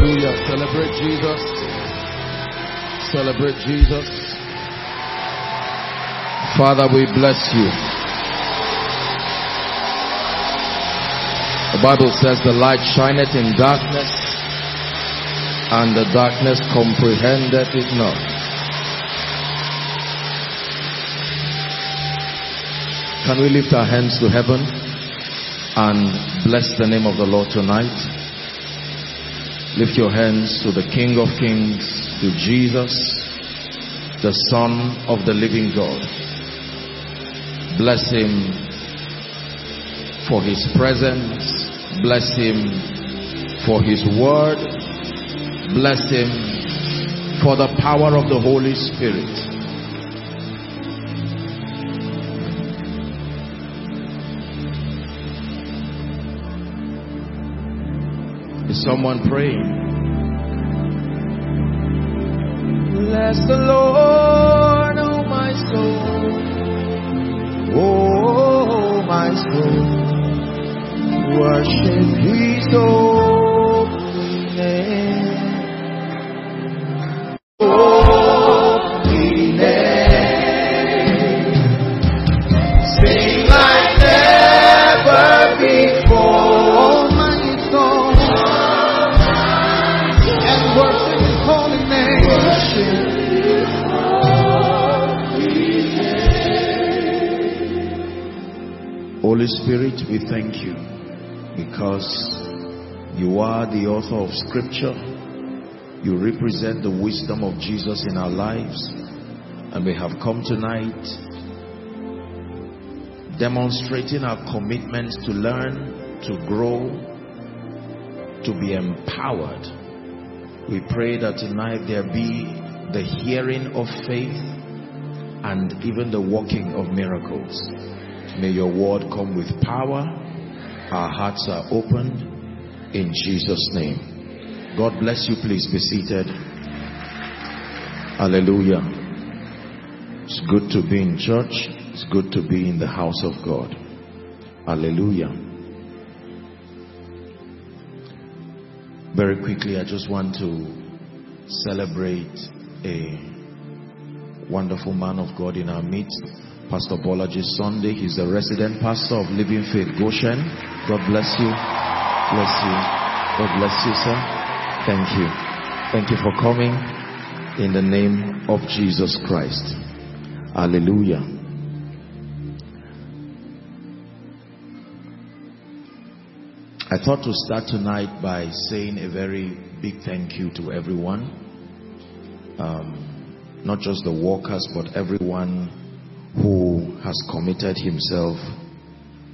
Hallelujah. Celebrate Jesus. Celebrate Jesus. Father, we bless you. The Bible says the light shineth in darkness and the darkness comprehended it not. Can we lift our hands to heaven and bless the name of the Lord tonight? Lift your hands to the King of Kings, to Jesus, the Son of the living God. Bless him for his presence. Bless him for his word. Bless him for the power of the Holy Spirit. Is someone praying? Bless the Lord, oh my soul. Oh, my soul. Worship his holy name. Holy Spirit, we thank you because you are the author of scripture. You represent the wisdom of Jesus in our lives. And we have come tonight demonstrating our commitment to learn, to grow, to be empowered. We pray that tonight there be the hearing of faith and even the working of miracles. May your word come with power. Our hearts are opened in Jesus' name. God bless you. Please be seated. Hallelujah. It's good to be in church. It's good to be in the house of God. Hallelujah. Very quickly, I just want to celebrate a wonderful man of God in our midst. Pastor Bolaji Sunday. He's the resident pastor of Living Faith Goshen. God bless you. Bless you. God bless you, sir. Thank you. Thank you for coming in the name of Jesus Christ. Hallelujah. I thought to start tonight by saying a very big thank you to everyone. Um, not just the workers, but everyone who has committed himself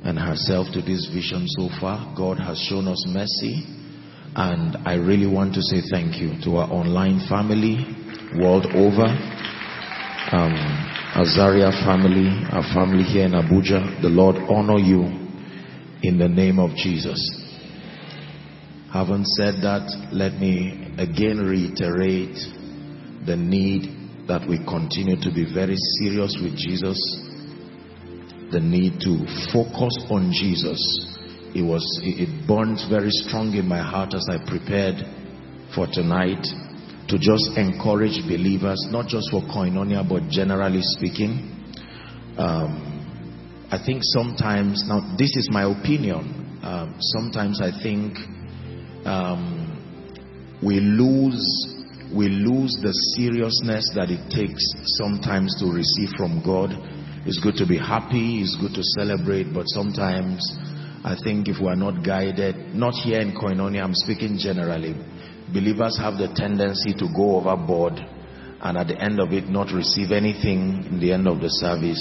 and herself to this vision so far. God has shown us mercy. And I really want to say thank you to our online family world over. Um, Azaria family, our family here in Abuja. The Lord honor you in the name of Jesus. Having said that, let me again reiterate the need that we continue to be very serious with Jesus. The need to focus on Jesus. It was it burned very strong in my heart as I prepared for tonight to just encourage believers, not just for koinonia, but generally speaking. Um, I think sometimes now this is my opinion. Um, sometimes I think um, we lose we lose the seriousness that it takes sometimes to receive from God. It's good to be happy, it's good to celebrate, but sometimes I think if we are not guided, not here in Koinonia, I'm speaking generally, believers have the tendency to go overboard and at the end of it not receive anything in the end of the service.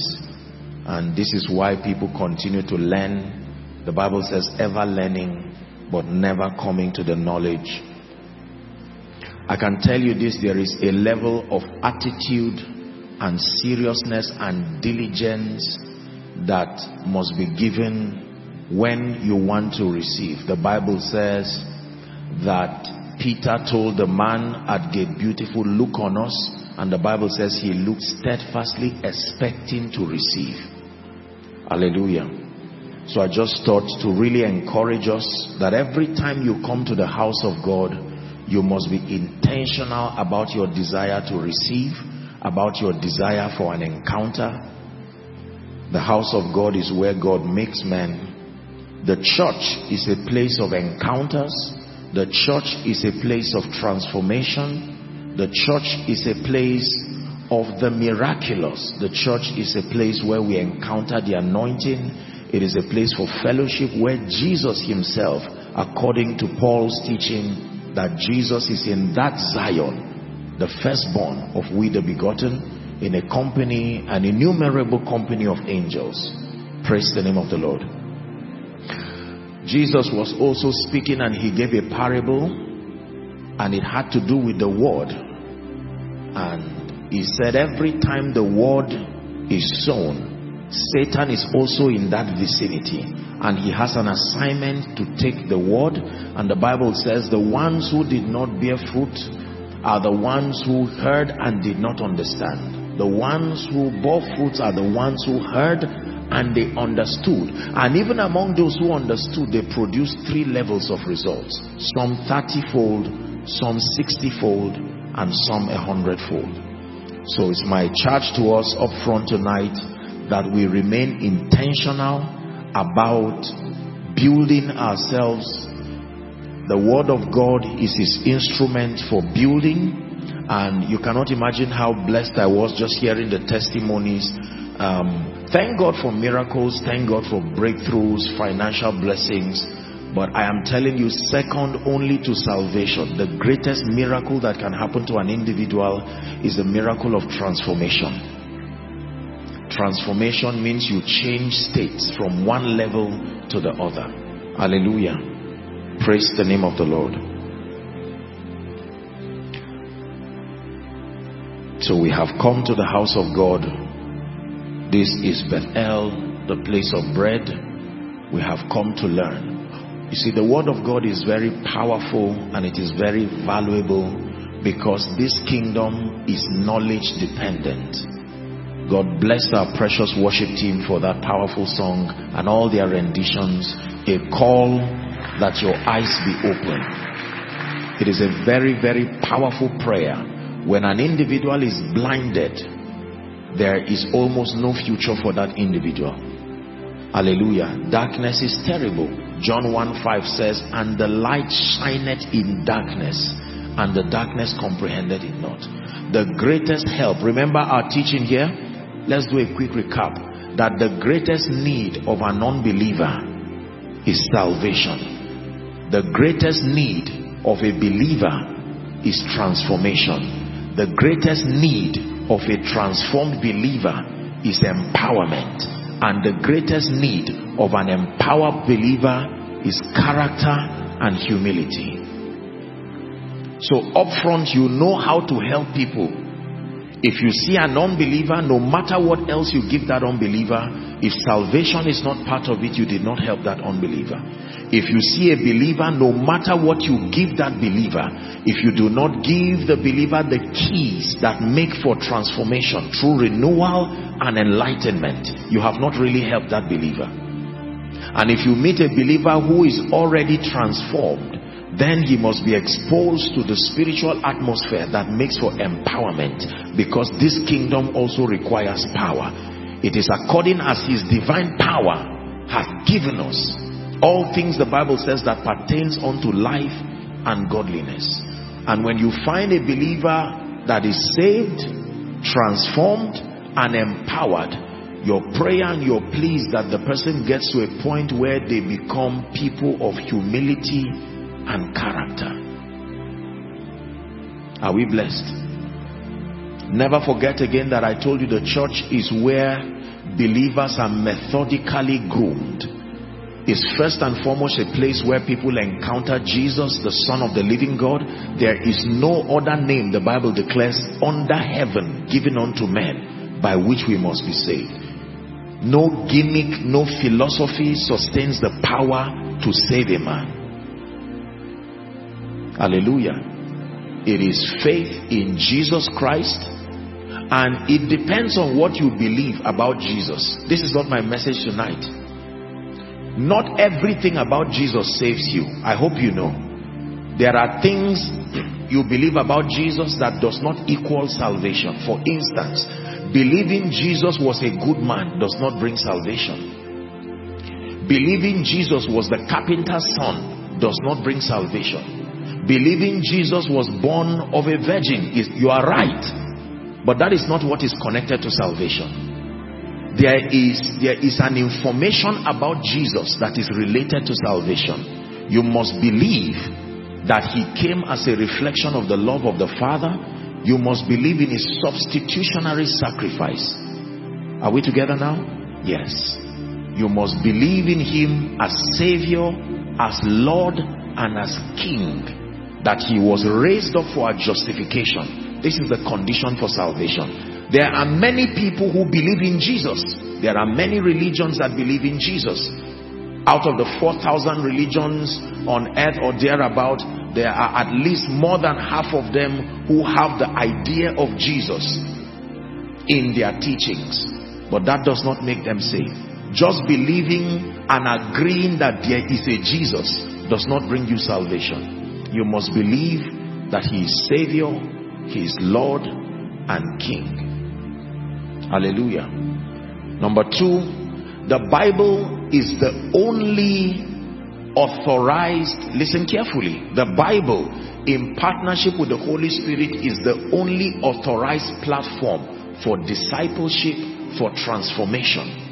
And this is why people continue to learn. The Bible says ever learning but never coming to the knowledge. I can tell you this, there is a level of attitude and seriousness and diligence that must be given when you want to receive. The Bible says that Peter told the man at Gate Beautiful, look on us. And the Bible says he looked steadfastly expecting to receive. Hallelujah. So I just thought to really encourage us that every time you come to the house of God, you must be intentional about your desire to receive, about your desire for an encounter. The house of God is where God makes men. The church is a place of encounters. The church is a place of transformation. The church is a place of the miraculous. The church is a place where we encounter the anointing. It is a place for fellowship where Jesus himself, according to Paul's teaching, that Jesus is in that Zion, the firstborn of we the begotten, in a company, an innumerable company of angels. Praise the name of the Lord. Jesus was also speaking and he gave a parable and it had to do with the word. And he said every time the word is sown, Satan is also in that vicinity and he has an assignment to take the word and the bible says the ones who did not bear fruit are the ones who heard and did not understand. The ones who bore fruits are the ones who heard and they understood. And even among those who understood they produced three levels of results. Some 30 fold some 60 fold and some a hundred fold so it's my charge to us up front tonight that we remain intentional about building ourselves. The word of God is his instrument for building and you cannot imagine how blessed I was just hearing the testimonies. Um, thank God for miracles, thank God for breakthroughs, financial blessings. But I am telling you, second only to salvation, the greatest miracle that can happen to an individual is the miracle of transformation. Transformation means you change states from one level to the other. Hallelujah. Praise the name of the Lord. So we have come to the house of God. This is Bethel, the place of bread. We have come to learn. You see, the word of God is very powerful and it is very valuable because this kingdom is knowledge dependent. God bless our precious worship team for that powerful song and all their renditions. A call that your eyes be open. It is a very, very powerful prayer. When an individual is blinded, there is almost no future for that individual. Hallelujah. Darkness is terrible. John 1 5 says, And the light shineth in darkness, and the darkness comprehended it not. The greatest help, remember our teaching here? Let's do a quick recap that the greatest need of an unbeliever is salvation. The greatest need of a believer is transformation. The greatest need of a transformed believer is empowerment. And the greatest need of an empowered believer is character and humility. So up front you know how to help people if you see an unbeliever, no matter what else you give that unbeliever, if salvation is not part of it, you did not help that unbeliever. If you see a believer, no matter what you give that believer, if you do not give the believer the keys that make for transformation through renewal and enlightenment, you have not really helped that believer. And if you meet a believer who is already transformed, then he must be exposed to the spiritual atmosphere that makes for empowerment because this kingdom also requires power. It is according as his divine power has given us all things the bible says that pertains unto life and godliness. And when you find a believer that is saved transformed and empowered your prayer and your pleas that the person gets to a point where they become people of humility and character. Are we blessed? Never forget again that I told you the church is where believers are methodically groomed. Is first and foremost a place where people encounter Jesus, the Son of the living God. There is no other name, the Bible declares, under heaven given unto men by which we must be saved. No gimmick, no philosophy sustains the power to save a man. Hallelujah. It is faith in Jesus Christ and it depends on what you believe about Jesus. This is not my message tonight. Not everything about Jesus saves you. I hope you know. There are things you believe about Jesus that does not equal salvation. For instance, believing Jesus was a good man does not bring salvation. Believing Jesus was the carpenter's son does not bring salvation. Believing Jesus was born of a virgin, is you are right. But that is not what is connected to salvation. There is, there is an information about Jesus that is related to salvation. You must believe that he came as a reflection of the love of the Father, you must believe in his substitutionary sacrifice. Are we together now? Yes. You must believe in him as Savior, as Lord, and as King. That he was raised up for our justification. This is the condition for salvation. There are many people who believe in Jesus. There are many religions that believe in Jesus out of the 4,000 religions on earth or thereabout, there are at least more than half of them who have the idea of Jesus in their teachings. But that does not make them saved. Just believing and agreeing that there is a Jesus does not bring you salvation. You must believe that he is Savior, he is Lord and King. Hallelujah. Number two, the Bible is the only authorized, listen carefully, the Bible in partnership with the Holy Spirit is the only authorized platform for discipleship, for transformation.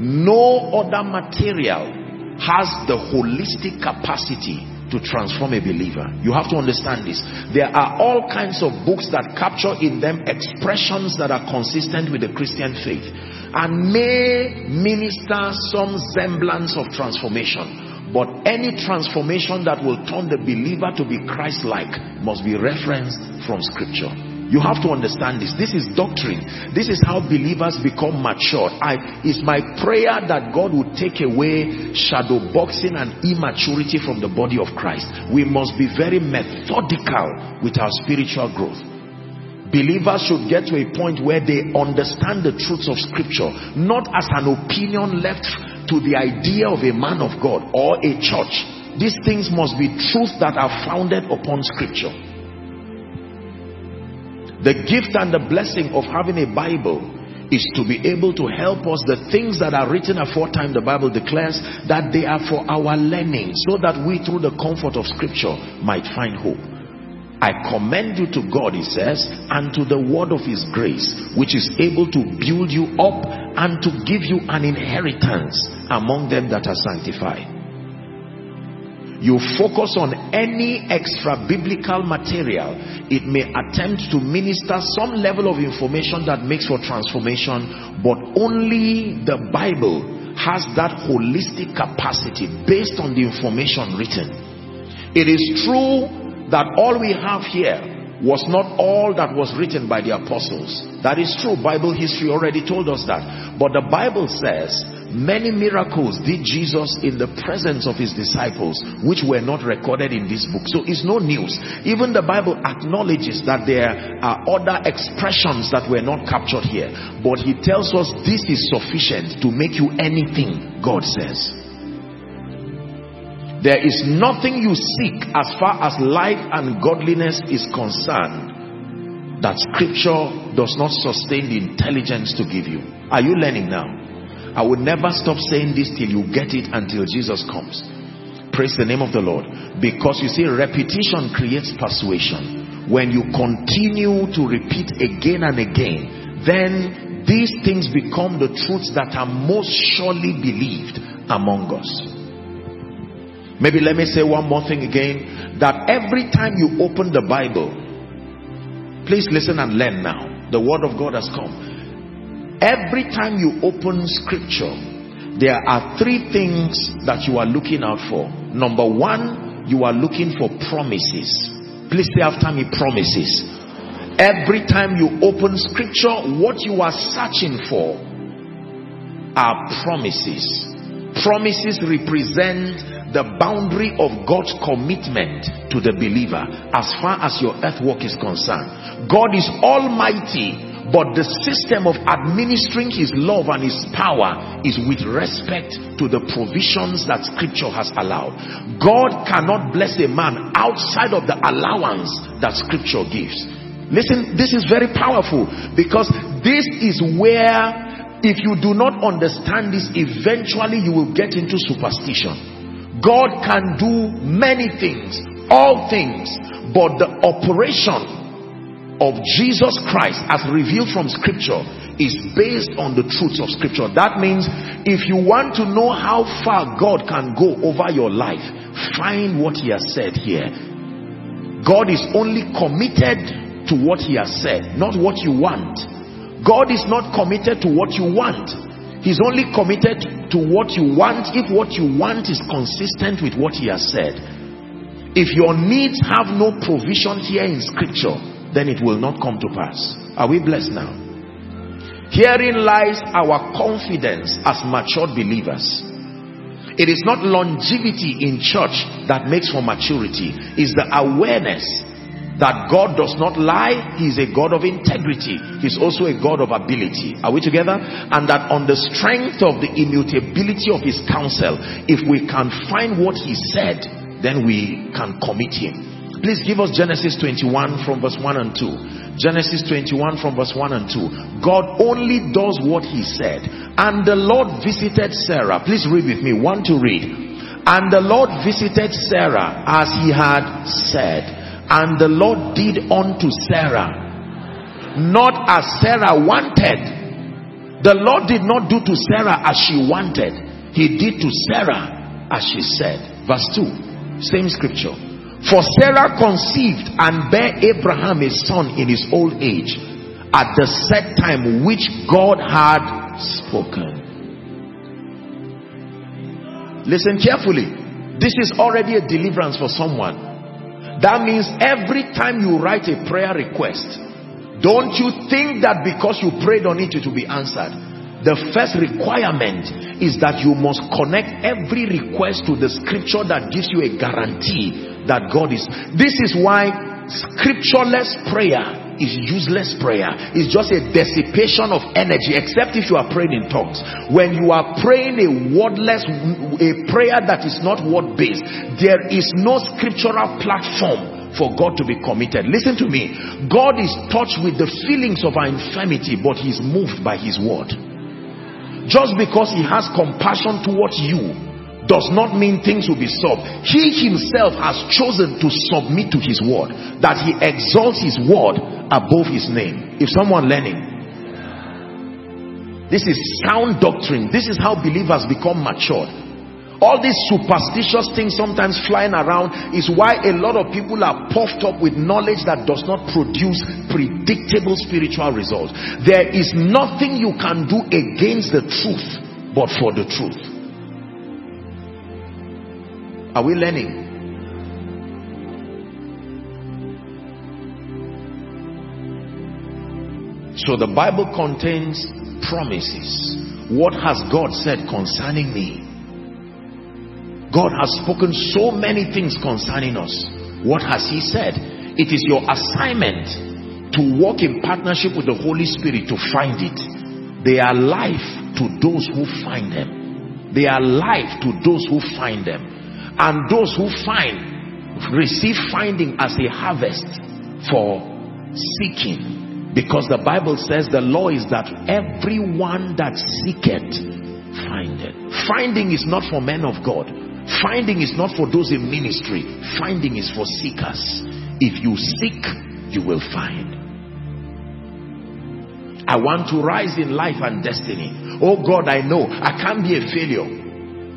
No other material has the holistic capacity to transform a believer. You have to understand this. There are all kinds of books that capture in them expressions that are consistent with the Christian faith and may minister some semblance of transformation. But any transformation that will turn the believer to be Christ-like must be referenced from scripture. You have to understand this. This is doctrine. This is how believers become matured. I, it's my prayer that God would take away shadow boxing and immaturity from the body of Christ. We must be very methodical with our spiritual growth. Believers should get to a point where they understand the truths of scripture, not as an opinion left to the idea of a man of God or a church. These things must be truths that are founded upon scripture. The gift and the blessing of having a Bible is to be able to help us the things that are written aforetime the bible declares that they are for our learning so that we through the comfort of scripture might find hope I commend you to God, he says, and to the word of his grace, which is able to build you up and to give you an inheritance among them that are sanctified. You focus on any extra biblical material, it may attempt to minister some level of information that makes for transformation, but only the Bible has that holistic capacity based on the information written. It is true that all we have here was not all that was written by the apostles. That is true. Bible history already told us that. But the Bible says many miracles did Jesus in the presence of his disciples which were not recorded in this book. So it's no news. Even the Bible acknowledges that there are other expressions that were not captured here. But he tells us this is sufficient to make you anything God says. There is nothing you seek as far as life and godliness is concerned that scripture does not sustain the intelligence to give you. Are you learning now? I will never stop saying this till you get it until Jesus comes. Praise the name of the Lord. Because you see, repetition creates persuasion. When you continue to repeat again and again, then these things become the truths that are most surely believed among us. Maybe let me say one more thing again that every time you open the Bible, please listen and learn now. The word of God has come. Every time you open scripture, there are three things that you are looking out for. Number one, you are looking for promises. Please say after me promises. Every time you open scripture, what you are searching for are promises. Promises represent the boundary of God's commitment to the believer as far as your earth work is concerned. God is almighty but the system of administering his love and his power is with respect to the provisions that scripture has allowed. God cannot bless a man outside of the allowance that scripture gives. Listen, this is very powerful because this is where if you do not understand this, eventually you will get into superstition. God can do many things, all things, but the operation of Jesus Christ as revealed from scripture is based on the truths of scripture. That means if you want to know how far God can go over your life, find what he has said here. God is only committed to what he has said, not what you want. God is not committed to what you want. He's only committed to what you want if what you want is consistent with what he has said. If your needs have no provision here in scripture, then it will not come to pass. Are we blessed now? Herein lies our confidence as matured believers. It is not longevity in church that makes for maturity. It's the awareness that God does not lie. He is a God of integrity. He's also a God of ability. Are we together? And that on the strength of the immutability of his counsel, if we can find what he said, then we can commit him. Please give us Genesis 21 from verse 1 and 2. Genesis 21 from verse 1 and 2. God only does what he said. And the Lord visited Sarah. Please read with me. One to read. And the Lord visited Sarah as he had said. And the Lord did unto Sarah not as Sarah wanted. The Lord did not do to Sarah as she wanted. He did to Sarah as she said. Verse 2. Same scripture. For Sarah conceived and bare Abraham a son in his old age at the set time which God had spoken. Listen carefully. This is already a deliverance for someone. That means every time you write a prayer request, don't you think that because you prayed on it, it will be answered. The first requirement is that you must connect every request to the scripture that gives you a guarantee that God is. This is why scriptureless prayer is useless prayer. It's just a dissipation of energy, except if you are praying in tongues. When you are praying a wordless, a prayer that is not word based, there is no scriptural platform for God to be committed. Listen to me. God is touched with the feelings of our infirmity, but He's moved by His word. Just because He has compassion towards you does not mean things will be solved. He himself has chosen to submit to his word, that he exalts his word above his name. If someone learning, this is sound doctrine. This is how believers become matured. All these superstitious things sometimes flying around is why a lot of people are puffed up with knowledge that does not produce predictable spiritual results. There is nothing you can do against the truth but for the truth. Are we learning? So the Bible contains promises. What has God said concerning me? God has spoken so many things concerning us. What has he said? It is your assignment to walk in partnership with the Holy Spirit to find it. They are life to those who find them. They are life to those who find them and those who find receive finding as a harvest for seeking because the bible says the law is that everyone that seeketh findeth finding is not for men of god finding is not for those in ministry finding is for seekers if you seek you will find I want to rise in life and destiny. Oh God, I know I can't be a failure.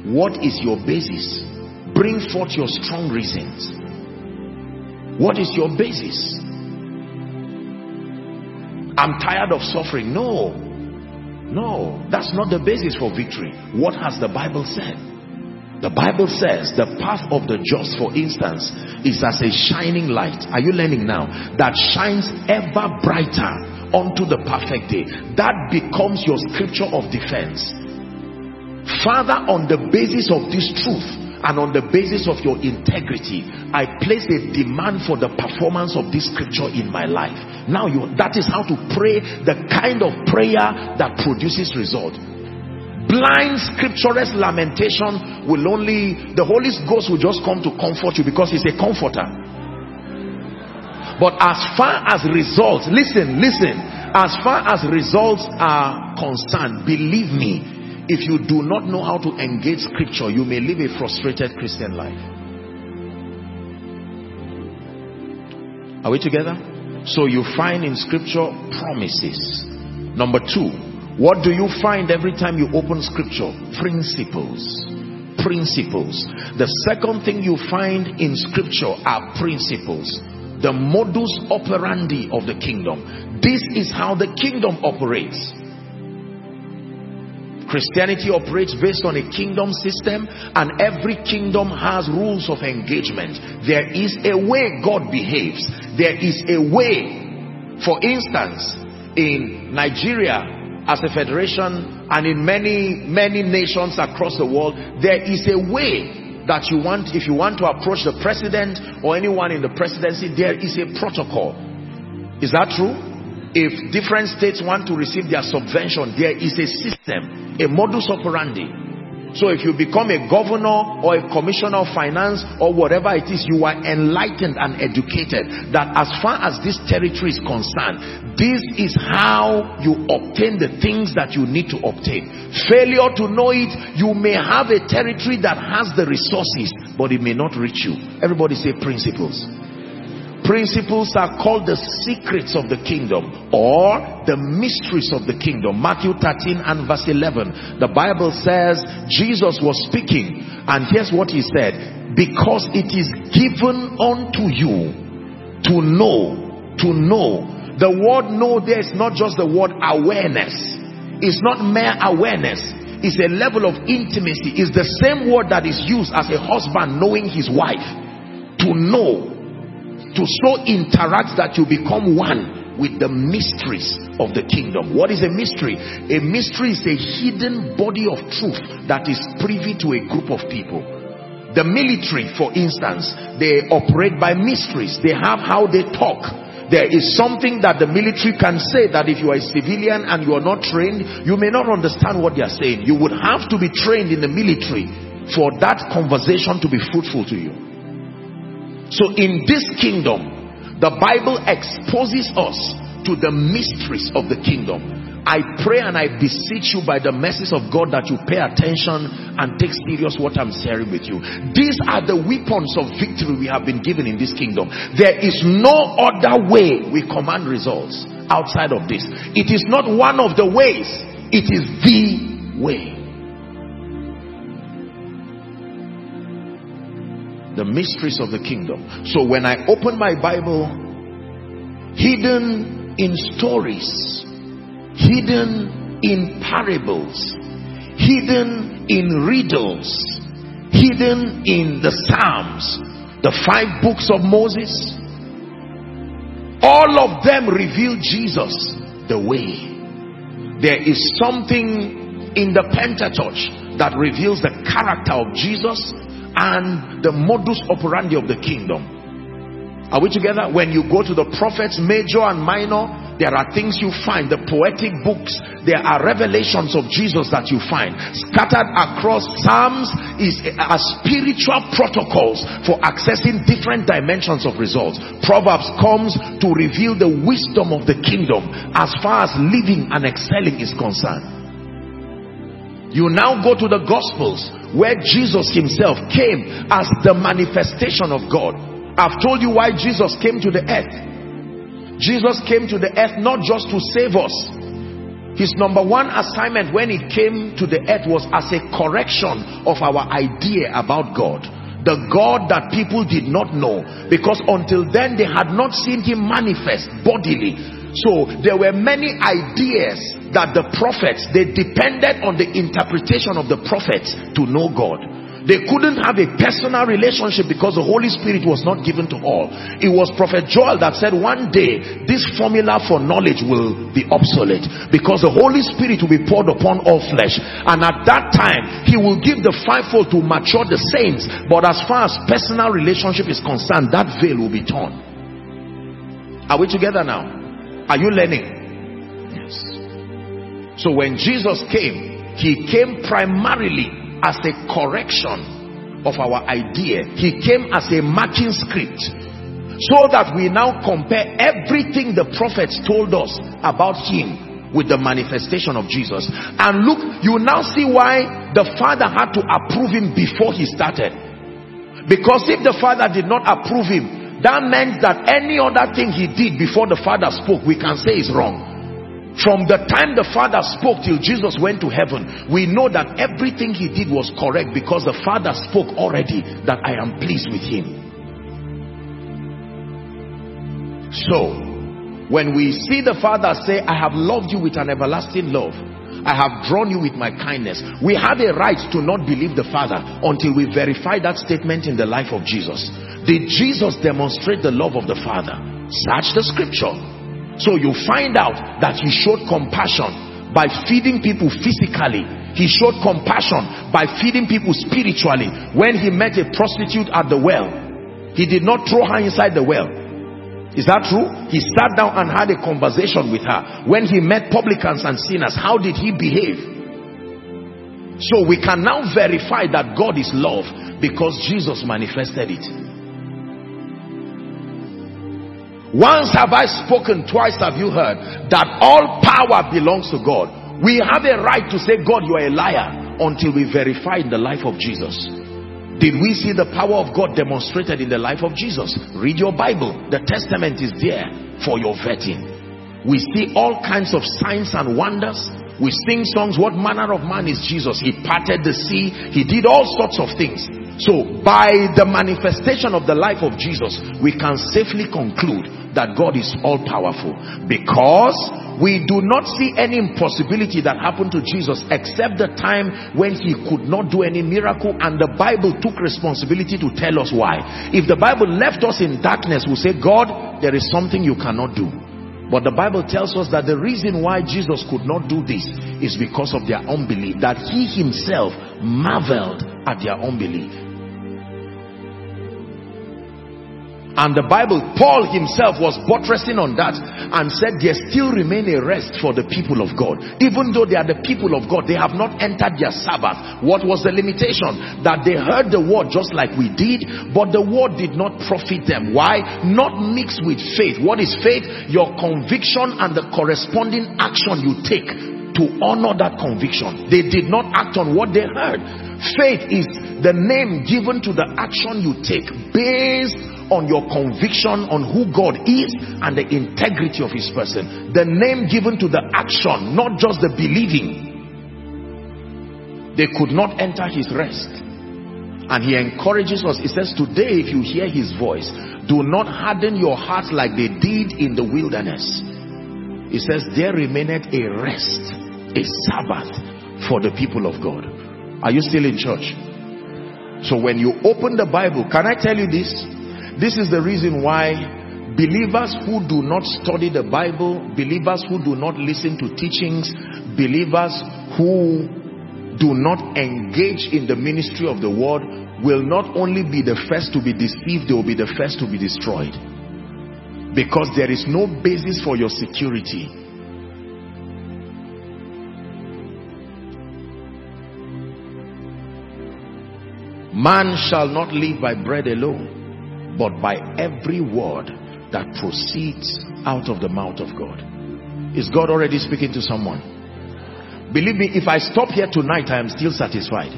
What is your basis? Bring forth your strong reasons. What is your basis? I'm tired of suffering. No. No. That's not the basis for victory. What has the bible said? The bible says the path of the just for instance is as a shining light. Are you learning now? That shines ever brighter unto the perfect day. That becomes your scripture of defense. Father on the basis of this truth and on the basis of your integrity I place a demand for the performance of this scripture in my life. Now you that is how to pray the kind of prayer that produces result. Blind scriptureless lamentation will only the Holy Ghost will just come to comfort you because he's a comforter. But as far as results listen listen as far as results are concerned believe me if you do not know how to engage scripture, you may live a frustrated Christian life. Are we together? So you find in scripture promises. Number two, what do you find every time you open scripture? Principles. Principles. The second thing you find in scripture are principles. The modus operandi of the kingdom. This is how the kingdom operates. Christianity operates based on a kingdom system and every kingdom has rules of engagement. There is a way God behaves. There is a way. For instance, in Nigeria as a federation and in many, many nations across the world, there is a way that you want, if you want to approach the president or anyone in the presidency, there is a protocol. Is that true? If different states want to receive their subvention, there is a system, a modus operandi. So if you become a governor or a commissioner of finance or whatever it is, you are enlightened and educated that as far as this territory is concerned, this is how you obtain the things that you need to obtain. Failure to know it, you may have a territory that has the resources, but it may not reach you. Everybody say principles principles are called the secrets of the kingdom or the mysteries of the kingdom. Matthew 13 and verse 11 the bible says jesus was speaking and here's what he said. Because it is given unto you to know to know. The word know there is not just the word awareness. It's not mere awareness. It's a level of intimacy. It's the same word that is used as a husband knowing his wife to know to so interact that you become one with the mysteries of the kingdom. What is a mystery? A mystery is a hidden body of truth that is privy to a group of people. The military, for instance, they operate by mysteries. They have how they talk. There is something that the military can say that if you are a civilian and you are not trained, you may not understand what they are saying. You would have to be trained in the military for that conversation to be fruitful to you. So in this kingdom, the Bible exposes us to the mysteries of the kingdom. I pray and I beseech you by the mercies of God that you pay attention and take serious what I'm sharing with you. These are the weapons of victory we have been given in this kingdom. There is no other way we command results outside of this. It is not one of the ways, it is the way. The mysteries of the kingdom. So when I open my Bible, hidden in stories, hidden in parables, hidden in riddles, hidden in the Psalms, the five books of Moses, all of them reveal Jesus the way. There is something in the Pentateuch that reveals the character of Jesus and the modus operandi of the kingdom. Are we together? When you go to the prophets, major and minor, there are things you find. The poetic books, there are revelations of Jesus that you find. Scattered across Psalms is a, spiritual protocols for accessing different dimensions of results. Proverbs comes to reveal the wisdom of the kingdom as far as living and excelling is concerned. You now go to the Gospels where Jesus himself came as the manifestation of God. I've told you why Jesus came to the earth. Jesus came to the earth not just to save us. His number one assignment when he came to the earth was as a correction of our idea about God. The God that people did not know. Because until then they had not seen him manifest bodily. So there were many ideas that the prophets, they depended on the interpretation of the prophets to know God. They couldn't have a personal relationship because the Holy Spirit was not given to all. It was Prophet Joel that said one day this formula for knowledge will be obsolete because the Holy Spirit will be poured upon all flesh. And at that time, he will give the fivefold to mature the saints. But as far as personal relationship is concerned, that veil will be torn. Are we together now? Are you learning? Yes. So when Jesus came, he came primarily as a correction of our idea. He came as a marking script so that we now compare everything the prophets told us about him with the manifestation of Jesus. And look, you now see why the father had to approve him before he started. Because if the father did not approve him, that meant that any other thing he did before the father spoke, we can say is wrong. From the time the Father spoke till Jesus went to heaven, we know that everything he did was correct because the Father spoke already that I am pleased with him. So, when we see the Father say, I have loved you with an everlasting love, I have drawn you with my kindness. We have a right to not believe the Father until we verify that statement in the life of Jesus. Did Jesus demonstrate the love of the Father? Search the scripture. So you find out that he showed compassion by feeding people physically. He showed compassion by feeding people spiritually. When he met a prostitute at the well, he did not throw her inside the well. Is that true? He sat down and had a conversation with her. When he met publicans and sinners, how did he behave? So we can now verify that God is love because Jesus manifested it. Once have I spoken, twice have you heard that all power belongs to God. We have a right to say, God, you are a liar until we verify in the life of Jesus. Did we see the power of God demonstrated in the life of Jesus? Read your Bible. The Testament is there for your vetting. We see all kinds of signs and wonders. We sing songs. What manner of man is Jesus? He parted the sea. He did all sorts of things. So by the manifestation of the life of Jesus, we can safely conclude that God is all powerful because we do not see any impossibility that happened to Jesus except the time when he could not do any miracle and the Bible took responsibility to tell us why. If the Bible left us in darkness, we say, God, there is something you cannot do. But the Bible tells us that the reason why Jesus could not do this is because of their unbelief, that he himself marveled at their unbelief. And the Bible, Paul himself was buttressing on that and said there still remain a rest for the people of God. Even though they are the people of God, they have not entered their Sabbath. What was the limitation? That they heard the word just like we did, but the word did not profit them. Why? Not mixed with faith. What is faith? Your conviction and the corresponding action you take to honor that conviction. They did not act on what they heard. Faith is the name given to the action you take based on your conviction on who God is and the integrity of his person. The name given to the action, not just the believing. They could not enter his rest. And he encourages us. He says, today if you hear his voice, do not harden your hearts like they did in the wilderness. He says, there remaineth a rest, a Sabbath for the people of God. Are you still in church? So when you open the Bible, can I tell you this? This is the reason why believers who do not study the Bible, believers who do not listen to teachings, believers who do not engage in the ministry of the word will not only be the first to be deceived, they will be the first to be destroyed. Because there is no basis for your security. Man shall not live by bread alone but by every word that proceeds out of the mouth of God. Is God already speaking to someone? Believe me, if I stop here tonight, I am still satisfied.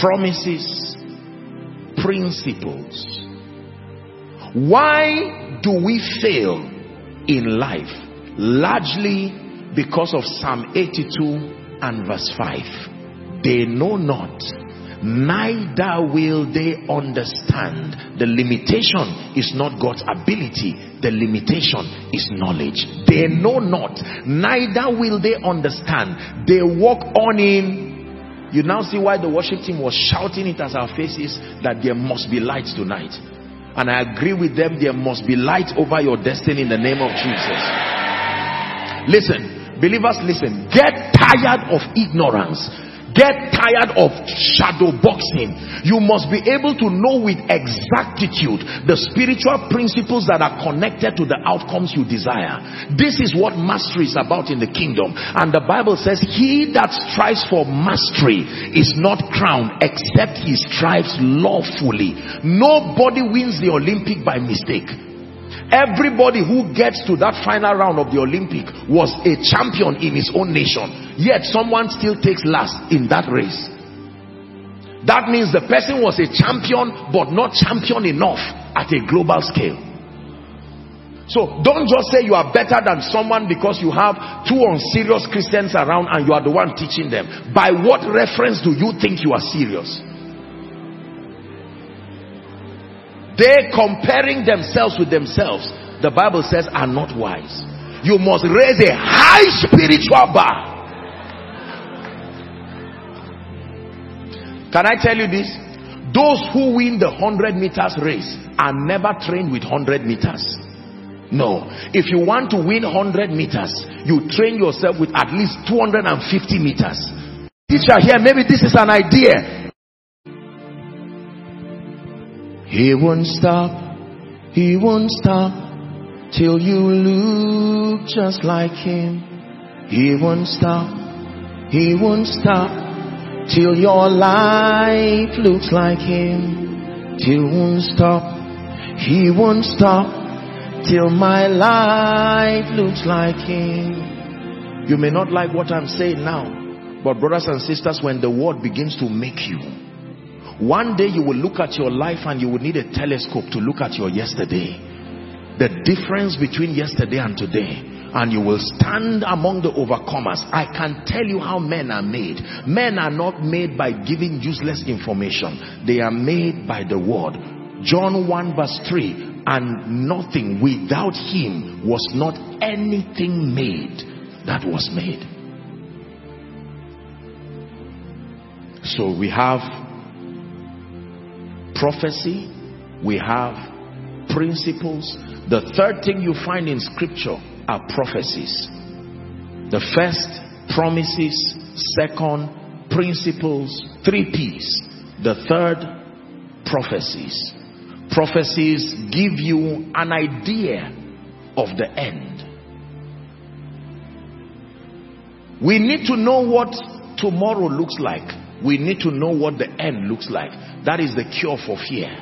Promises, principles. Why do we fail in life? Largely because of Psalm 82 and verse 5. They know not neither will they understand. The limitation is not God's ability, the limitation is knowledge. They know not, neither will they understand. They walk on in You now see why the worship team was shouting it as our faces that there must be light tonight. And I agree with them, there must be light over your destiny in the name of Jesus. Listen, believers, listen. Get tired of ignorance Get tired of shadow boxing. You must be able to know with exactitude the spiritual principles that are connected to the outcomes you desire. This is what mastery is about in the kingdom. And the Bible says, He that strives for mastery is not crowned except he strives lawfully. Nobody wins the Olympic by mistake. Everybody who gets to that final round of the Olympic was a champion in his own nation. Yet someone still takes last in that race. That means the person was a champion but not champion enough at a global scale. So don't just say you are better than someone because you have two unserious Christians around and you are the one teaching them. By what reference do you think you are serious? They comparing themselves with themselves, the Bible says, are not wise. You must raise a high spiritual bar. Can I tell you this? Those who win the 100 meters race are never trained with 100 meters. No. If you want to win 100 meters, you train yourself with at least 250 meters. Teacher here, maybe this is an idea. He won't stop, he won't stop till you look just like him. He won't stop, he won't stop till your life looks like him. He won't stop, he won't stop till my life looks like him. You may not like what I'm saying now, but brothers and sisters, when the word begins to make you, one day you will look at your life and you will need a telescope to look at your yesterday. The difference between yesterday and today. And you will stand among the overcomers. I can tell you how men are made. Men are not made by giving useless information. They are made by the word. John 1 verse 3. And nothing without him was not anything made that was made. So we have prophecy, we have principles. The third thing you find in scripture are prophecies. The first, promises. Second, principles. Three P's. The third, prophecies. Prophecies give you an idea of the end. We need to know what tomorrow looks like. We need to know what the end looks like. That is the cure for fear.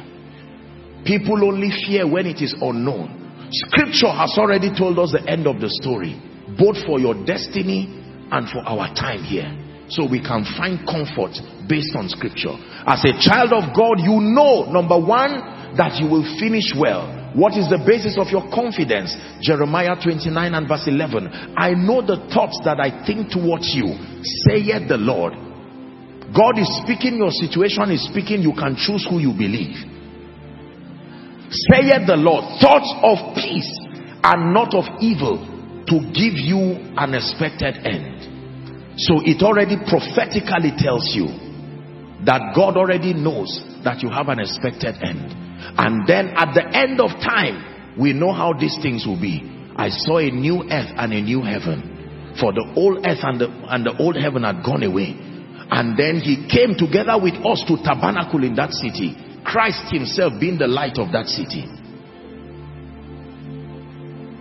People only fear when it is unknown. Scripture has already told us the end of the story, both for your destiny and for our time here. So we can find comfort based on scripture. As a child of God, you know, number one, that you will finish well. What is the basis of your confidence? Jeremiah 29 and verse 11. I know the thoughts that I think towards you, saith the Lord God is speaking, your situation is speaking, you can choose who you believe. Saith the Lord, thoughts of peace and not of evil to give you an expected end. So it already prophetically tells you that God already knows that you have an expected end. And then at the end of time, we know how these things will be. I saw a new earth and a new heaven. For the old earth and the, and the old heaven had gone away and then he came together with us to tabernacle in that city. Christ himself being the light of that city.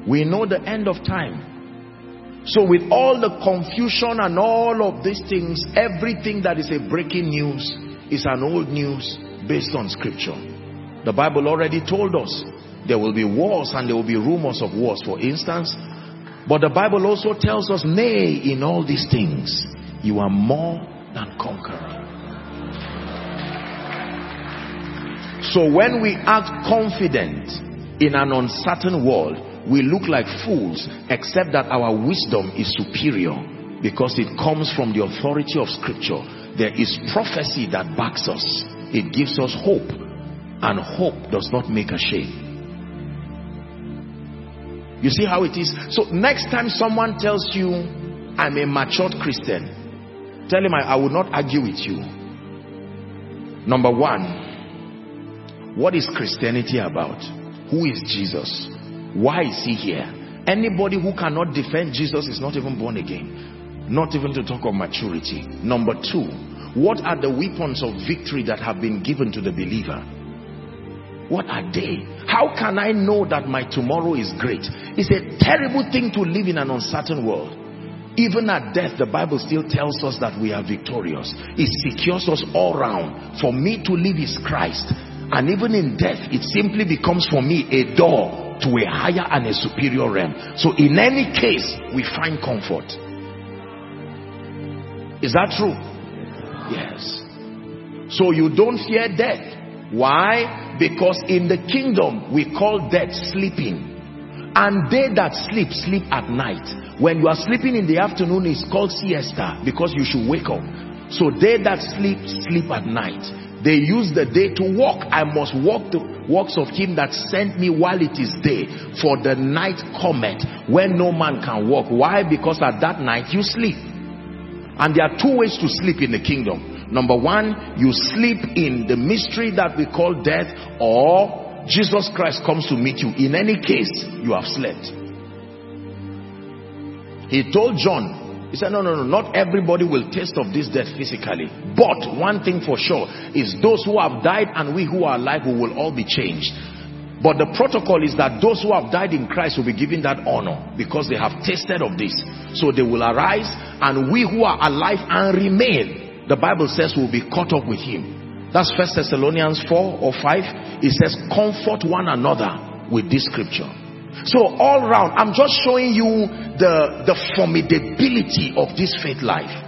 We know the end of time. So with all the confusion and all of these things, everything that is a breaking news is an old news based on scripture. The Bible already told us there will be wars and there will be rumors of wars, for instance. But the Bible also tells us, nay, in all these things, you are more than conqueror. So when we act confident in an uncertain world, we look like fools except that our wisdom is superior because it comes from the authority of scripture. There is prophecy that backs us. It gives us hope and hope does not make ashamed. You see how it is? So next time someone tells you, I'm a matured Christian, Tell him I, I will not argue with you. Number one, what is Christianity about? Who is Jesus? Why is he here? Anybody who cannot defend Jesus is not even born again. Not even to talk of maturity. Number two, what are the weapons of victory that have been given to the believer? What are they? How can I know that my tomorrow is great? It's a terrible thing to live in an uncertain world. Even at death, the Bible still tells us that we are victorious. It secures us all round. For me to live is Christ. And even in death, it simply becomes for me a door to a higher and a superior realm. So in any case, we find comfort. Is that true? Yes. So you don't fear death. Why? Because in the kingdom, we call death sleeping. And they that sleep, sleep at night. When you are sleeping in the afternoon, it's called siesta because you should wake up. So they that sleep, sleep at night. They use the day to walk. I must walk the works of him that sent me while it is day. For the night cometh when no man can walk. Why? Because at that night you sleep. And there are two ways to sleep in the kingdom. Number one, you sleep in the mystery that we call death or Jesus Christ comes to meet you. In any case, you have slept. He told John, he said, no, no, no, not everybody will taste of this death physically. But one thing for sure is those who have died and we who are alive we will all be changed. But the protocol is that those who have died in Christ will be given that honor because they have tasted of this. So they will arise and we who are alive and remain, the Bible says will be caught up with him. That's First Thessalonians 4 or 5. It says, comfort one another with this scripture. So all round, I'm just showing you the, the formidability of this faith life.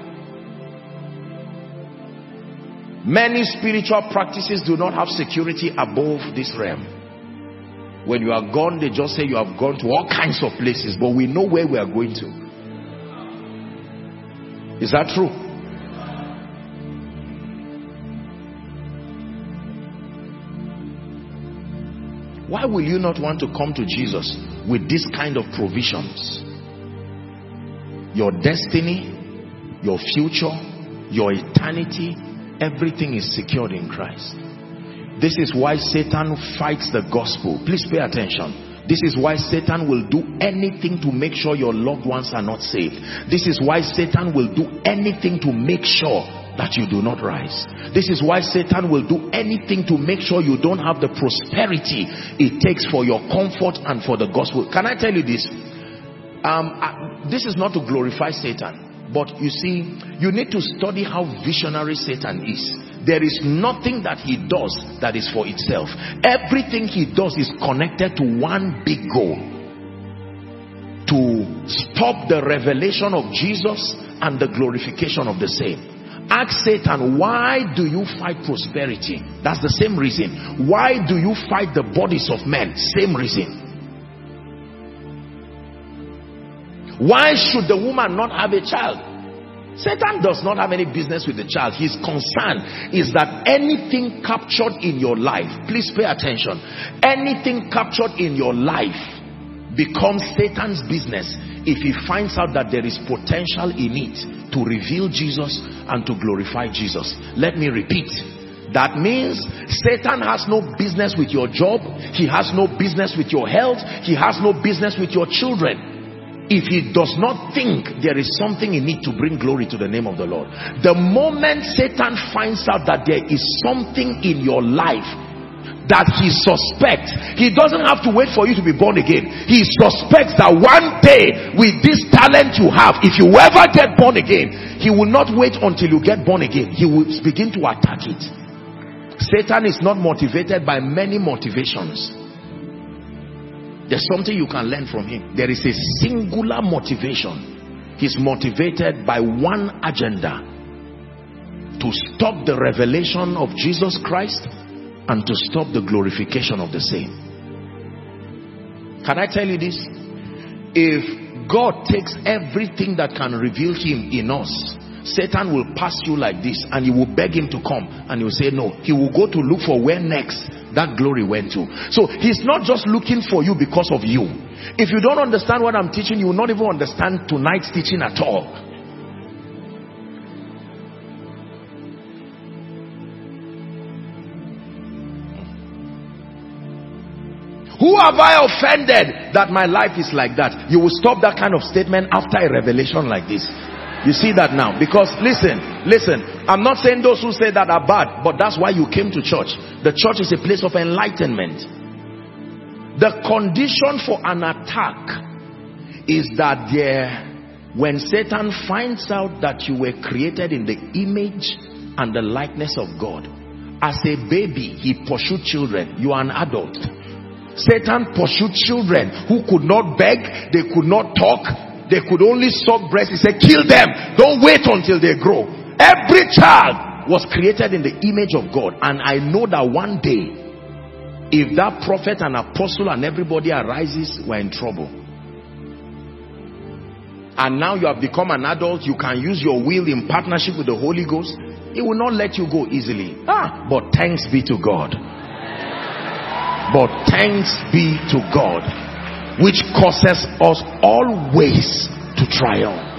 Many spiritual practices do not have security above this realm. When you are gone, they just say you have gone to all kinds of places, but we know where we are going to. Is that true? Why will you not want to come to Jesus with this kind of provisions? Your destiny, your future, your eternity, everything is secured in Christ. This is why Satan fights the gospel. Please pay attention. This is why Satan will do anything to make sure your loved ones are not saved. This is why Satan will do anything to make sure that you do not rise. This is why Satan will do anything to make sure you don't have the prosperity it takes for your comfort and for the gospel. Can I tell you this? Um, uh, this is not to glorify Satan, but you see, you need to study how visionary Satan is. There is nothing that he does that is for itself. Everything he does is connected to one big goal. To stop the revelation of Jesus and the glorification of the same. Ask Satan, why do you fight prosperity? That's the same reason. Why do you fight the bodies of men? Same reason. Why should the woman not have a child? Satan does not have any business with the child. His concern is that anything captured in your life, please pay attention, anything captured in your life becomes Satan's business if he finds out that there is potential in it to reveal Jesus and to glorify Jesus. Let me repeat. That means Satan has no business with your job. He has no business with your health. He has no business with your children if he does not think there is something in it to bring glory to the name of the Lord. The moment Satan finds out that there is something in your life that he suspects. He doesn't have to wait for you to be born again. He suspects that one day with this talent you have, if you ever get born again, he will not wait until you get born again. He will begin to attack it. Satan is not motivated by many motivations. There's something you can learn from him. There is a singular motivation. He's motivated by one agenda to stop the revelation of Jesus Christ and to stop the glorification of the same. Can I tell you this? If God takes everything that can reveal him in us, Satan will pass you like this and you will beg him to come and you will say no. He will go to look for where next that glory went to. So he's not just looking for you because of you. If you don't understand what I'm teaching, you will not even understand tonight's teaching at all. Have I offended that my life is like that? You will stop that kind of statement after a revelation like this. You see that now? Because listen, listen, I'm not saying those who say that are bad, but that's why you came to church. The church is a place of enlightenment. The condition for an attack is that there, when Satan finds out that you were created in the image and the likeness of God, as a baby, he pursued children. You are an adult. Satan pursued children who could not beg, they could not talk, they could only suck breast. He said, kill them. Don't wait until they grow. Every child was created in the image of God. And I know that one day, if that prophet and apostle and everybody arises, we're in trouble. And now you have become an adult, you can use your will in partnership with the Holy Ghost. It will not let you go easily. Ah, but thanks be to God. But thanks be to God, which causes us always to triumph.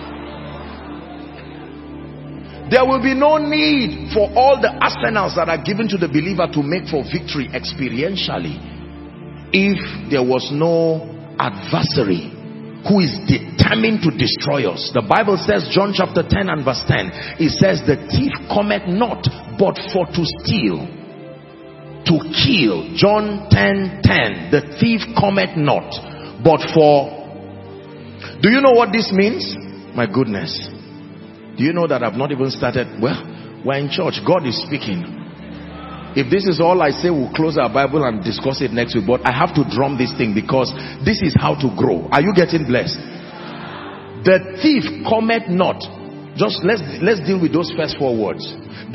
There will be no need for all the arsenals that are given to the believer to make for victory experientially if there was no adversary who is determined to destroy us. The Bible says, John chapter 10 and verse 10, it says, The thief cometh not, but for to steal, to kill. John 10 10, the thief cometh not, but for. Do you know what this means? My goodness. Do you know that I've not even started? Well, we're in church. God is speaking. If this is all I say, we'll close our Bible and discuss it next week. But I have to drum this thing because this is how to grow. Are you getting blessed? The thief cometh not. Just let's let's deal with those first four words.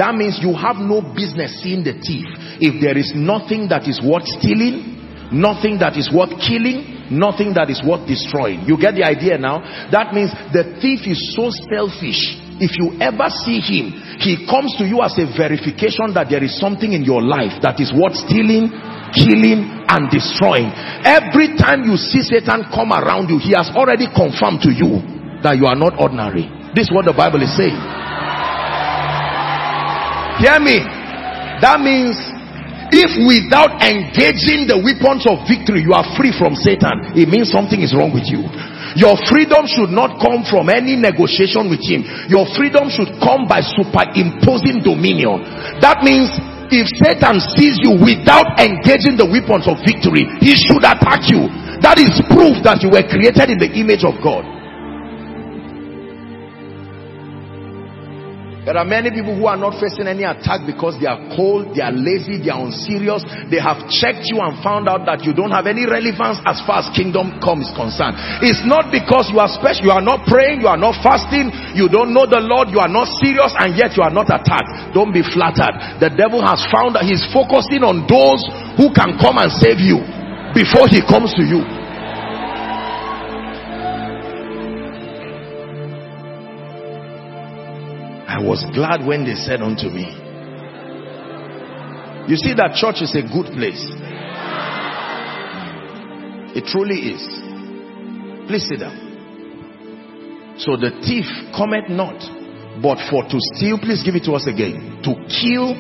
That means you have no business seeing the thief if there is nothing that is worth stealing, nothing that is worth killing, nothing that is worth destroying. You get the idea now? That means the thief is so selfish if you ever see him, he comes to you as a verification that there is something in your life that is worth stealing, killing, and destroying. Every time you see Satan come around you, he has already confirmed to you that you are not ordinary. This is what the Bible is saying. Hear me. That means if without engaging the weapons of victory, you are free from Satan, it means something is wrong with you. Your freedom should not come from any negotiation with him. Your freedom should come by superimposing dominion. That means if Satan sees you without engaging the weapons of victory, he should attack you. That is proof that you were created in the image of God. There are many people who are not facing any attack because they are cold, they are lazy, they are unserious. They have checked you and found out that you don't have any relevance as far as kingdom come is concerned. It's not because you are special, you are not praying, you are not fasting, you don't know the Lord, you are not serious and yet you are not attacked. Don't be flattered. The devil has found that he's focusing on those who can come and save you before he comes to you. I was glad when they said unto me. You see that church is a good place. It truly is. Please sit down. So the thief cometh not, but for to steal, please give it to us again, to kill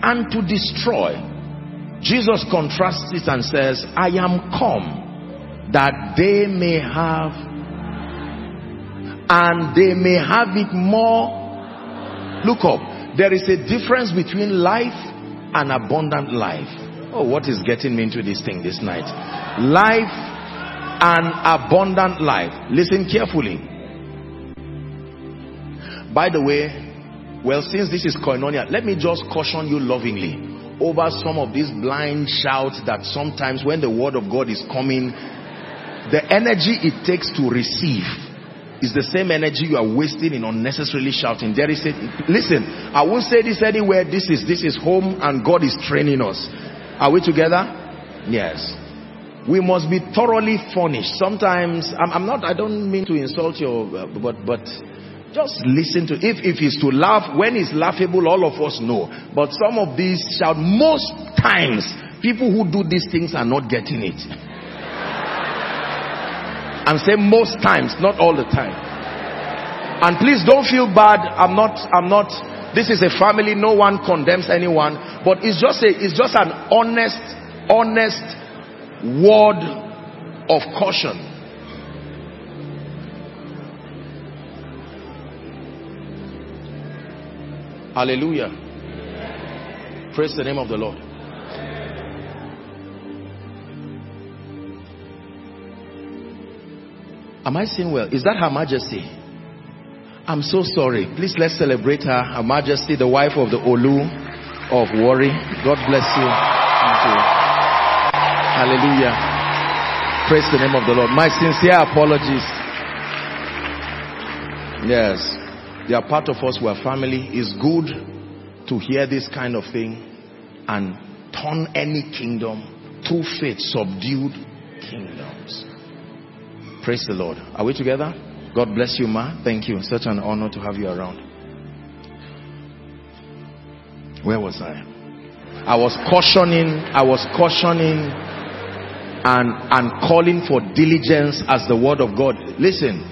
and to destroy. Jesus contrasts it and says, I am come that they may have and they may have it more Look up. There is a difference between life and abundant life. Oh, what is getting me into this thing this night? Life and abundant life. Listen carefully. By the way, well, since this is koinonia, let me just caution you lovingly over some of these blind shouts that sometimes when the word of God is coming, the energy it takes to receive is the same energy you are wasting in unnecessarily shouting. There is a, listen, I won't say this anywhere. This is, this is home and God is training us. Are we together? Yes. We must be thoroughly furnished. Sometimes, I'm, I'm not, I don't mean to insult you, uh, but, but just listen to, if, if it's to laugh, when it's laughable, all of us know. But some of these shout, most times, people who do these things are not getting it and say most times not all the time and please don't feel bad i'm not i'm not this is a family no one condemns anyone but it's just a it's just an honest honest word of caution. Hallelujah. Praise the name of the Lord. Am I saying well? Is that Her Majesty? I'm so sorry. Please let's celebrate her. Her Majesty, the wife of the Olu of Warri. God bless you. You. Hallelujah. Praise the name of the Lord. My sincere apologies. Yes. They are part of us. We are family. It's good to hear this kind of thing and turn any kingdom to faith, subdued kingdoms. Praise the Lord. Are we together? God bless you, Ma. Thank you. Such an honor to have you around. Where was I? I was cautioning, I was cautioning and, and calling for diligence as the word of God. Listen,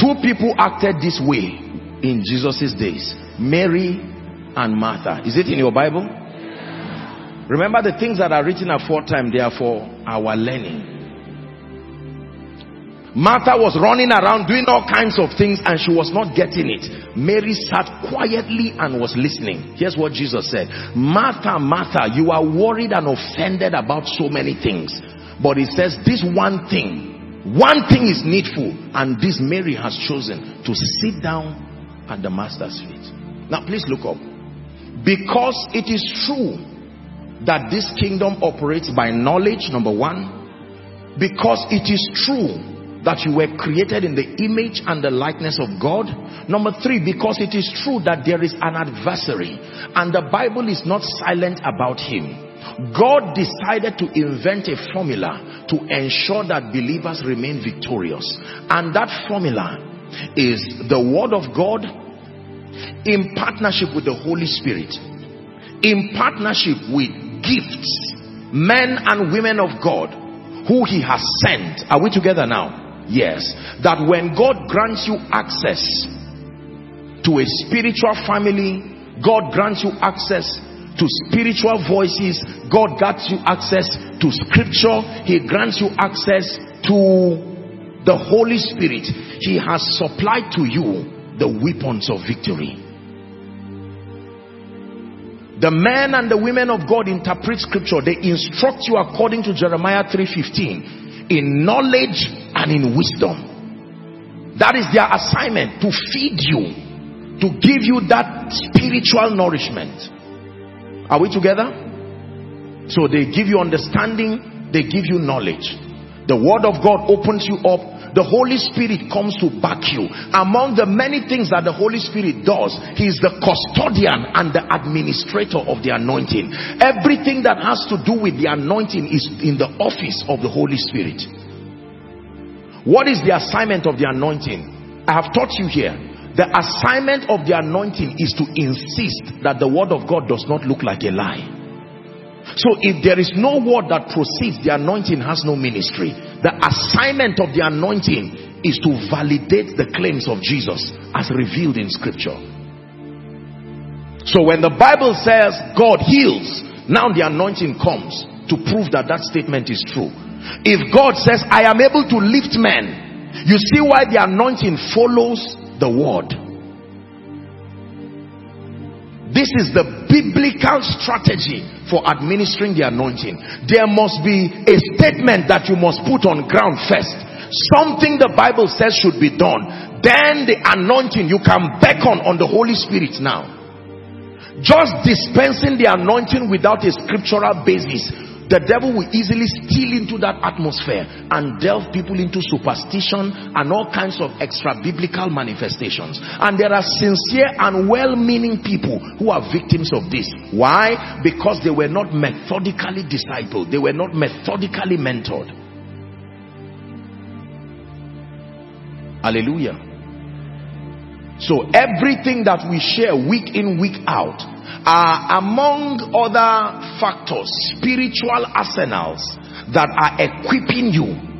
two people acted this way in Jesus' days. Mary and Martha. Is it in your Bible? Remember the things that are written aforetime, they are for our learning. Martha was running around doing all kinds of things and she was not getting it. Mary sat quietly and was listening. Here's what Jesus said. Martha, Martha, you are worried and offended about so many things. But he says this one thing, one thing is needful and this Mary has chosen to sit down at the master's feet. Now please look up. Because it is true that this kingdom operates by knowledge, number one. Because it is true that you were created in the image and the likeness of God. Number three, because it is true that there is an adversary and the Bible is not silent about him. God decided to invent a formula to ensure that believers remain victorious. And that formula is the word of God in partnership with the Holy Spirit, in partnership with gifts, men and women of God who he has sent. Are we together now? Yes. That when God grants you access to a spiritual family, God grants you access to spiritual voices, God grants you access to scripture, He grants you access to the Holy Spirit. He has supplied to you the weapons of victory. The men and the women of God interpret scripture. They instruct you according to Jeremiah 3.15 in knowledge and in wisdom. That is their assignment to feed you, to give you that spiritual nourishment. Are we together? So they give you understanding, they give you knowledge. The word of God opens you up. The Holy Spirit comes to back you. Among the many things that the Holy Spirit does, He is the custodian and the administrator of the anointing. Everything that has to do with the anointing is in the office of the Holy Spirit. What is the assignment of the anointing? I have taught you here. The assignment of the anointing is to insist that the word of God does not look like a lie. So if there is no word that proceeds, the anointing has no ministry. The assignment of the anointing is to validate the claims of Jesus as revealed in scripture. So when the Bible says God heals, now the anointing comes to prove that that statement is true. If God says, I am able to lift men, you see why the anointing follows the word. This is the biblical strategy for administering the anointing. There must be a statement that you must put on ground first. Something the Bible says should be done. Then the anointing, you can beckon on the Holy Spirit now. Just dispensing the anointing without a scriptural basis the devil will easily steal into that atmosphere and delve people into superstition and all kinds of extra biblical manifestations. And there are sincere and well-meaning people who are victims of this. Why? Because they were not methodically discipled. They were not methodically mentored. Hallelujah. So everything that we share week in, week out are among other factors, spiritual arsenals that are equipping you.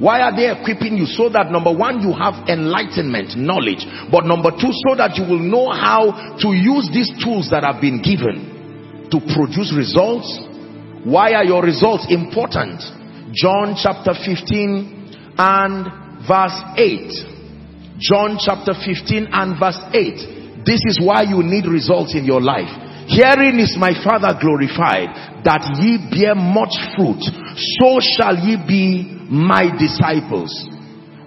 Why are they equipping you? So that number one, you have enlightenment, knowledge. But number two, so that you will know how to use these tools that have been given to produce results Why are your results important? John chapter 15 and verse 8. John chapter 15 and verse 8. This is why you need results in your life. Herein is my Father glorified, that ye bear much fruit, so shall ye be my disciples.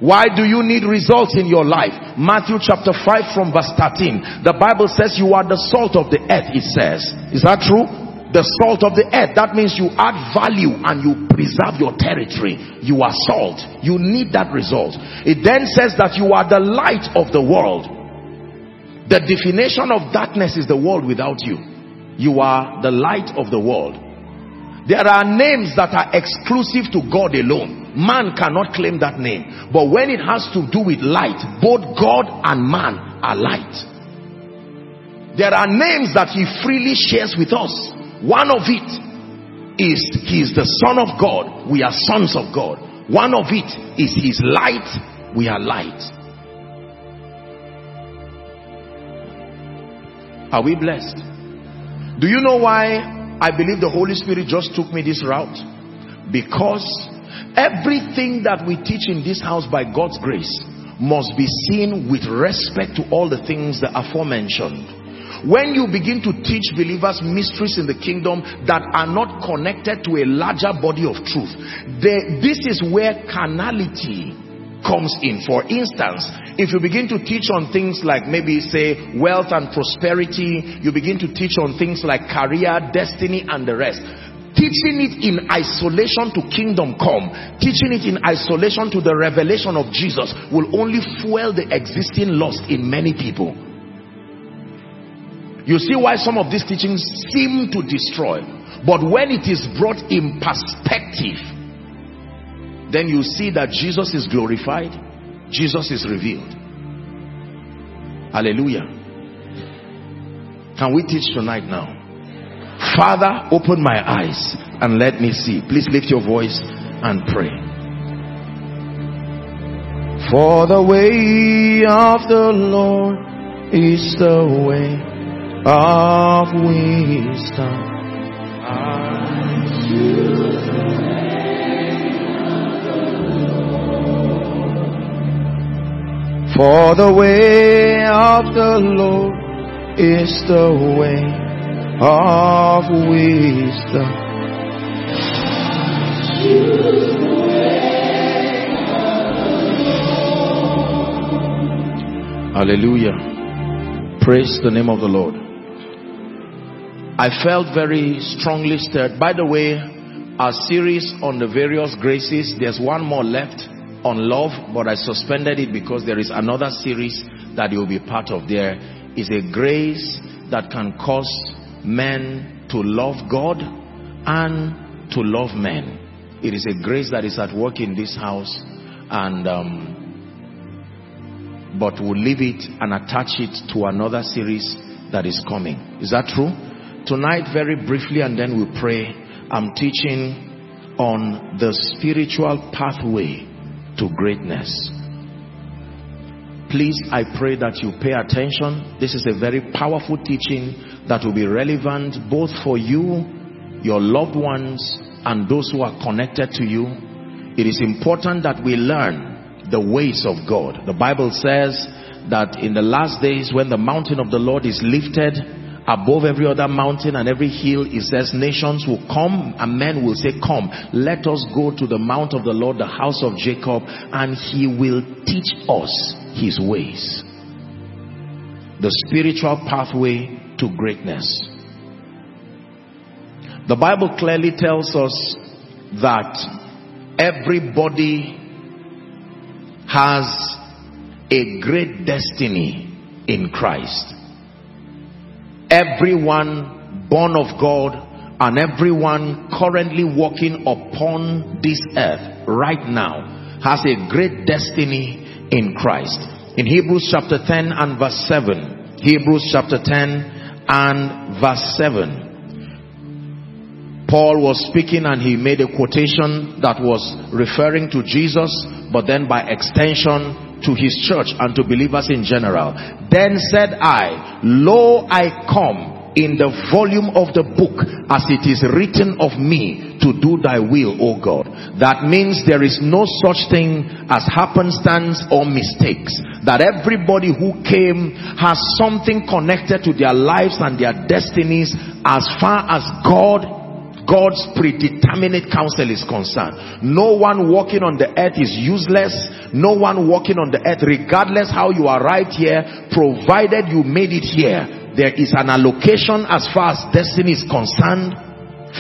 Why do you need results in your life? Matthew chapter 5 from verse 13. The Bible says you are the salt of the earth, it says. Is that true? The salt of the earth. That means you add value and you preserve your territory. You are salt. You need that result. It then says that you are the light of the world. The definition of darkness is the world without you. You are the light of the world. There are names that are exclusive to God alone. Man cannot claim that name. But when it has to do with light, both God and man are light. There are names that he freely shares with us. One of it is he is the son of God. We are sons of God. One of it is his light. We are light. Are we blessed? Do you know why I believe the Holy Spirit just took me this route? Because everything that we teach in this house by God's grace must be seen with respect to all the things that are aforementioned when you begin to teach believers mysteries in the kingdom that are not connected to a larger body of truth, they, this is where carnality comes in. For instance, if you begin to teach on things like maybe say wealth and prosperity, you begin to teach on things like career, destiny and the rest. Teaching it in isolation to kingdom come, teaching it in isolation to the revelation of Jesus will only fuel the existing lust in many people. You see why some of these teachings seem to destroy. But when it is brought in perspective, then you see that Jesus is glorified, Jesus is revealed. Hallelujah. Can we teach tonight now? Father, open my eyes and let me see. Please lift your voice and pray. For the way of the Lord is the way of wisdom. For the way of the Lord is the way of wisdom. Hallelujah. Praise the name of the Lord. I felt very strongly stirred. By the way, our series on the various graces, there's one more left on love, but I suspended it because there is another series that you will be part of. There is a grace that can cause men to love God and to love men. It is a grace that is at work in this house and um, but we'll leave it and attach it to another series that is coming. Is that true? Tonight, very briefly, and then we'll pray. I'm teaching on the spiritual pathway to greatness. Please, I pray that you pay attention. This is a very powerful teaching that will be relevant both for you, your loved ones, and those who are connected to you. It is important that we learn the ways of God. The Bible says that in the last days when the mountain of the Lord is lifted, above every other mountain and every hill it says nations will come and men will say come let us go to the mount of the lord the house of jacob and he will teach us his ways. The spiritual pathway to greatness. The bible clearly tells us that everybody has a great destiny in christ everyone born of God and everyone currently walking upon this earth right now has a great destiny in Christ. In Hebrews chapter 10 and verse 7, Hebrews chapter 10 and verse 7, Paul was speaking and he made a quotation that was referring to Jesus, but then by extension to his church and to believers in general. Then said I, Lo, I come. in the volume of the book as it is written of me to do thy will, O God. That means there is no such thing as happenstance or mistakes. That everybody who came has something connected to their lives and their destinies as far as God God's predeterminate counsel is concerned. No one walking on the earth is useless. No one walking on the earth, regardless how you arrived here, provided you made it here, there is an allocation as far as destiny is concerned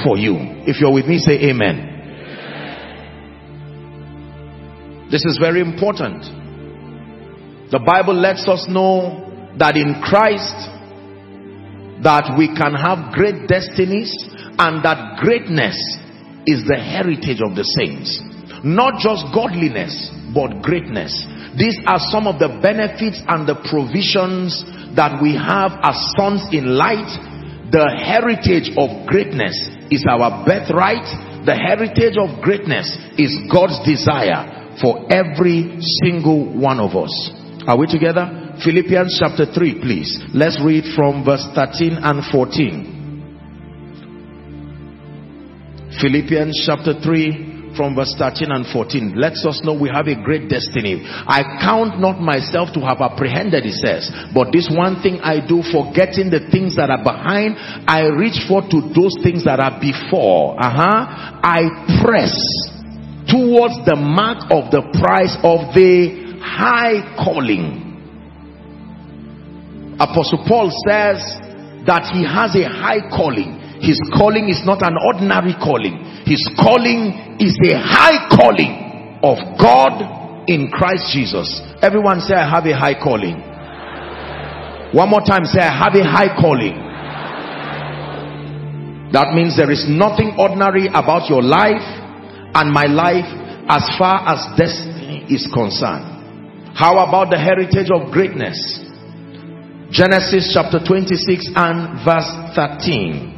for you. If you're with me, say amen. This is very important. The Bible lets us know that in Christ that we can have great destinies and that greatness is the heritage of the saints. Not just godliness but greatness. These are some of the benefits and the provisions that we have as sons in light. The heritage of greatness is our birthright. The heritage of greatness is God's desire for every single one of us. Are we together? Philippians chapter 3 please. Let's read from verse 13 and 14 Philippians chapter 3 from verse 13 and 14 lets us know we have a great destiny. I count not myself to have apprehended, he says, but this one thing I do, forgetting the things that are behind, I reach forth to those things that are before. Uh-huh. I press towards the mark of the prize of the high calling. Apostle Paul says that he has a high calling his calling is not an ordinary calling. His calling is a high calling of God in Christ Jesus. Everyone say, I have a high calling. One more time, say, I have a high calling. That means there is nothing ordinary about your life and my life as far as destiny is concerned. How about the heritage of greatness? Genesis chapter 26 and verse 13.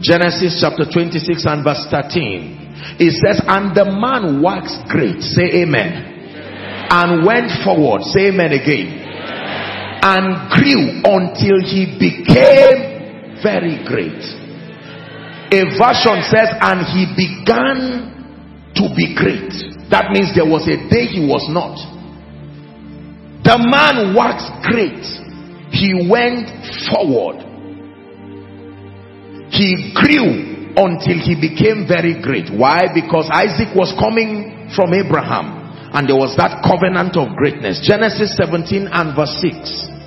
Genesis chapter 26 and verse 13. It says, And the man waxed great. Say amen. amen. And went forward. Say amen again. Amen. And grew until he became very great. A version says, And he began to be great. That means there was a day he was not. The man waxed great. He went forward he grew until he became very great. Why? Because Isaac was coming from Abraham and there was that covenant of greatness. Genesis 17 and verse 6.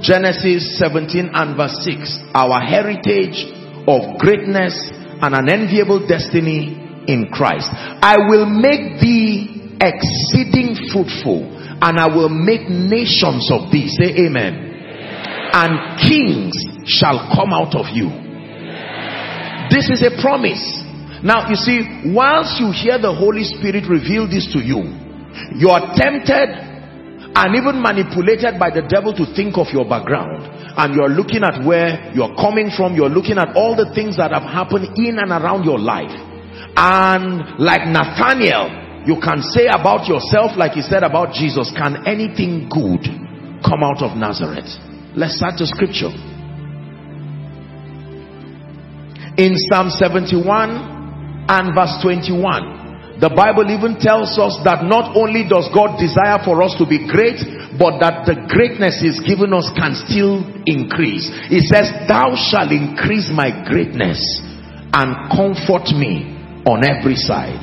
Genesis 17 and verse 6. Our heritage of greatness and an enviable destiny in Christ. I will make thee exceeding fruitful and I will make nations of thee. Say amen. amen. And kings shall come out of you. This is a promise. Now, you see, once you hear the Holy Spirit reveal this to you, you are tempted and even manipulated by the devil to think of your background. And you're looking at where you're coming from, you're looking at all the things that have happened in and around your life. And like Nathaniel, you can say about yourself, like he said about Jesus, can anything good come out of Nazareth? Let's start the scripture. In Psalm 71 and verse 21 the Bible even tells us that not only does God desire for us to be great but that the greatness is given us can still increase. It says thou shalt increase my greatness and comfort me on every side.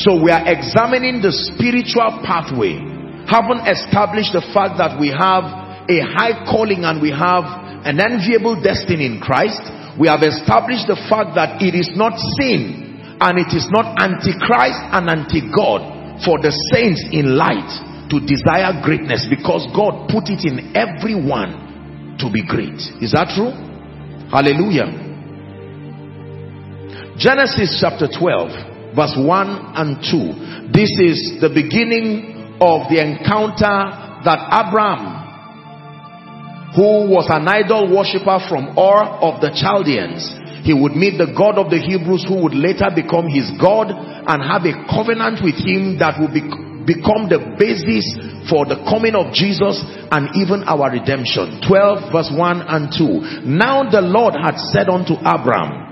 So we are examining the spiritual pathway haven't established the fact that we have a high calling and we have an enviable destiny in Christ, we have established the fact that it is not sin and it is not antichrist and anti-God for the saints in light to desire greatness because God put it in everyone to be great. Is that true? Hallelujah. Genesis chapter 12 verse 1 and 2. This is the beginning of the encounter that Abraham who was an idol worshipper from Ur of the Chaldeans. He would meet the God of the Hebrews who would later become his God and have a covenant with him that would be, become the basis for the coming of Jesus and even our redemption. 12 verse 1 and 2. Now the Lord had said unto Abram,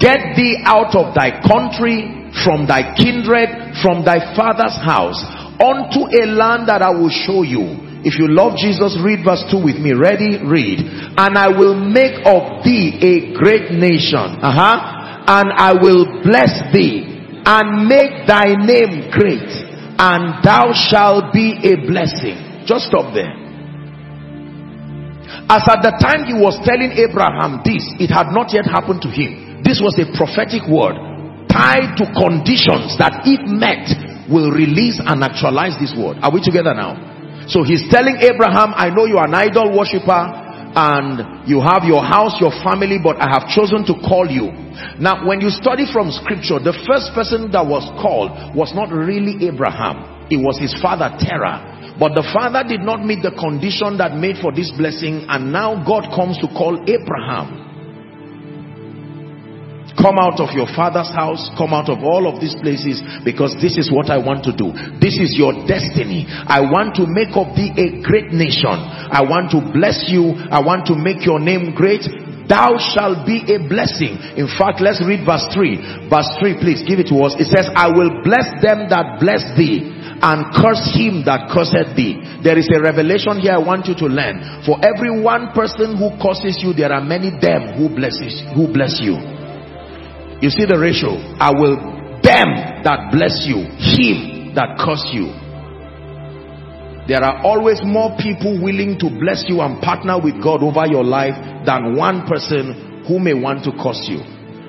Get thee out of thy country, from thy kindred, from thy father's house, unto a land that I will show you. If you love Jesus, read verse 2 with me. Ready? Read. And I will make of thee a great nation. Uh-huh. And I will bless thee and make thy name great and thou shalt be a blessing. Just stop there. As at the time he was telling Abraham this, it had not yet happened to him. This was a prophetic word tied to conditions that if met will release and actualize this word. Are we together now? So he's telling Abraham, I know you are an idol worshiper and you have your house, your family, but I have chosen to call you. Now, when you study from scripture, the first person that was called was not really Abraham. It was his father Terah. But the father did not meet the condition that made for this blessing and now God comes to call Abraham. Come out of your father's house, come out of all of these places because this is what I want to do. This is your destiny. I want to make of thee a great nation. I want to bless you. I want to make your name great. Thou shalt be a blessing. In fact, let's read verse 3. Verse 3, please give it to us. It says, I will bless them that bless thee and curse him that curseth thee. There is a revelation here I want you to learn. For every one person who curses you, there are many them who blesses who bless you. You see the ratio. I will them that bless you, him that curse you. There are always more people willing to bless you and partner with God over your life than one person who may want to curse you.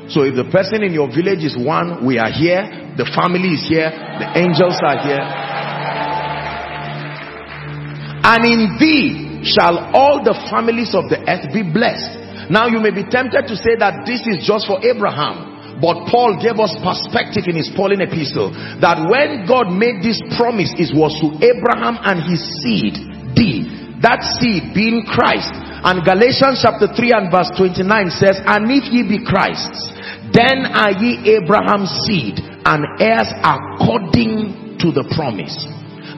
So if the person in your village is one, we are here, the family is here, the angels are here. And in thee shall all the families of the earth be blessed. Now you may be tempted to say that this is just for Abraham. But Paul gave us perspective in his Pauline epistle that when God made this promise, it was to Abraham and his seed, D. That seed being Christ. And Galatians chapter 3 and verse 29 says, And if ye be Christ's, then are ye Abraham's seed and heirs according to the promise.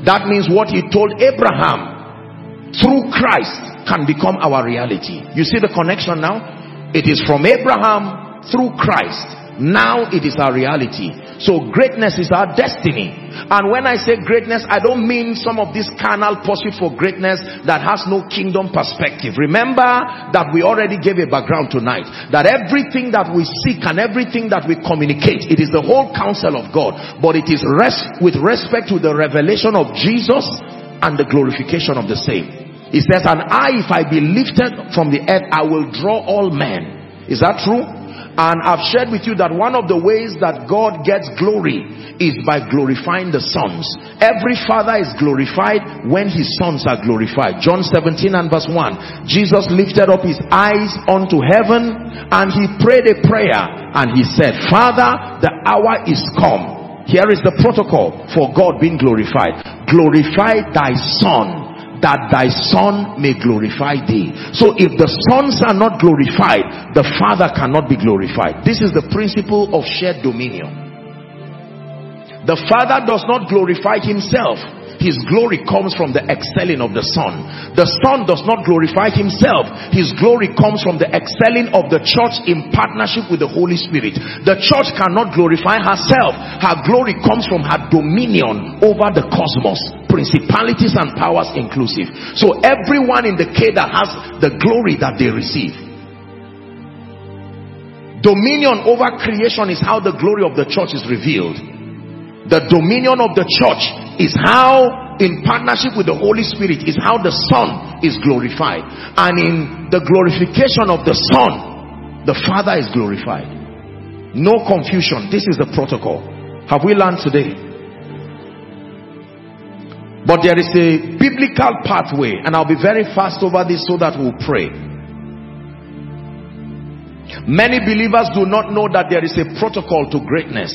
That means what he told Abraham through Christ can become our reality. You see the connection now? It is from Abraham through Christ now it is our reality. So greatness is our destiny. And when I say greatness, I don't mean some of this carnal pursuit for greatness that has no kingdom perspective. Remember that we already gave a background tonight. That everything that we seek and everything that we communicate, it is the whole counsel of God. But it is with respect to the revelation of Jesus and the glorification of the same. He says, and I, if I be lifted from the earth, I will draw all men. Is that true? And I've shared with you that one of the ways that God gets glory is by glorifying the sons. Every father is glorified when his sons are glorified. John 17 and verse 1. Jesus lifted up his eyes unto heaven and he prayed a prayer and he said, Father, the hour is come. Here is the protocol for God being glorified. Glorify thy son that thy son may glorify thee. So if the sons are not glorified, the father cannot be glorified. This is the principle of shared dominion. The father does not glorify himself. His glory comes from the excelling of the son. The son does not glorify himself. His glory comes from the excelling of the church in partnership with the Holy Spirit. The church cannot glorify herself. Her glory comes from her dominion over the cosmos principalities and powers inclusive. So everyone in the Kedah has the glory that they receive. Dominion over creation is how the glory of the church is revealed. The dominion of the church is how in partnership with the Holy Spirit is how the Son is glorified. And in the glorification of the Son, the Father is glorified. No confusion. This is the protocol. Have we learned today? But there is a biblical pathway, and I'll be very fast over this so that we'll pray. Many believers do not know that there is a protocol to greatness.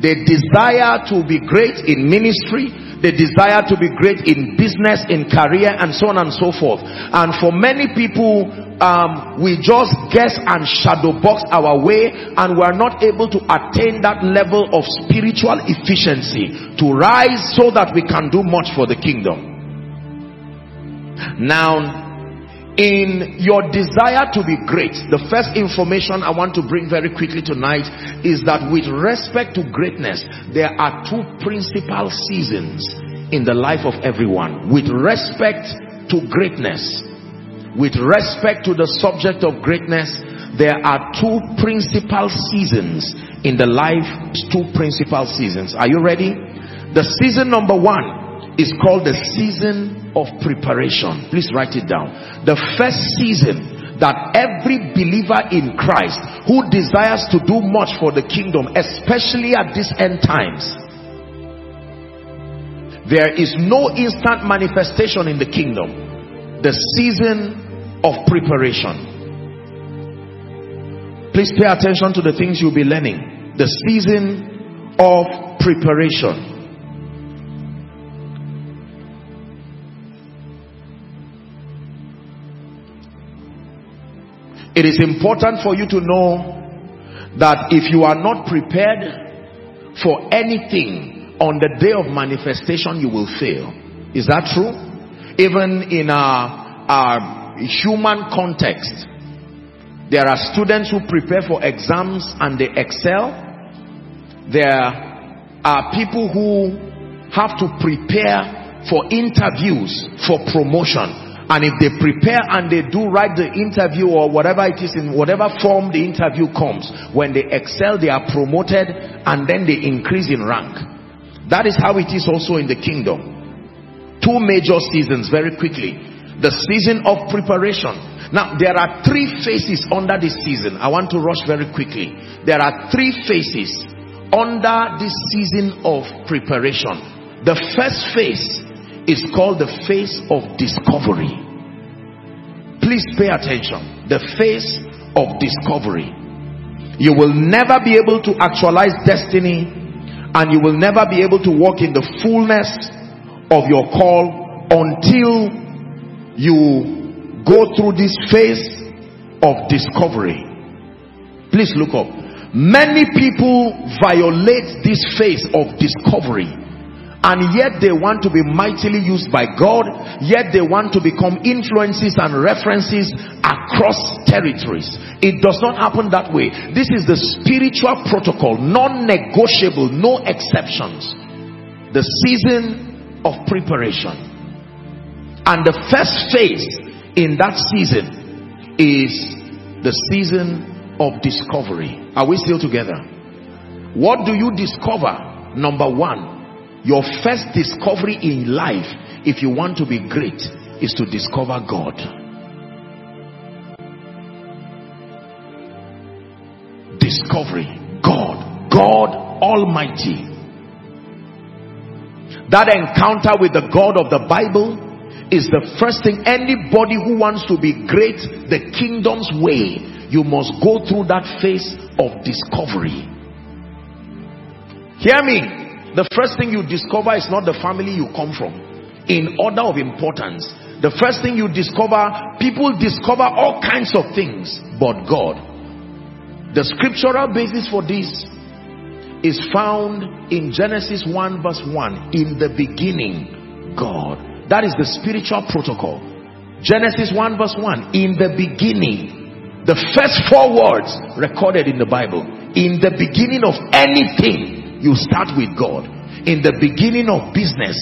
They desire to be great in ministry. They desire to be great in business, in career, and so on and so forth. And for many people, um, we just guess and shadow box our way, and we are not able to attain that level of spiritual efficiency to rise so that we can do much for the kingdom. Now, in your desire to be great the first information i want to bring very quickly tonight is that with respect to greatness there are two principal seasons in the life of everyone. With respect to greatness with respect to the subject of greatness there are two principal seasons in the life two principal seasons. Are you ready? The season number one is called the season of preparation. Please write it down. The first season that every believer in Christ who desires to do much for the kingdom, especially at these end times, there is no instant manifestation in the kingdom. The season of preparation. Please pay attention to the things you'll be learning. The season of preparation. It is important for you to know that if you are not prepared for anything on the day of manifestation, you will fail. Is that true? Even in a, a human context, there are students who prepare for exams and they excel. There are people who have to prepare for interviews for promotion and if they prepare and they do write the interview or whatever it is in whatever form the interview comes, when they excel, they are promoted and then they increase in rank. That is how it is also in the kingdom. Two major seasons very quickly. The season of preparation. Now, there are three phases under this season. I want to rush very quickly. There are three phases under this season of preparation. The first phase is called the face of discovery. Please pay attention. The face of discovery. You will never be able to actualize destiny and you will never be able to walk in the fullness of your call until you go through this phase of discovery. Please look up. Many people violate this phase of discovery and yet they want to be mightily used by God, yet they want to become influences and references across territories. It does not happen that way. This is the spiritual protocol, non-negotiable, no exceptions. The season of preparation. And the first phase in that season is the season of discovery. Are we still together? What do you discover? Number one, your first discovery in life, if you want to be great, is to discover God. Discovery. God. God Almighty. That encounter with the God of the Bible is the first thing anybody who wants to be great the kingdom's way you must go through that phase of discovery hear me the first thing you discover is not the family you come from. In order of importance, the first thing you discover, people discover all kinds of things, but God. The scriptural basis for this is found in Genesis 1 verse 1. In the beginning, God. That is the spiritual protocol. Genesis 1 verse 1. In the beginning. The first four words recorded in the Bible. In the beginning of anything you start with God. In the beginning of business,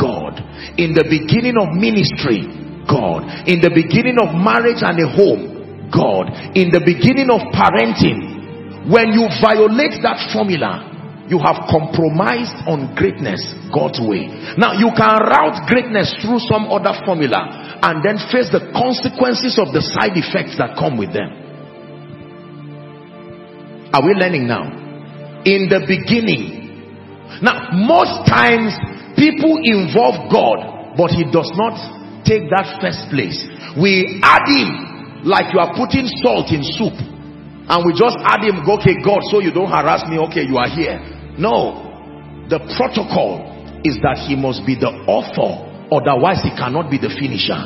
God. In the beginning of ministry, God. In the beginning of marriage and a home, God. In the beginning of parenting, when you violate that formula, you have compromised on greatness God's way. Now you can route greatness through some other formula and then face the consequences of the side effects that come with them. Are we learning now? In the beginning. Now, most times people involve God, but He does not take that first place. We add Him like you are putting salt in soup, and we just add Him, okay, God, so you don't harass me, okay, you are here. No, the protocol is that he must be the author otherwise he cannot be the finisher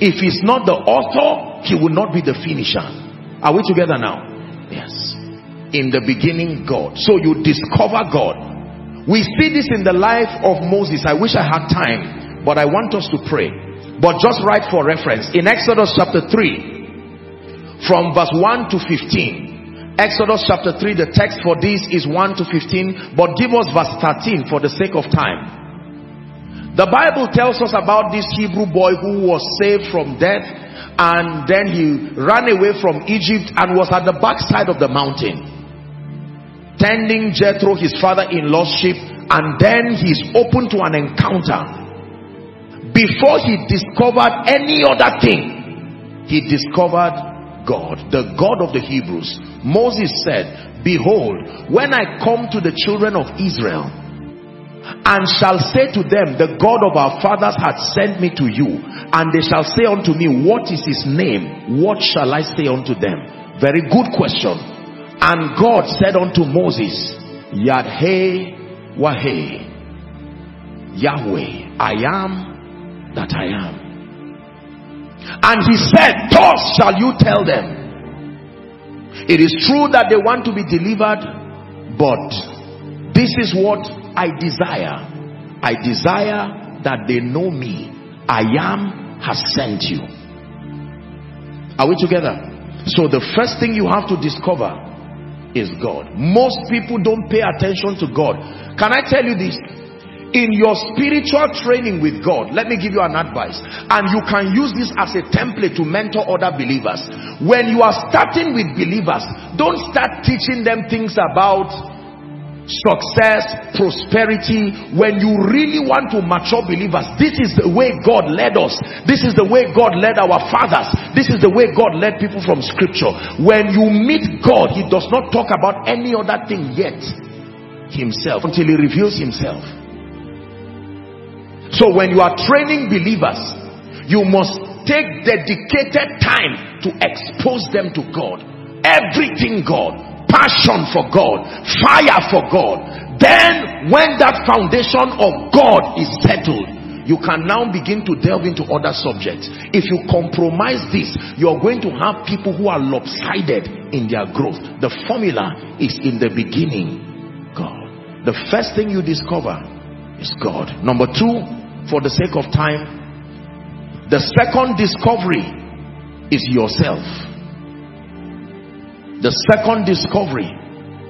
if he's not the author he will not be the finisher are we together now yes in the beginning God. So you discover God. We see this in the life of Moses. I wish I had time but I want us to pray. But just write for reference. In Exodus chapter 3 from verse 1 to 15 Exodus chapter 3 the text for this is 1 to 15 but give us verse 13 for the sake of time. The Bible tells us about this Hebrew boy who was saved from death and then he ran away from Egypt and was at the backside of the mountain tending Jethro his father-in-law's sheep and then he's open to an encounter. Before he discovered any other thing he discovered God the God of the Hebrews. Moses said behold when I come to the children of Israel and shall say to them the God of our fathers hath sent me to you and they shall say unto me what is his name? What shall I say unto them? Very good question and God said unto Moses Yadhe Wahe Yahweh I am that I am and he said thus shall you tell them it is true that they want to be delivered but this is what I desire, I desire that they know me. I am has sent you. Are we together? So the first thing you have to discover is God. Most people don't pay attention to God. Can I tell you this? in your spiritual training with God, let me give you an advice. And you can use this as a template to mentor other believers. When you are starting with believers, don't start teaching them things about success, prosperity, when you really want to mature believers, this is the way God led us. This is the way God led our fathers. This is the way God led people from scripture. When you meet God, he does not talk about any other thing yet himself until he reveals himself. So when you are training believers, you must take dedicated time to expose them to God. Everything God passion for God, fire for God, then when that foundation of God is settled, you can now begin to delve into other subjects. If you compromise this, you're going to have people who are lopsided in their growth. The formula is in the beginning, God. The first thing you discover is God. Number two, for the sake of time, the second discovery is yourself. The second discovery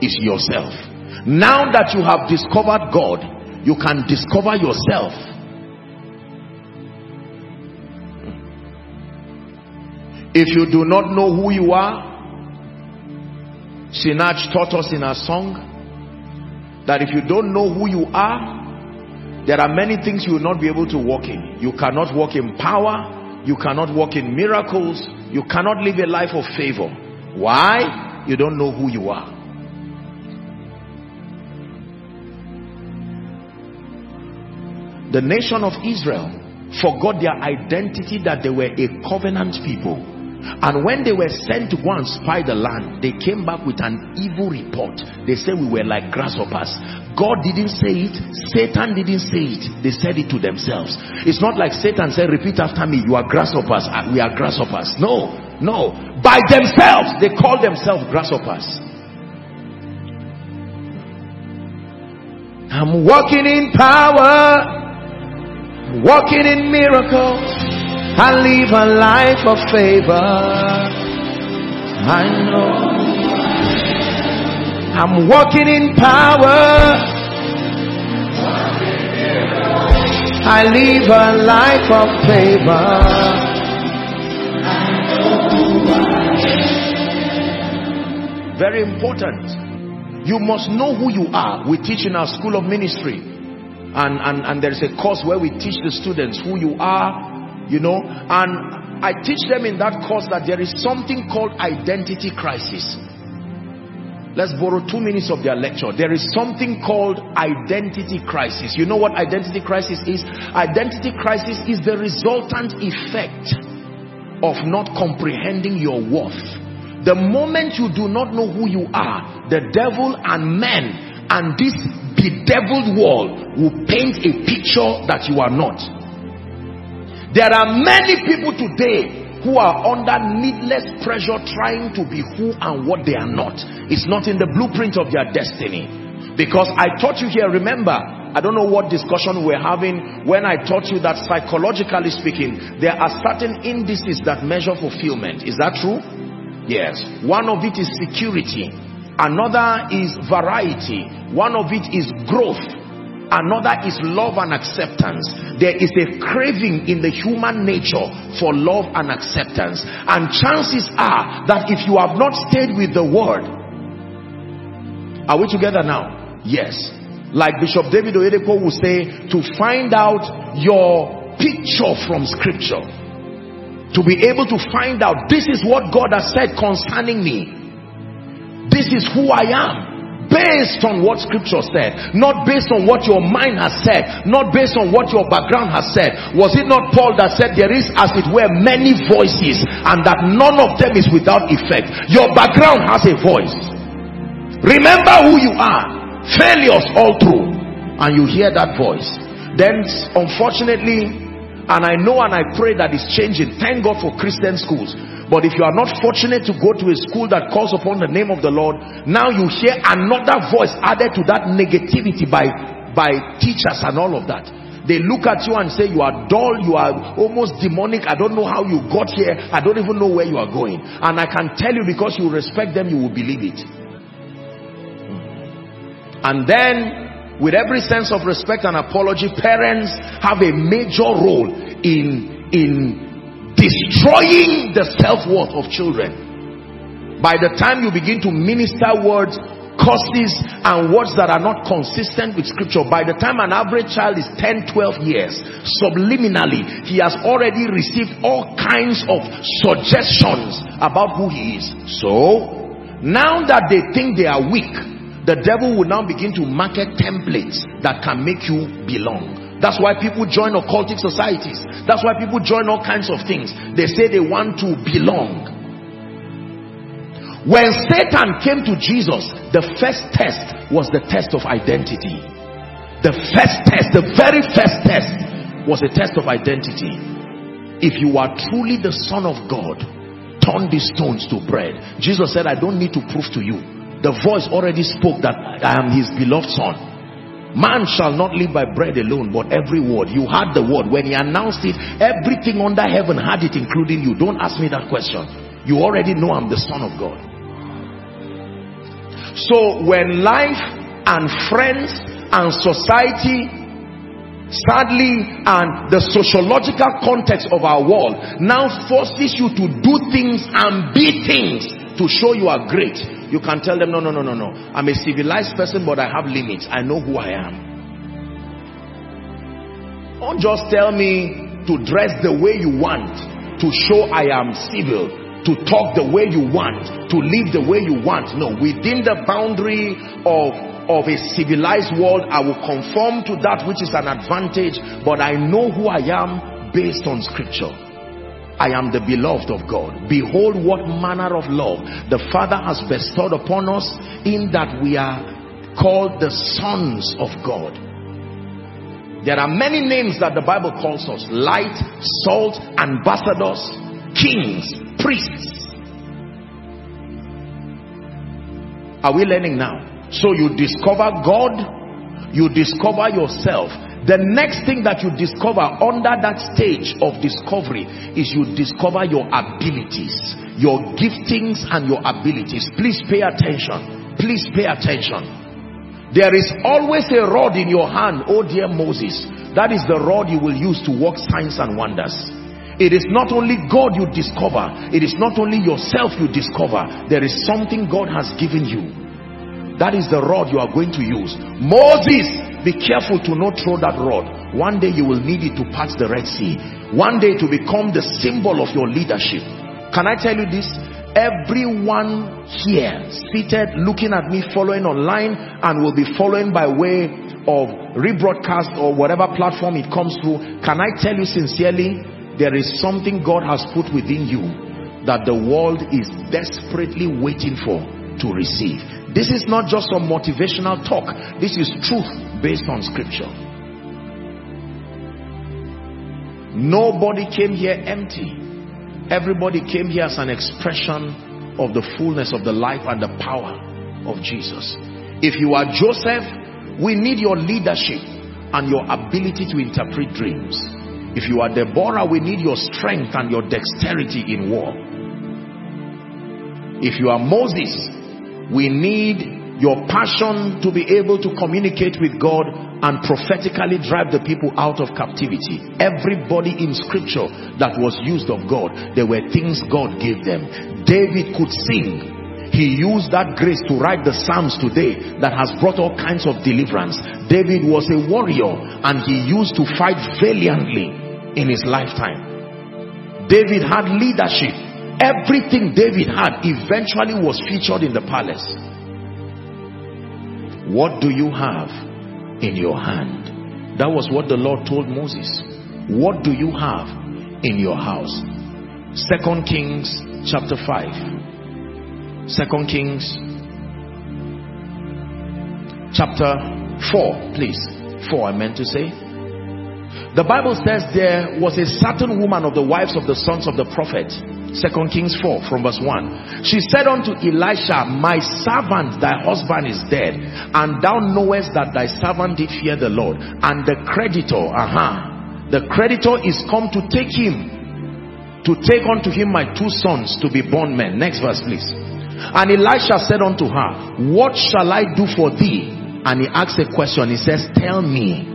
is yourself. Now that you have discovered God, you can discover yourself. If you do not know who you are, Sinach taught us in a song that if you don't know who you are, there are many things you will not be able to walk in. You cannot walk in power. You cannot walk in miracles. You cannot live a life of favor. Why? You don't know who you are. The nation of Israel forgot their identity that they were a covenant people. And when they were sent to go and spy the land, they came back with an evil report. They said we were like grasshoppers. God didn't say it. Satan didn't say it. They said it to themselves. It's not like Satan said, repeat after me, you are grasshoppers. We are grasshoppers. No. No. By themselves, they call themselves grasshoppers. I'm walking in power, walking in miracles. I live a life of favor. I know. I'm walking in power. I live a life of favor. Very important. You must know who you are. We teach in our school of ministry. And, and, and there's a course where we teach the students who you are, you know. And I teach them in that course that there is something called identity crisis. Let's borrow two minutes of their lecture. There is something called identity crisis. You know what identity crisis is? Identity crisis is the resultant effect of not comprehending your worth the moment you do not know who you are, the devil and men and this bedeviled world will paint a picture that you are not. There are many people today who are under needless pressure trying to be who and what they are not. It's not in the blueprint of their destiny. Because I taught you here, remember, I don't know what discussion we're having when I taught you that psychologically speaking, there are certain indices that measure fulfillment. Is that true? Yes. One of it is security. Another is variety. One of it is growth. Another is love and acceptance. There is a craving in the human nature for love and acceptance. And chances are that if you have not stayed with the word, are we together now? Yes like Bishop David Oyedepo will say, to find out your picture from scripture. To be able to find out, this is what God has said concerning me. This is who I am. Based on what scripture said. Not based on what your mind has said. Not based on what your background has said. Was it not Paul that said there is as it were many voices and that none of them is without effect. Your background has a voice. Remember who you are failures all through and you hear that voice then unfortunately and I know and I pray that it's changing. Thank God for Christian schools. But if you are not fortunate to go to a school that calls upon the name of the Lord now you hear another voice added to that negativity by by teachers and all of that. They look at you and say you are dull. You are almost demonic. I don't know how you got here. I don't even know where you are going. And i can tell you because you respect them you will believe it. And then, with every sense of respect and apology, parents have a major role in, in destroying the self-worth of children. By the time you begin to minister words, curses and words that are not consistent with scripture by the time an average child is 10 12 years subliminally he has already received all kinds of suggestions about who he is so now that they think they are weak the devil will now begin to market templates that can make you belong. That's why people join occultic societies. That's why people join all kinds of things. They say they want to belong. When satan came to jesus the first test was the test of identity. The first test the very first test was a test of identity. If you are truly the son of god turn these stones to bread. Jesus said i don't need to prove to you the voice already spoke that I am his beloved son. Man shall not live by bread alone, but every word. You heard the word. When he announced it, everything under heaven had it, including you. Don't ask me that question. You already know I'm the son of God. So when life and friends and society sadly and the sociological context of our world now forces you to do things and be things to show you are great you can tell them, no, no, no, no, no. I'm a civilized person, but I have limits. I know who I am. Don't just tell me to dress the way you want, to show I am civil, to talk the way you want, to live the way you want. No, within the boundary of, of a civilized world, I will conform to that which is an advantage, but I know who I am based on scripture. I am the beloved of God. Behold what manner of love the Father has bestowed upon us in that we are called the sons of God. There are many names that the Bible calls us. Light, salt, ambassadors, kings, priests. Are we learning now? So you discover God, you discover yourself, the next thing that you discover under that stage of discovery is you discover your abilities, your giftings and your abilities. Please pay attention. Please pay attention. There is always a rod in your hand, oh dear Moses. That is the rod you will use to work signs and wonders. It is not only God you discover, it is not only yourself you discover. There is something God has given you. That is the rod you are going to use. Moses be careful to not throw that rod. One day you will need it to part the Red Sea. One day to become the symbol of your leadership. Can I tell you this? Everyone here seated looking at me following online and will be following by way of rebroadcast or whatever platform it comes through. Can I tell you sincerely there is something God has put within you that the world is desperately waiting for to receive This is not just some motivational talk. This is truth based on scripture. Nobody came here empty. Everybody came here as an expression of the fullness of the life and the power of Jesus. If you are Joseph, we need your leadership and your ability to interpret dreams. If you are Deborah, we need your strength and your dexterity in war. If you are Moses, we need your passion to be able to communicate with God and prophetically drive the people out of captivity. Everybody in scripture that was used of God, there were things God gave them. David could sing he used that grace to write the Psalms today that has brought all kinds of deliverance. David was a warrior and he used to fight valiantly in his lifetime. David had leadership. Everything David had eventually was featured in the palace. What do you have in your hand? That was what the Lord told Moses. What do you have in your house? Second Kings chapter 5 Second Kings chapter 4, please. 4 I meant to say. The Bible says there was a certain woman of the wives of the sons of the prophet. Second Kings 4 from verse 1. She said unto Elisha, My servant, thy husband is dead, and thou knowest that thy servant did fear the Lord. And the creditor, aha, uh -huh, the creditor is come to take him, to take unto him my two sons to be born men. Next verse, please. And Elisha said unto her, What shall I do for thee? And he asked a question. He says, Tell me,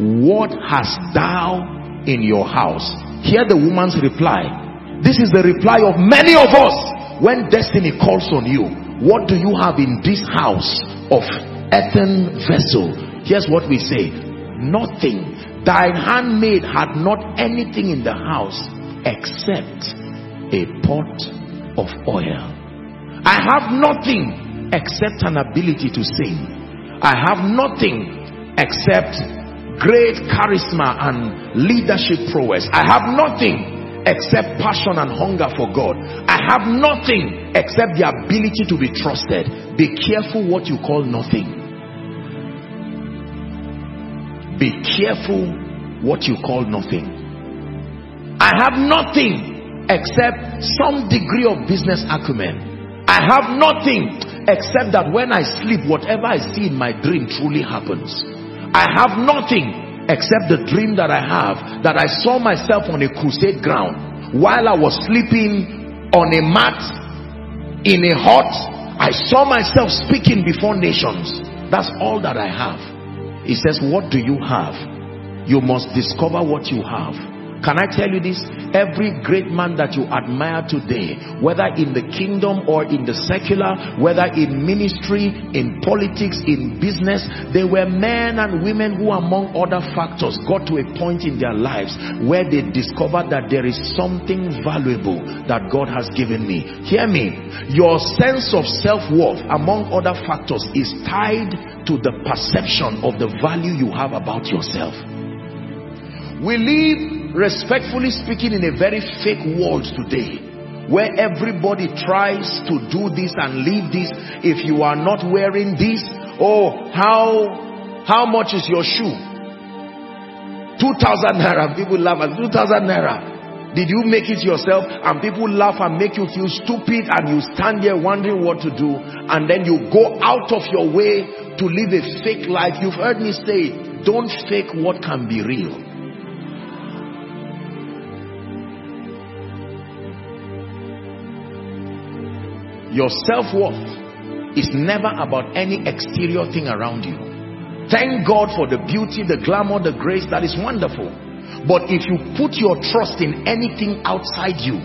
what hast thou in your house? Hear the woman's reply. This is the reply of many of us when destiny calls on you. What do you have in this house of earthen vessel? Here's what we say. Nothing. Thine handmaid had not anything in the house except a pot of oil. I have nothing except an ability to sing. I have nothing except great charisma and leadership prowess. I have nothing except passion and hunger for God. I have nothing except the ability to be trusted. Be careful what you call nothing. Be careful what you call nothing. I have nothing except some degree of business acumen. I have nothing except that when I sleep, whatever I see in my dream truly happens. I have nothing except the dream that I have that I saw myself on a crusade ground while I was sleeping on a mat in a hut. I saw myself speaking before nations. That's all that I have. He says, What do you have? You must discover what you have can I tell you this? Every great man that you admire today, whether in the kingdom or in the secular, whether in ministry, in politics, in business, they were men and women who among other factors got to a point in their lives where they discovered that there is something valuable that God has given me. Hear me. Your sense of self-worth among other factors is tied to the perception of the value you have about yourself. We live respectfully speaking in a very fake world today where everybody tries to do this and leave this if you are not wearing this oh how how much is your shoe? 2000 naira. People laugh at 2000 naira. Did you make it yourself? And people laugh and make you feel stupid and you stand there wondering what to do and then you go out of your way to live a fake life. You've heard me say don't fake what can be real Your self-worth is never about any exterior thing around you. Thank God for the beauty, the glamour, the grace. That is wonderful. But if you put your trust in anything outside you,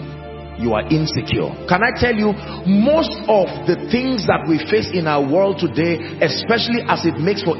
you are insecure. Can I tell you, most of the things that we face in our world today, especially as it makes for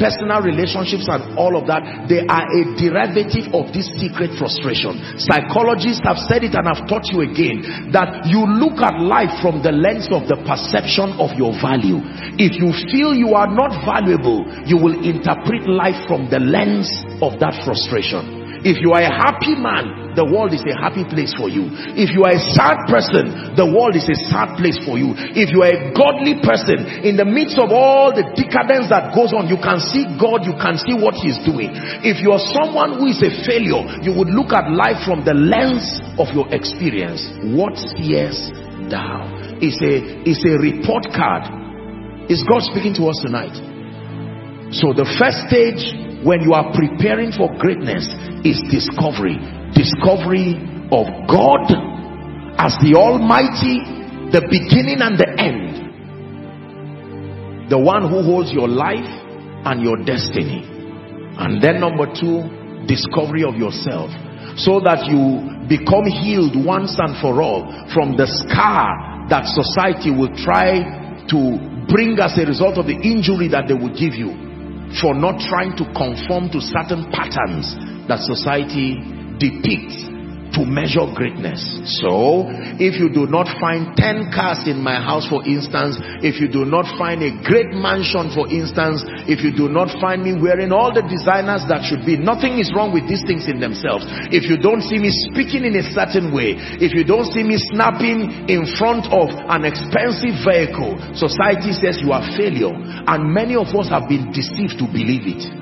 interpersonal relationships and all of that, they are a derivative of this secret frustration. Psychologists have said it and I've taught you again, that you look at life from the lens of the perception of your value. If you feel you are not valuable, you will interpret life from the lens of that frustration If you are a happy man, the world is a happy place for you. If you are a sad person, the world is a sad place for you. If you are a godly person, in the midst of all the decadence that goes on, you can see God, you can see what He's doing. If you are someone who is a failure, you would look at life from the lens of your experience. What seest thou? It's a, it's a report card. Is God speaking to us tonight? So the first stage when you are preparing for greatness is discovery. Discovery of God as the Almighty, the beginning and the end. The one who holds your life and your destiny. And then number two, discovery of yourself. So that you become healed once and for all from the scar that society will try to bring as a result of the injury that they will give you for not trying to conform to certain patterns that society depicts to measure greatness. So, if you do not find 10 cars in my house, for instance, if you do not find a great mansion, for instance, if you do not find me wearing all the designers that should be, nothing is wrong with these things in themselves. If you don't see me speaking in a certain way, if you don't see me snapping in front of an expensive vehicle, society says you are failure. And many of us have been deceived to believe it.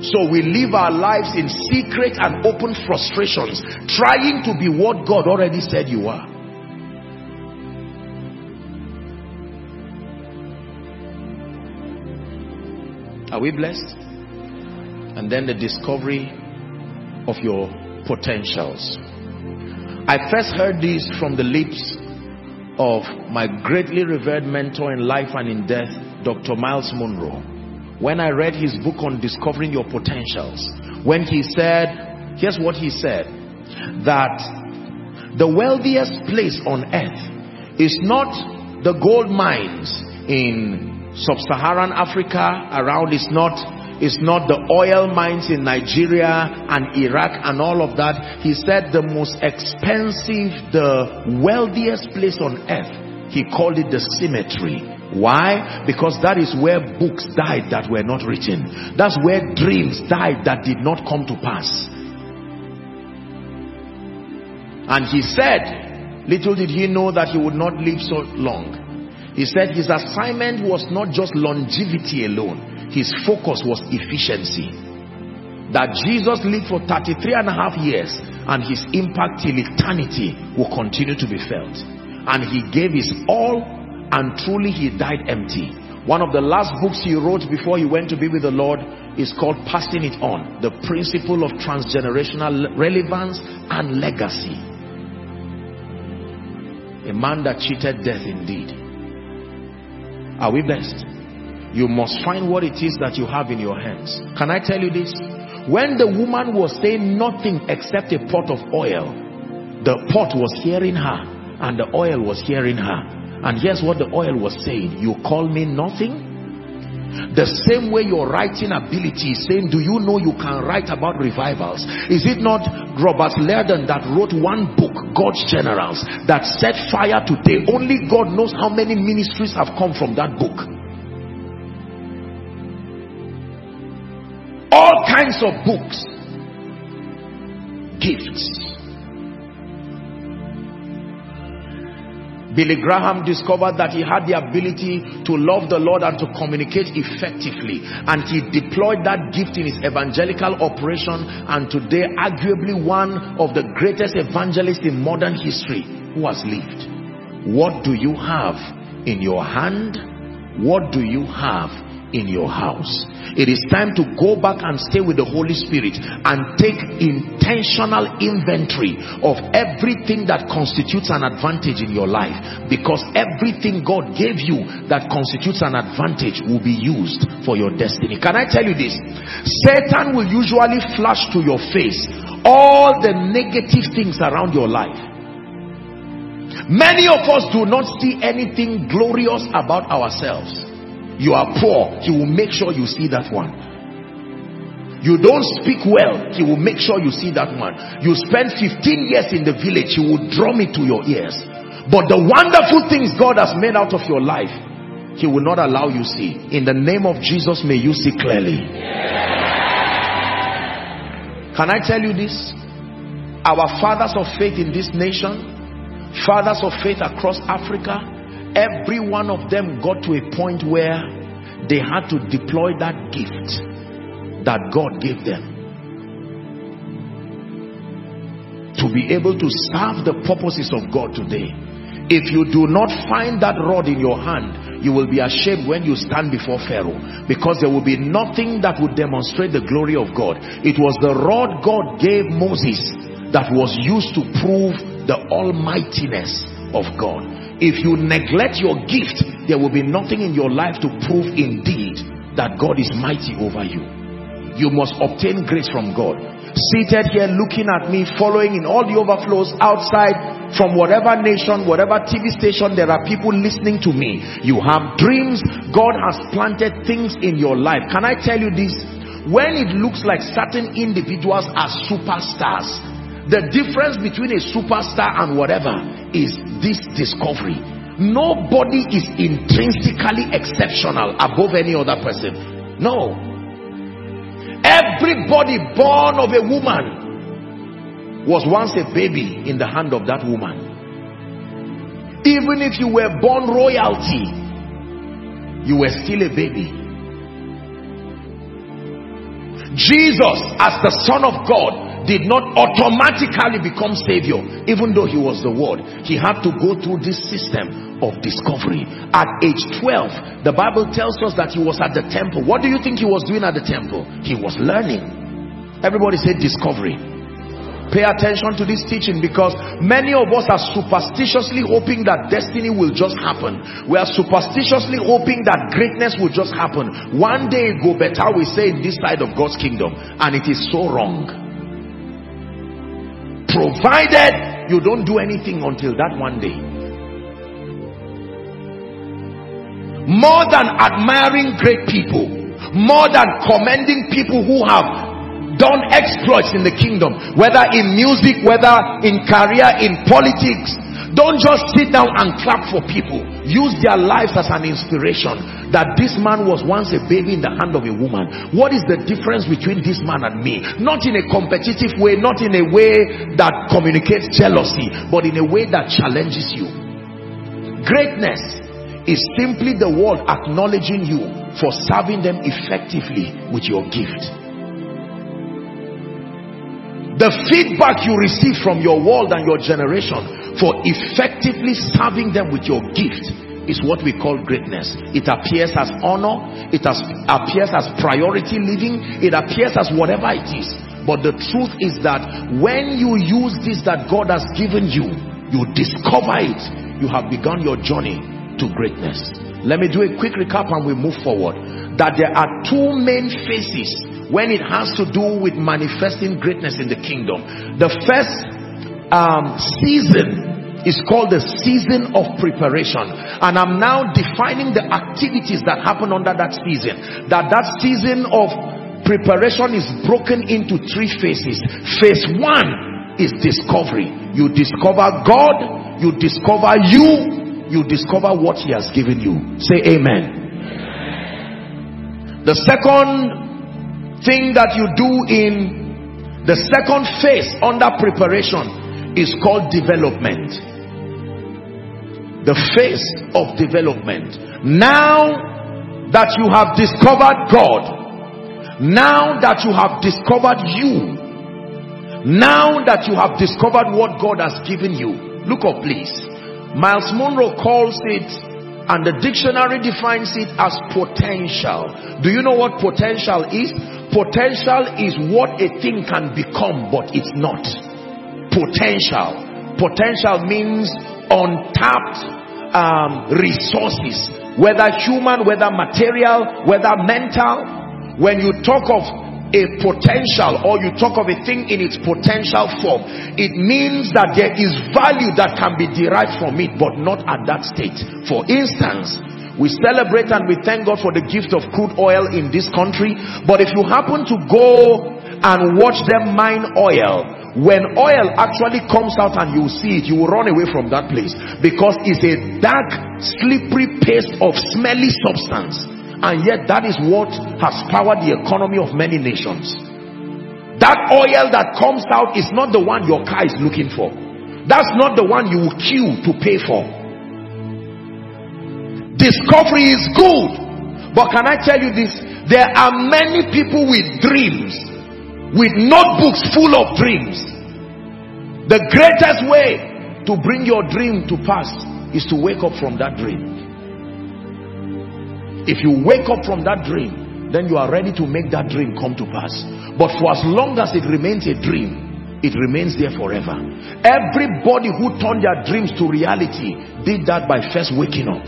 So we live our lives in secret and open frustrations, trying to be what God already said you are. Are we blessed? And then the discovery of your potentials. I first heard this from the lips of my greatly revered mentor in life and in death, Dr. Miles Munroe when I read his book on discovering your potentials, when he said, here's what he said, that the wealthiest place on earth is not the gold mines in sub-Saharan Africa around, it's not it's not the oil mines in Nigeria and Iraq and all of that. He said the most expensive, the wealthiest place on earth, he called it the cemetery why? Because that is where books died that were not written. That's where dreams died that did not come to pass. And he said, little did he know that he would not live so long. He said his assignment was not just longevity alone. His focus was efficiency. That Jesus lived for 33 and a half years and his impact till eternity will continue to be felt. And he gave his all and truly he died empty. One of the last books he wrote before he went to be with the Lord is called Passing It On, the principle of transgenerational relevance and legacy. A man that cheated death indeed. Are we blessed? You must find what it is that you have in your hands. Can I tell you this? When the woman was saying nothing except a pot of oil, the pot was hearing her and the oil was hearing her and here's what the oil was saying. You call me nothing? The same way your writing ability is saying, do you know you can write about revivals? Is it not Robert Liardon that wrote one book, God's Generals, that set fire today? Only God knows how many ministries have come from that book. All kinds of books. Gifts Billy Graham discovered that he had the ability to love the Lord and to communicate effectively. And he deployed that gift in his evangelical operation. And today, arguably one of the greatest evangelists in modern history who has lived. What do you have in your hand? What do you have in your house. It is time to go back and stay with the Holy Spirit and take intentional inventory of everything that constitutes an advantage in your life because everything God gave you that constitutes an advantage will be used for your destiny. Can I tell you this? Satan will usually flash to your face all the negative things around your life. Many of us do not see anything glorious about ourselves you are poor he will make sure you see that one. You don't speak well he will make sure you see that one you spend 15 years in the village he will drum it to your ears. But the wonderful things God has made out of your life he will not allow you see. In the name of Jesus may you see clearly. Can I tell you this? Our fathers of faith in this nation, fathers of faith across Africa, every one of them got to a point where they had to deploy that gift that God gave them to be able to serve the purposes of God today. If you do not find that rod in your hand, you will be ashamed when you stand before Pharaoh because there will be nothing that would demonstrate the glory of God. It was the rod God gave Moses that was used to prove the almightiness of God. If you neglect your gift, there will be nothing in your life to prove indeed that God is mighty over you. You must obtain grace from God seated here looking at me, following in all the overflows outside from whatever nation, whatever TV station, there are people listening to me. You have dreams. God has planted things in your life. Can I tell you this? When it looks like certain individuals are superstars, the difference between a superstar and whatever is this discovery. Nobody is intrinsically exceptional above any other person. No. Everybody born of a woman was once a baby in the hand of that woman. Even if you were born royalty, you were still a baby. Jesus, as the Son of God, did not automatically become Savior, even though he was the Word. He had to go through this system of discovery. At age 12, the Bible tells us that he was at the temple. What do you think he was doing at the temple? He was learning. Everybody said discovery. Pay attention to this teaching because many of us are superstitiously hoping that destiny will just happen. We are superstitiously hoping that greatness will just happen. One day go better, we say in this side of God's kingdom. And it is so wrong provided you don't do anything until that one day. More than admiring great people more than commending people who have done exploits in the kingdom whether in music whether in career in politics don't just sit down and clap for people. Use their lives as an inspiration that this man was once a baby in the hand of a woman. What is the difference between this man and me? Not in a competitive way, not in a way that communicates jealousy, but in a way that challenges you. Greatness is simply the world acknowledging you for serving them effectively with your gift. The feedback you receive from your world and your generation for effectively serving them with your gift is what we call greatness. It appears as honor, it has, appears as priority living, it appears as whatever it is. But the truth is that when you use this that God has given you, you discover it, you have begun your journey to greatness. Let me do a quick recap and we move forward. That there are two main phases when it has to do with manifesting greatness in the kingdom. The first um, season is called the season of preparation. And I'm now defining the activities that happen under that season. That that season of preparation is broken into three phases. Phase one is discovery. You discover God you discover you you discover what he has given you. Say amen. The second thing that you do in the second phase under preparation is called development. The phase of development. Now that you have discovered God now that you have discovered you now that you have discovered what God has given you look up please. Myles Munroe calls it and the dictionary defines it as potential. Do you know what potential is? Potential is what a thing can become, but it's not. Potential. Potential means untapped um, resources, whether human, whether material, whether mental. When you talk of a potential or you talk of a thing in its potential form, it means that there is value that can be derived from it, but not at that state. For instance, we celebrate and we thank God for the gift of crude oil in this country. But if you happen to go and watch them mine oil, when oil actually comes out and you see it, you will run away from that place because it's a dark, slippery paste of smelly substance. And yet that is what has powered the economy of many nations. that oil that comes out is not the one your car is looking for. That's not the one you will queue to pay for. Discovery is good. But can I tell you this? There are many people with dreams, with notebooks full of dreams. The greatest way to bring your dream to pass is to wake up from that dream. If you wake up from that dream, then you are ready to make that dream come to pass. But for as long as it remains a dream, it remains there forever. Everybody who turned their dreams to reality did that by first waking up.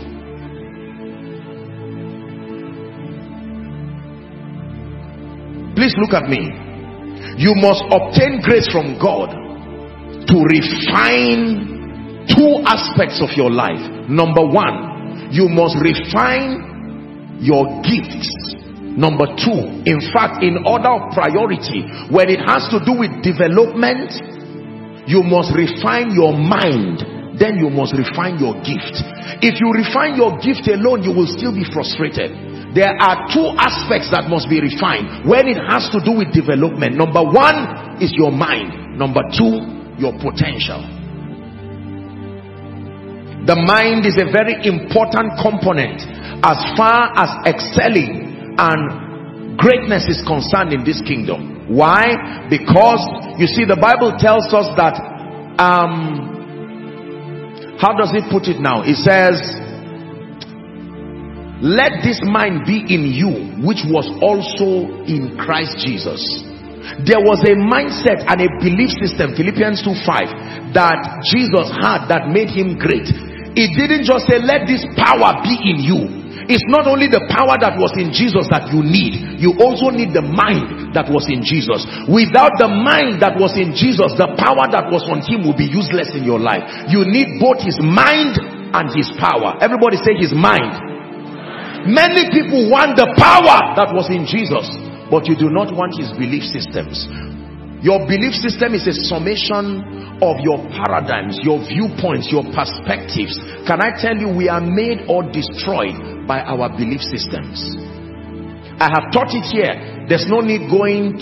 Please look at me. You must obtain grace from God to refine two aspects of your life. Number one, you must refine your gifts. Number two in fact in order of priority when it has to do with development you must refine your mind. Then you must refine your gift. If you refine your gift alone you will still be frustrated there are two aspects that must be refined when it has to do with development. Number one is your mind. Number two your potential. The mind is a very important component as far as excelling and greatness is concerned in this kingdom. Why? Because you see the bible tells us that um how does it put it now? It says let this mind be in you which was also in christ jesus there was a mindset and a belief system philippians 2 5 that jesus had that made him great it didn't just say let this power be in you it's not only the power that was in Jesus that you need, you also need the mind that was in Jesus. Without the mind that was in Jesus, the power that was on him will be useless in your life. You need both his mind and his power. Everybody say his mind. Many people want the power that was in Jesus, but you do not want his belief systems. Your belief system is a summation of your paradigms, your viewpoints, your perspectives. Can I tell you, we are made or destroyed by our belief systems. I have taught it here. There's no need going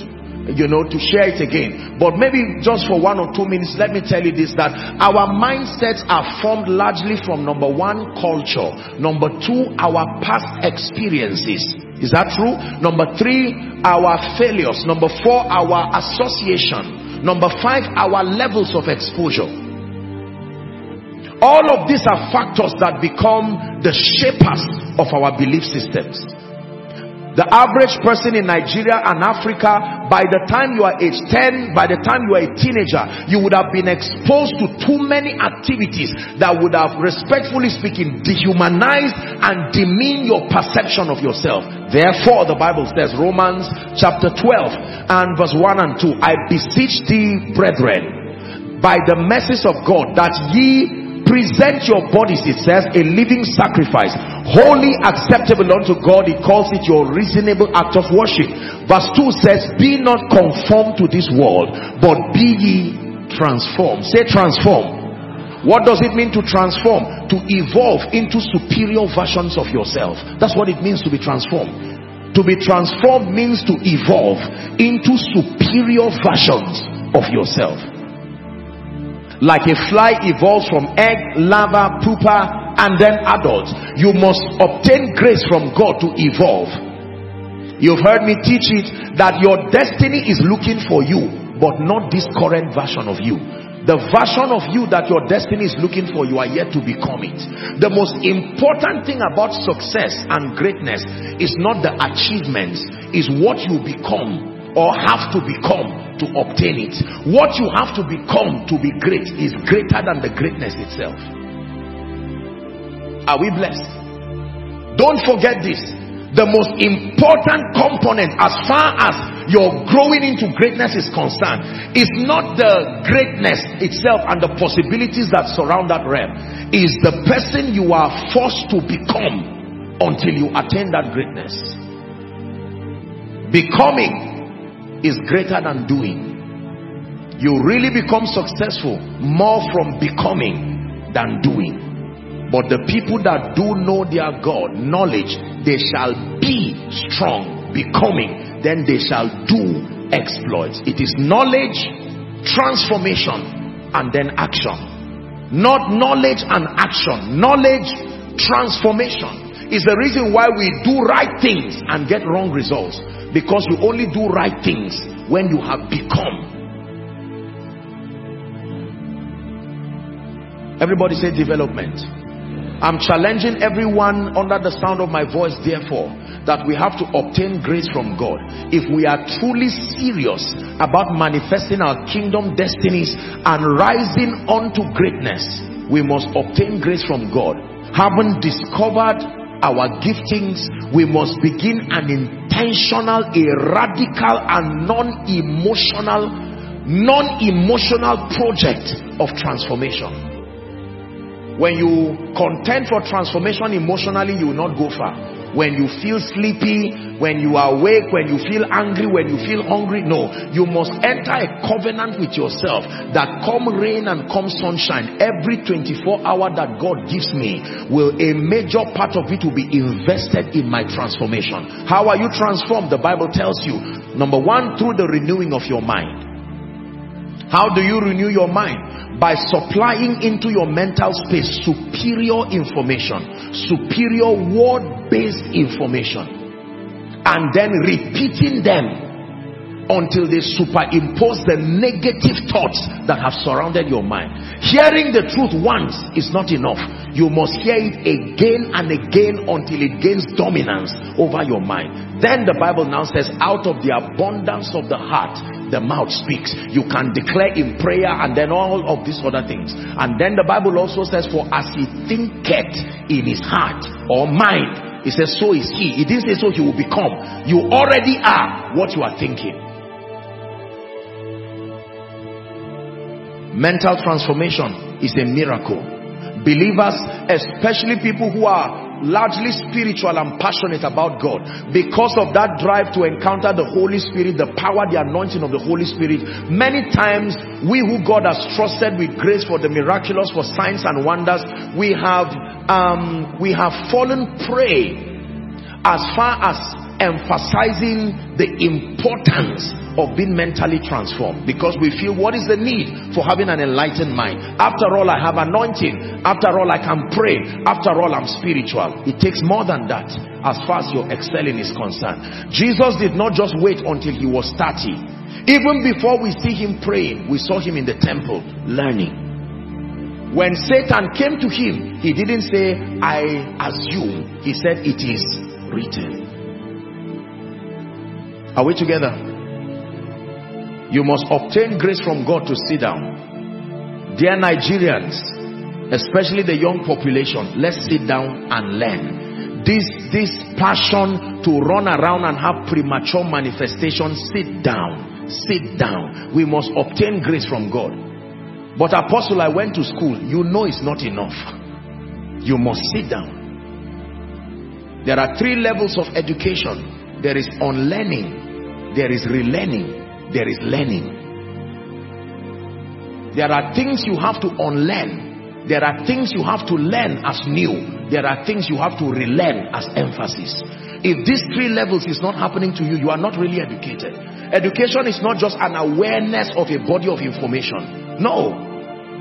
you know to share it again. But maybe just for one or two minutes let me tell you this that our mindsets are formed largely from number one culture. Number two our past experiences. Is that true? Number three our failures. Number four our association. Number five our levels of exposure. All of these are factors that become the shapers of our belief systems. The average person in Nigeria and Africa, by the time you are age 10, by the time you are a teenager, you would have been exposed to too many activities that would have, respectfully speaking, dehumanized and demean your perception of yourself. Therefore, the Bible says, Romans chapter 12 and verse 1 and 2, I beseech thee, brethren, by the mercies of God, that ye present your bodies it says a living sacrifice holy acceptable unto God. He calls it your reasonable act of worship. Verse 2 says be not conformed to this world but be ye transformed. Say transform. What does it mean to transform? To evolve into superior versions of yourself. That's what it means to be transformed. To be transformed means to evolve into superior versions of yourself like a fly evolves from egg, larva, pupa, and then adult. You must obtain grace from God to evolve. You've heard me teach it that your destiny is looking for you, but not this current version of you. The version of you that your destiny is looking for, you are yet to become it. The most important thing about success and greatness is not the achievements, is what you become or have to become to obtain it. What you have to become to be great is greater than the greatness itself. Are we blessed? Don't forget this. The most important component as far as your growing into greatness is concerned is not the greatness itself and the possibilities that surround that realm. Is the person you are forced to become until you attain that greatness. Becoming is greater than doing. You really become successful more from becoming than doing. But the people that do know their God, knowledge, they shall be strong, becoming. then they shall do exploits. It is knowledge, transformation, and then action. Not knowledge and action. Knowledge, transformation is the reason why we do right things and get wrong results. Because you only do right things when you have become. Everybody say development. I'm challenging everyone under the sound of my voice, therefore, that we have to obtain grace from God. If we are truly serious about manifesting our kingdom destinies and rising unto greatness, we must obtain grace from God. Having discovered our giftings, we must begin an intentional, a radical, and non-emotional, non-emotional project of transformation when you contend for transformation emotionally, you will not go far. When you feel sleepy, when you are awake, when you feel angry, when you feel hungry, no. You must enter a covenant with yourself that come rain and come sunshine, every 24 hour that God gives me, will a major part of it will be invested in my transformation. How are you transformed? The Bible tells you. Number one, through the renewing of your mind. How do you renew your mind? By supplying into your mental space superior information, superior word-based information, and then repeating them until they superimpose the negative thoughts that have surrounded your mind. Hearing the truth once is not enough. You must hear it again and again until it gains dominance over your mind. Then the Bible now says, out of the abundance of the heart, the mouth speaks. You can declare in prayer and then all of these other things. And then the Bible also says, for as he thinketh in his heart or mind, he says, so is he. He didn't say so he will become. You already are what you are thinking. Mental transformation is a miracle. Believers, especially people who are largely spiritual and passionate about God, because of that drive to encounter the Holy Spirit, the power, the anointing of the Holy Spirit, many times we who God has trusted with grace for the miraculous, for signs and wonders, we have um, we have fallen prey as far as emphasizing the importance of being mentally transformed. Because we feel what is the need for having an enlightened mind? After all I have anointing. After all I can pray. After all I'm spiritual. It takes more than that as far as your excelling is concerned. Jesus did not just wait until he was 30 even before we see him praying we saw him in the temple learning. When Satan came to him he didn't say I assume. He said it is written are we together you must obtain grace from God to sit down. Dear Nigerians, especially the young population, let's sit down and learn. This, this passion to run around and have premature manifestations, sit down, sit down. We must obtain grace from God. But apostle, I went to school. You know it's not enough. You must sit down. There are three levels of education. There is unlearning. There is relearning there is learning. There are things you have to unlearn. There are things you have to learn as new. There are things you have to relearn as emphasis. If these three levels is not happening to you, you are not really educated. Education is not just an awareness of a body of information. No.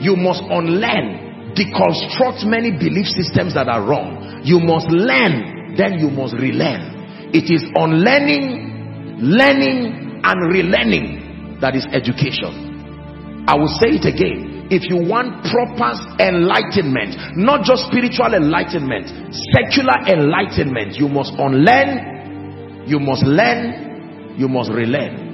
You must unlearn, deconstruct many belief systems that are wrong. You must learn, then you must relearn. It is on learning, learning, and relearning that is education. I will say it again. If you want proper enlightenment, not just spiritual enlightenment, secular enlightenment, you must unlearn, you must learn, you must relearn.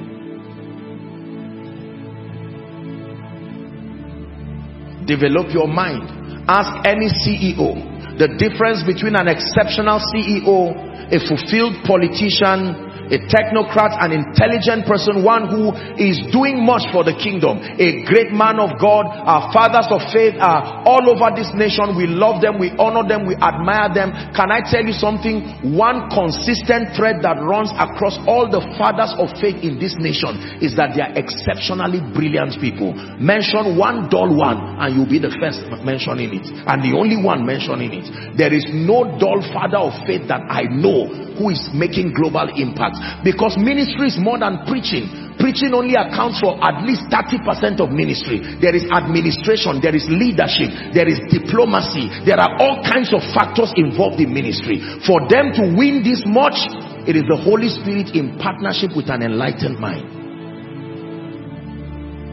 Develop your mind. Ask any CEO the difference between an exceptional CEO, a fulfilled politician, a technocrat, an intelligent person, one who is doing much for the kingdom, a great man of God. Our fathers of faith are all over this nation. We love them, we honor them, we admire them. Can I tell you something? One consistent thread that runs across all the fathers of faith in this nation is that they are exceptionally brilliant people. Mention one dull one and you'll be the first mentioning it and the only one mentioning it. There is no dull father of faith that I know who is making global impact because ministry is more than preaching preaching only accounts for at least 30% of ministry. There is administration there is leadership there is diplomacy. There are all kinds of factors involved in ministry. For them to win this much it is the Holy Spirit in partnership with an enlightened mind.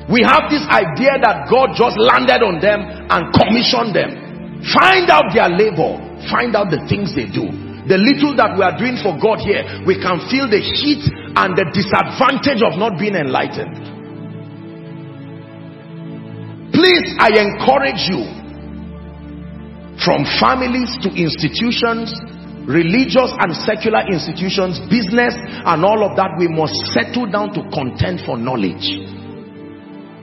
We have this idea that God just landed on them and commissioned them. Find out their labor. Find out the things they do the little that we are doing for God here, we can feel the heat and the disadvantage of not being enlightened. Please, I encourage you from families to institutions, religious and secular institutions, business and all of that, we must settle down to contend for knowledge.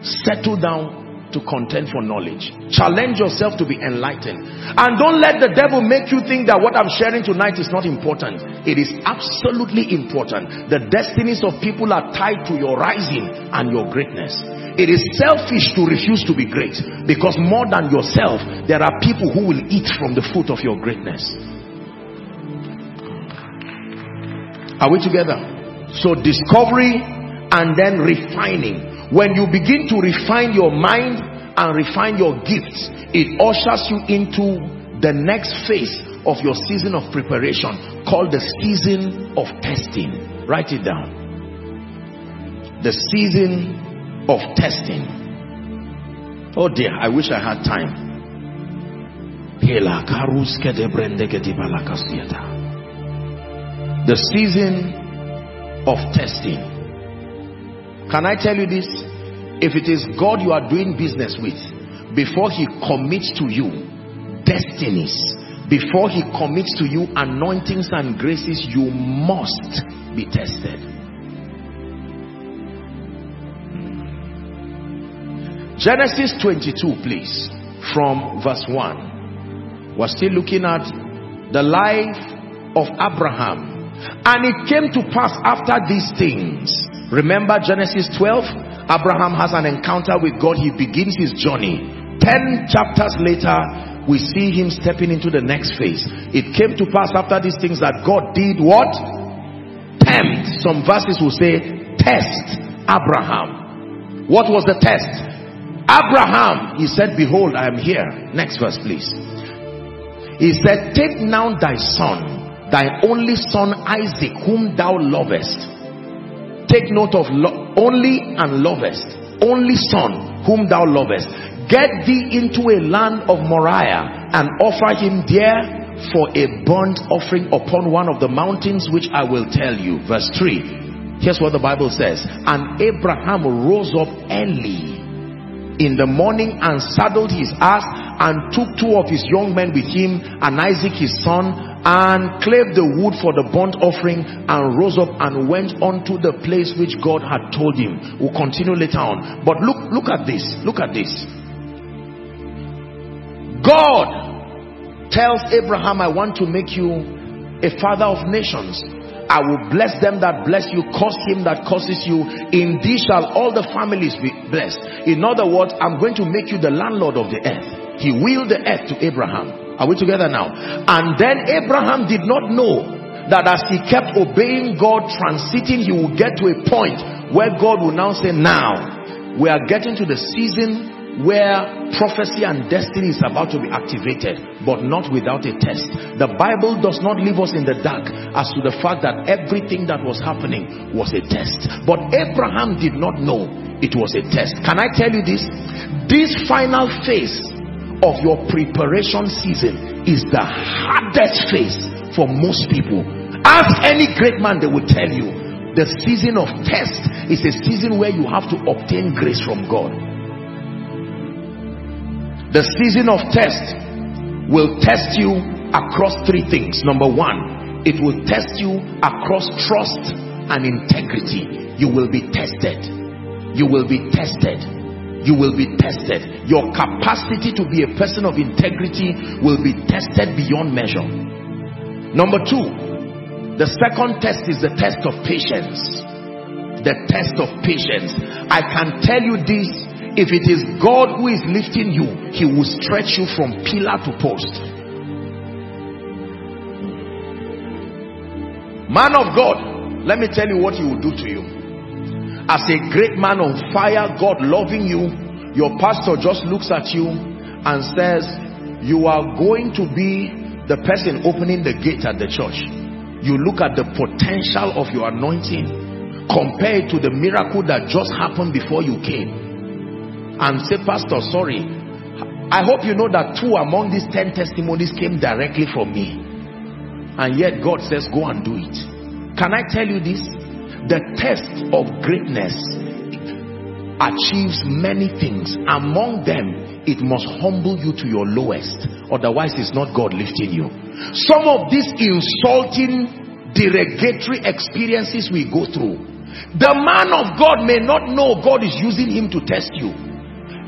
Settle down to contend for knowledge. Challenge yourself to be enlightened. And don't let the devil make you think that what I'm sharing tonight is not important. It is absolutely important. The destinies of people are tied to your rising and your greatness. It is selfish to refuse to be great because more than yourself, there are people who will eat from the fruit of your greatness. Are we together? So discovery and then refining when you begin to refine your mind and refine your gifts, it ushers you into the next phase of your season of preparation called the season of testing. Write it down. The season of testing. Oh dear, I wish I had time. The season of testing. Can I tell you this? If it is God you are doing business with, before he commits to you destinies, before he commits to you anointings and graces, you must be tested. Genesis 22, please, from verse 1. We're still looking at the life of Abraham. And it came to pass after these things Remember Genesis 12? Abraham has an encounter with God. He begins his journey. Ten chapters later, we see him stepping into the next phase. It came to pass after these things that God did what? Tempt. Some verses will say, test Abraham. What was the test? Abraham, he said, behold, I am here. Next verse, please. He said, take now thy son, thy only son Isaac, whom thou lovest take note of only and lovest only son whom thou lovest. Get thee into a land of Moriah and offer him there for a burnt offering upon one of the mountains which I will tell you. Verse 3 here's what the Bible says. And Abraham rose up early in the morning and saddled his ass and took two of his young men with him and Isaac his son and clave the wood for the burnt offering and rose up and went unto the place which God had told him. We'll continue later on. But look, look at this. Look at this. God tells Abraham, I want to make you a father of nations. I will bless them that bless you, curse him that curses you. In thee shall all the families be blessed. In other words, I'm going to make you the landlord of the earth. He willed the earth to Abraham. Are we together now? And then Abraham did not know that as he kept obeying God, transiting, he will get to a point where God will now say, now, we are getting to the season where prophecy and destiny is about to be activated but not without a test the bible does not leave us in the dark as to the fact that everything that was happening was a test but abraham did not know it was a test can i tell you this this final phase of your preparation season is the hardest phase for most people ask any great man they will tell you the season of test is a season where you have to obtain grace from god the season of test will test you across three things. Number one, it will test you across trust and integrity. You will be tested. You will be tested. You will be tested. Your capacity to be a person of integrity will be tested beyond measure. Number two, the second test is the test of patience. The test of patience. I can tell you this if it is God who is lifting you, he will stretch you from pillar to post. Man of God, let me tell you what he will do to you as a great man on fire God loving you your pastor just looks at you and says you are going to be the person opening the gate at the church. You look at the potential of your anointing compared to the miracle that just happened before you came and say pastor sorry. I hope you know that two among these ten testimonies came directly from me. And yet God says go and do it. Can I tell you this the test of greatness achieves many things. Among them it must humble you to your lowest otherwise it's not God lifting you. Some of these insulting derogatory experiences we go through the man of God may not know God is using him to test you.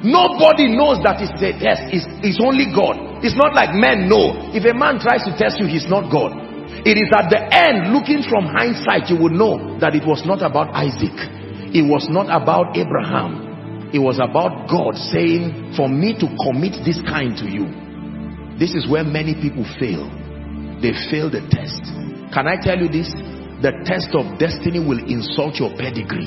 Nobody knows that it's a test. It's, it's only God. It's not like men know. If a man tries to test you he's not God it is at the end looking from hindsight you will know that it was not about Isaac it was not about Abraham. It was about God saying, for me to commit this kind to you. This is where many people fail. They fail the test. Can I tell you this? The test of destiny will insult your pedigree.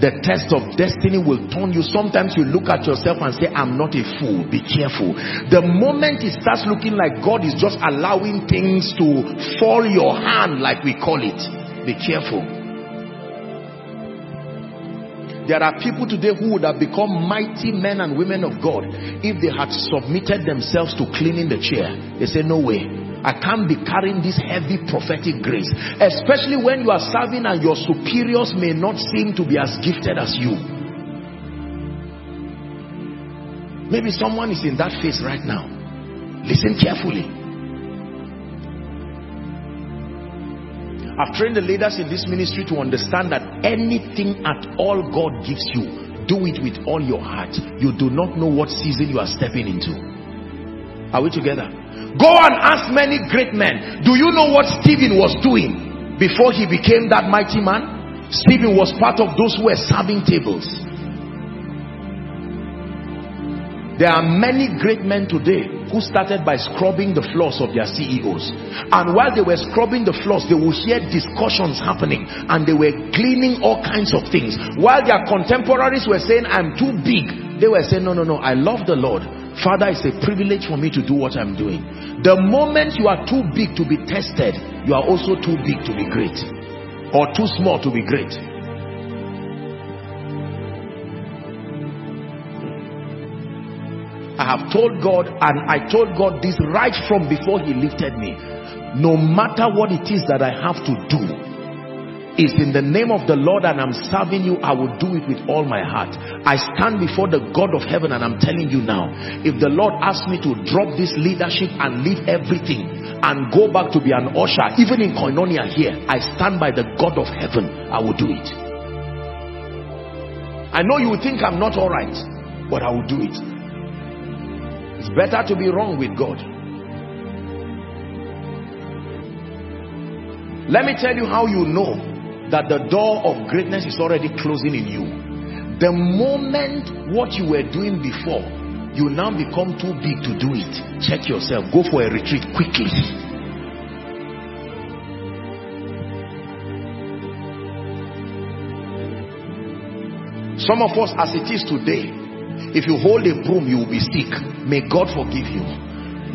The test of destiny will turn you. Sometimes you look at yourself and say, I'm not a fool. Be careful. The moment it starts looking like God is just allowing things to fall your hand, like we call it, be careful there are people today who would have become mighty men and women of God if they had submitted themselves to cleaning the chair. They say, no way. I can't be carrying this heavy prophetic grace. Especially when you are serving and your superiors may not seem to be as gifted as you. Maybe someone is in that phase right now. Listen carefully. I've trained the leaders in this ministry to understand that anything at all God gives you, do it with all your heart. You do not know what season you are stepping into. Are we together? Go and ask many great men. Do you know what Stephen was doing before he became that mighty man? Stephen was part of those who were serving tables. There are many great men today who started by scrubbing the floors of their CEOs. And while they were scrubbing the floors, they would hear discussions happening and they were cleaning all kinds of things. While their contemporaries were saying, I'm too big, they were saying, no, no, no, I love the Lord. Father, it's a privilege for me to do what I'm doing. The moment you are too big to be tested, you are also too big to be great. Or too small to be great. I have told God and I told God this right from before he lifted me. No matter what it is that I have to do, is in the name of the Lord and I'm serving you, I will do it with all my heart. I stand before the God of heaven and I'm telling you now, if the Lord asks me to drop this leadership and leave everything and go back to be an usher, even in Koinonia here, I stand by the God of heaven, I will do it. I know you think I'm not alright, but I will do it. It's better to be wrong with God. Let me tell you how you know that the door of greatness is already closing in you. The moment what you were doing before, you now become too big to do it. Check yourself. Go for a retreat quickly. Some of us as it is today, if you hold a broom, you will be sick. May God forgive you.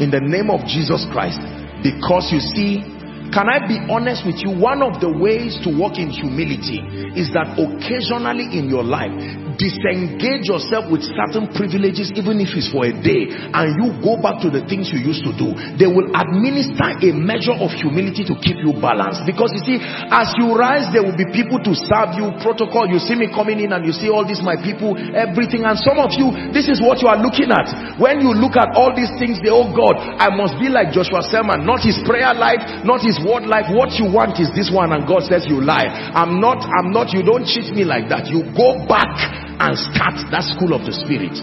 In the name of Jesus Christ. Because you see, can I be honest with you? One of the ways to walk in humility is that occasionally in your life, disengage yourself with certain privileges even if it's for a day and you go back to the things you used to do. They will administer a measure of humility to keep you balanced. Because you see as you rise there will be people to serve you protocol you see me coming in and you see all these my people everything. And some of you this is what you are looking at. When you look at all these things they oh God I must be like Joshua Selman not his prayer life not his word life what you want is this one and God says you lie. I'm not I'm not you don't cheat me like that. You go back and start that school of the spirit.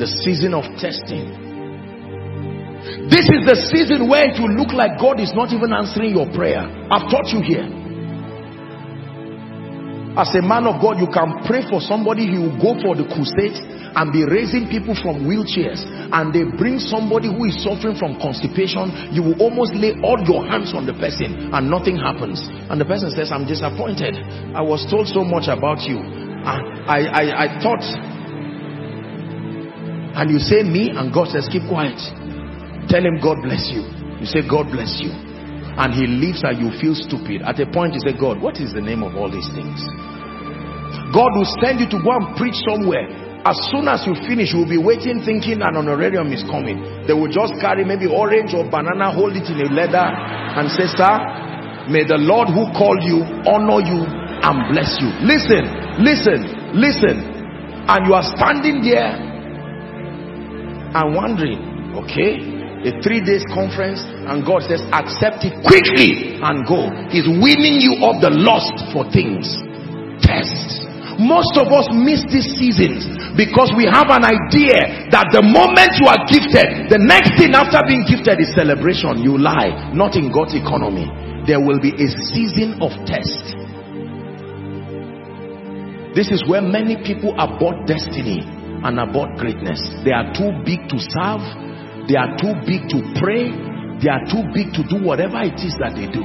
The season of testing. This is the season where it will look like God is not even answering your prayer. I've taught you here As a man of God, you can pray for somebody, he will go for the crusade and be raising people from wheelchairs and they bring somebody who is suffering from constipation, you will almost lay all your hands on the person and nothing happens. And the person says, I'm disappointed. I was told so much about you. I, I, I thought, and you say me and God says, keep quiet. Tell him God bless you. You say, God bless you and he leaves and you feel stupid. At a point you say, God, what is the name of all these things? God will send you to go and preach somewhere. As soon as you finish, you will be waiting thinking an honorarium is coming. They will just carry maybe orange or banana, hold it in a leather and say, sir, may the Lord who called you honor you and bless you. Listen, listen, listen. And you are standing there and wondering, okay, a three days conference and God says accept it quickly and go. He's winning you of the lust for things. Test. Most of us miss these seasons because we have an idea that the moment you are gifted the next thing after being gifted is celebration. You lie. Not in God's economy. There will be a season of test. This is where many people abort destiny and abort greatness. They are too big to serve they are too big to pray. They are too big to do whatever it is that they do.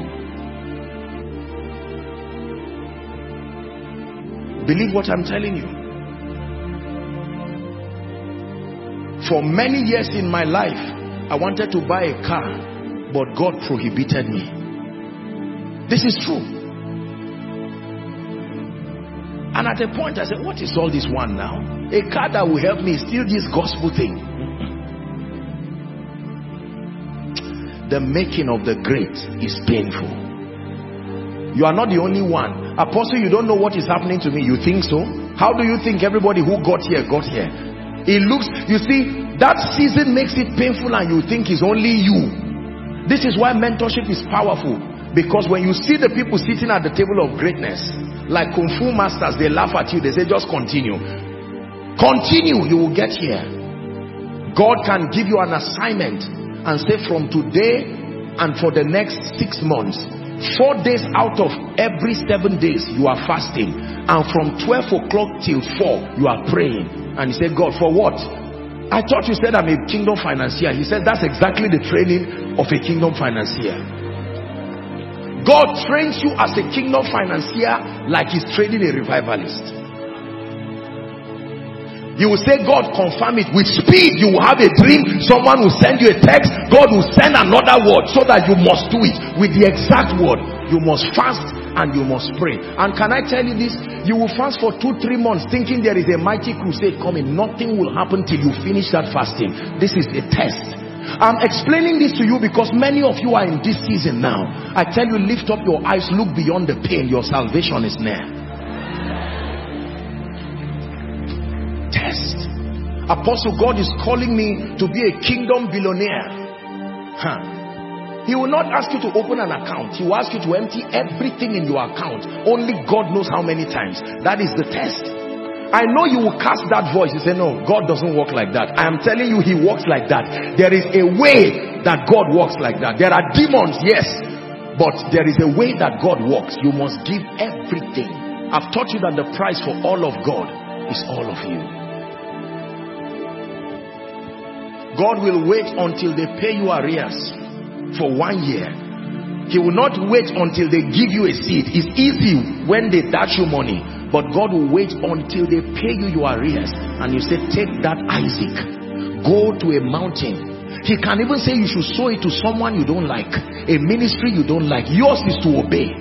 Believe what I'm telling you. For many years in my life, I wanted to buy a car, but God prohibited me. This is true. And at a point I said, what is all this one now? A car that will help me still this gospel thing. The making of the great is painful. You are not the only one. Apostle, you don't know what is happening to me. You think so? How do you think everybody who got here got here? It looks, you see, that season makes it painful and you think it's only you. This is why mentorship is powerful. Because when you see the people sitting at the table of greatness, like Kung Fu masters, they laugh at you. They say, just continue. Continue, you will get here. God can give you an assignment and say from today and for the next six months four days out of every seven days you are fasting. And from 12 o'clock till 4 you are praying. And he said God for what? I thought you said I'm a kingdom financier. He said that's exactly the training of a kingdom financier. God trains you as a kingdom financier like he's training a revivalist you will say God confirm it. With speed you will have a dream. Someone will send you a text. God will send another word so that you must do it. With the exact word you must fast and you must pray. And can I tell you this? You will fast for two three months thinking there is a mighty crusade coming. Nothing will happen till you finish that fasting. This is a test. I'm explaining this to you because many of you are in this season now. I tell you lift up your eyes look beyond the pain. Your salvation is near test. Apostle, God is calling me to be a kingdom billionaire. Huh. He will not ask you to open an account. He will ask you to empty everything in your account. Only God knows how many times. That is the test. I know you will cast that voice. You say, no, God doesn't work like that. I am telling you, he works like that. There is a way that God works like that. There are demons, yes. But there is a way that God works. You must give everything. I've taught you that the price for all of God is all of you. God will wait until they pay you arrears for one year. He will not wait until they give you a seed. It's easy when they dash you money. But God will wait until they pay you your arrears. And you say, take that Isaac. Go to a mountain. He can even say you should sow it to someone you don't like. A ministry you don't like. Yours is to obey.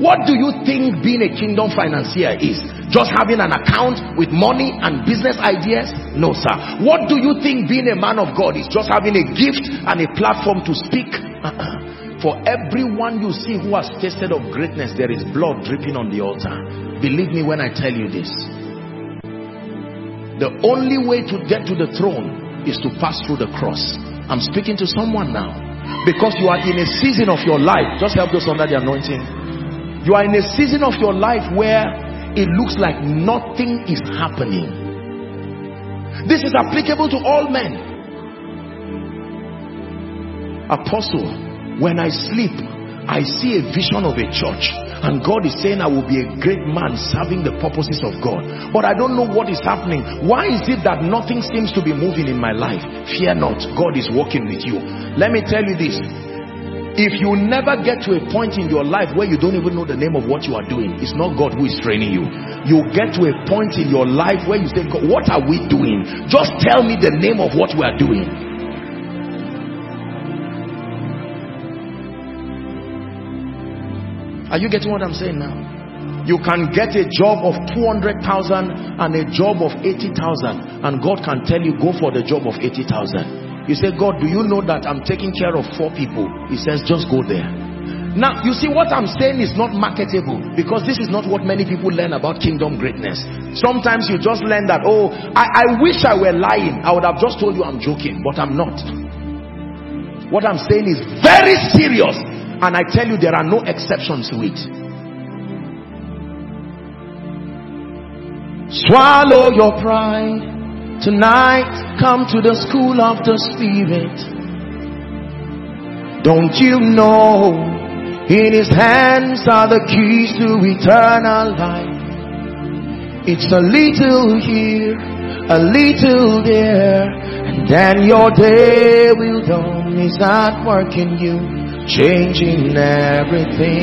What do you think being a kingdom financier is? Just having an account with money and business ideas? No, sir. What do you think being a man of God is? Just having a gift and a platform to speak? Uh-uh. For everyone you see who has tasted of greatness, there is blood dripping on the altar. Believe me when I tell you this. The only way to get to the throne is to pass through the cross. I'm speaking to someone now. Because you are in a season of your life. Just help those under the anointing. You are in a season of your life where it looks like nothing is happening. This is applicable to all men. Apostle, when I sleep, I see a vision of a church and God is saying I will be a great man serving the purposes of God. But I don't know what is happening. Why is it that nothing seems to be moving in my life? Fear not God is working with you. Let me tell you this if you never get to a point in your life where you don't even know the name of what you are doing it's not God who is training you you get to a point in your life where you say what are we doing just tell me the name of what we are doing Are you getting what I'm saying now? You can get a job of 200,000 and a job of 80,000 and God can tell you go for the job of 80,000. You say, God, do you know that I'm taking care of four people? He says, just go there. Now, you see what I'm saying is not marketable because this is not what many people learn about kingdom greatness. Sometimes you just learn that, oh, I, I wish I were lying. I would have just told you I'm joking, but I'm not. What I'm saying is very serious and I tell you, there are no exceptions to it. Swallow your pride. Tonight, come to the school of the Spirit. Don't you know in his hands are the keys to eternal life? It's a little here, a little there, and then your day will dawn. Is at work in you changing everything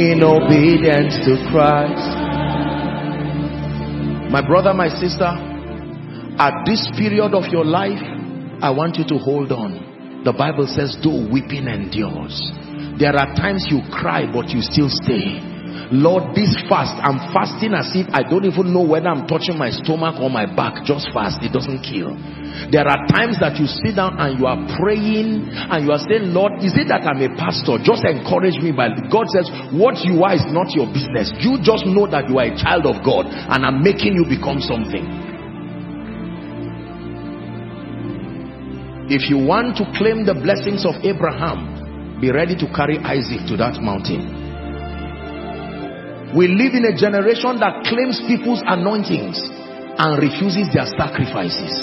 in obedience to Christ. My brother, my sister, at this period of your life, I want you to hold on. The Bible says, though weeping endures. There are times you cry, but you still stay. Lord, this fast, I'm fasting as if I don't even know whether I'm touching my stomach or my back. Just fast, it doesn't kill. There are times that you sit down and you are praying and you are saying, Lord, is it that I'm a pastor? Just encourage me. But God says, what you are is not your business. You just know that you are a child of God and I'm making you become something. If you want to claim the blessings of Abraham, be ready to carry Isaac to that mountain. We live in a generation that claims people's anointings and refuses their sacrifices.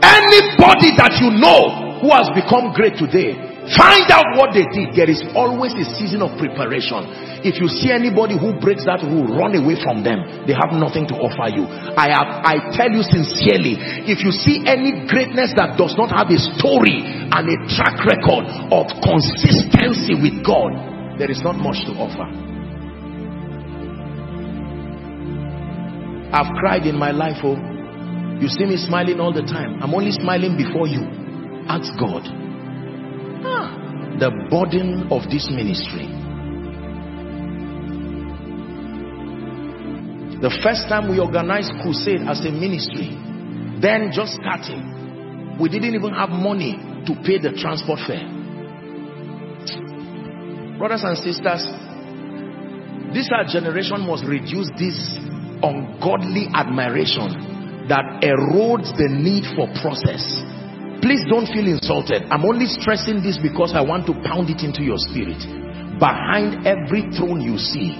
Anybody that you know who has become great today, find out what they did. There is always a season of preparation. If you see anybody who breaks that rule, run away from them. They have nothing to offer you. I have, I tell you sincerely, if you see any greatness that does not have a story and a track record of consistency with God, there is not much to offer. I've cried in my life, oh. You see me smiling all the time. I'm only smiling before you. Ask God. Ah, the burden of this ministry. The first time we organized crusade as a ministry, then just starting, we didn't even have money to pay the transport fare. Brothers and sisters, this our generation must reduce this ungodly admiration that erodes the need for process. Please don't feel insulted. I'm only stressing this because I want to pound it into your spirit. Behind every throne you see,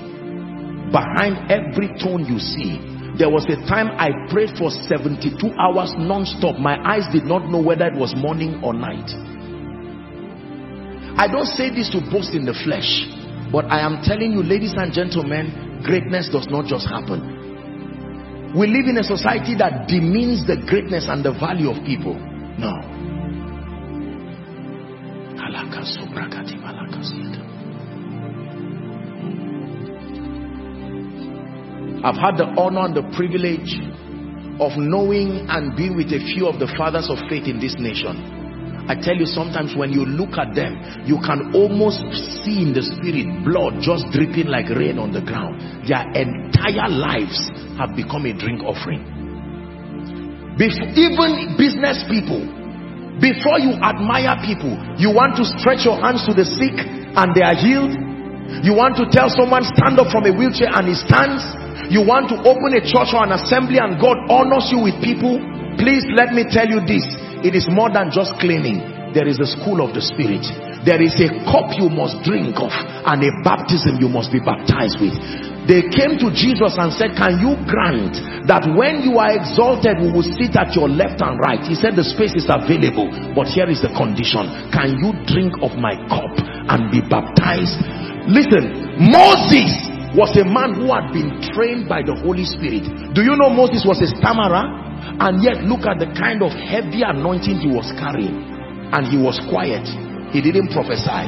behind every throne you see, there was a time I prayed for 72 hours non-stop. My eyes did not know whether it was morning or night. I don't say this to boast in the flesh, but I am telling you, ladies and gentlemen, greatness does not just happen. We live in a society that demeans the greatness and the value of people. No. I've had the honor and the privilege of knowing and being with a few of the fathers of faith in this nation. I tell you sometimes when you look at them, you can almost see in the spirit blood just dripping like rain on the ground. Their entire lives have become a drink offering. Before, even business people, before you admire people, you want to stretch your hands to the sick and they are healed. You want to tell someone stand up from a wheelchair and he stands. You want to open a church or an assembly and God honors you with people. Please let me tell you this it is more than just cleaning. There is a school of the spirit. There is a cup you must drink of and a baptism you must be baptized with. They came to Jesus and said, can you grant that when you are exalted, we will sit at your left and right? He said the space is available, but here is the condition. Can you drink of my cup and be baptized? Listen, Moses was a man who had been trained by the Holy Spirit. Do you know Moses was a stammerer? And yet look at the kind of heavy anointing he was carrying. And he was quiet. He didn't prophesy.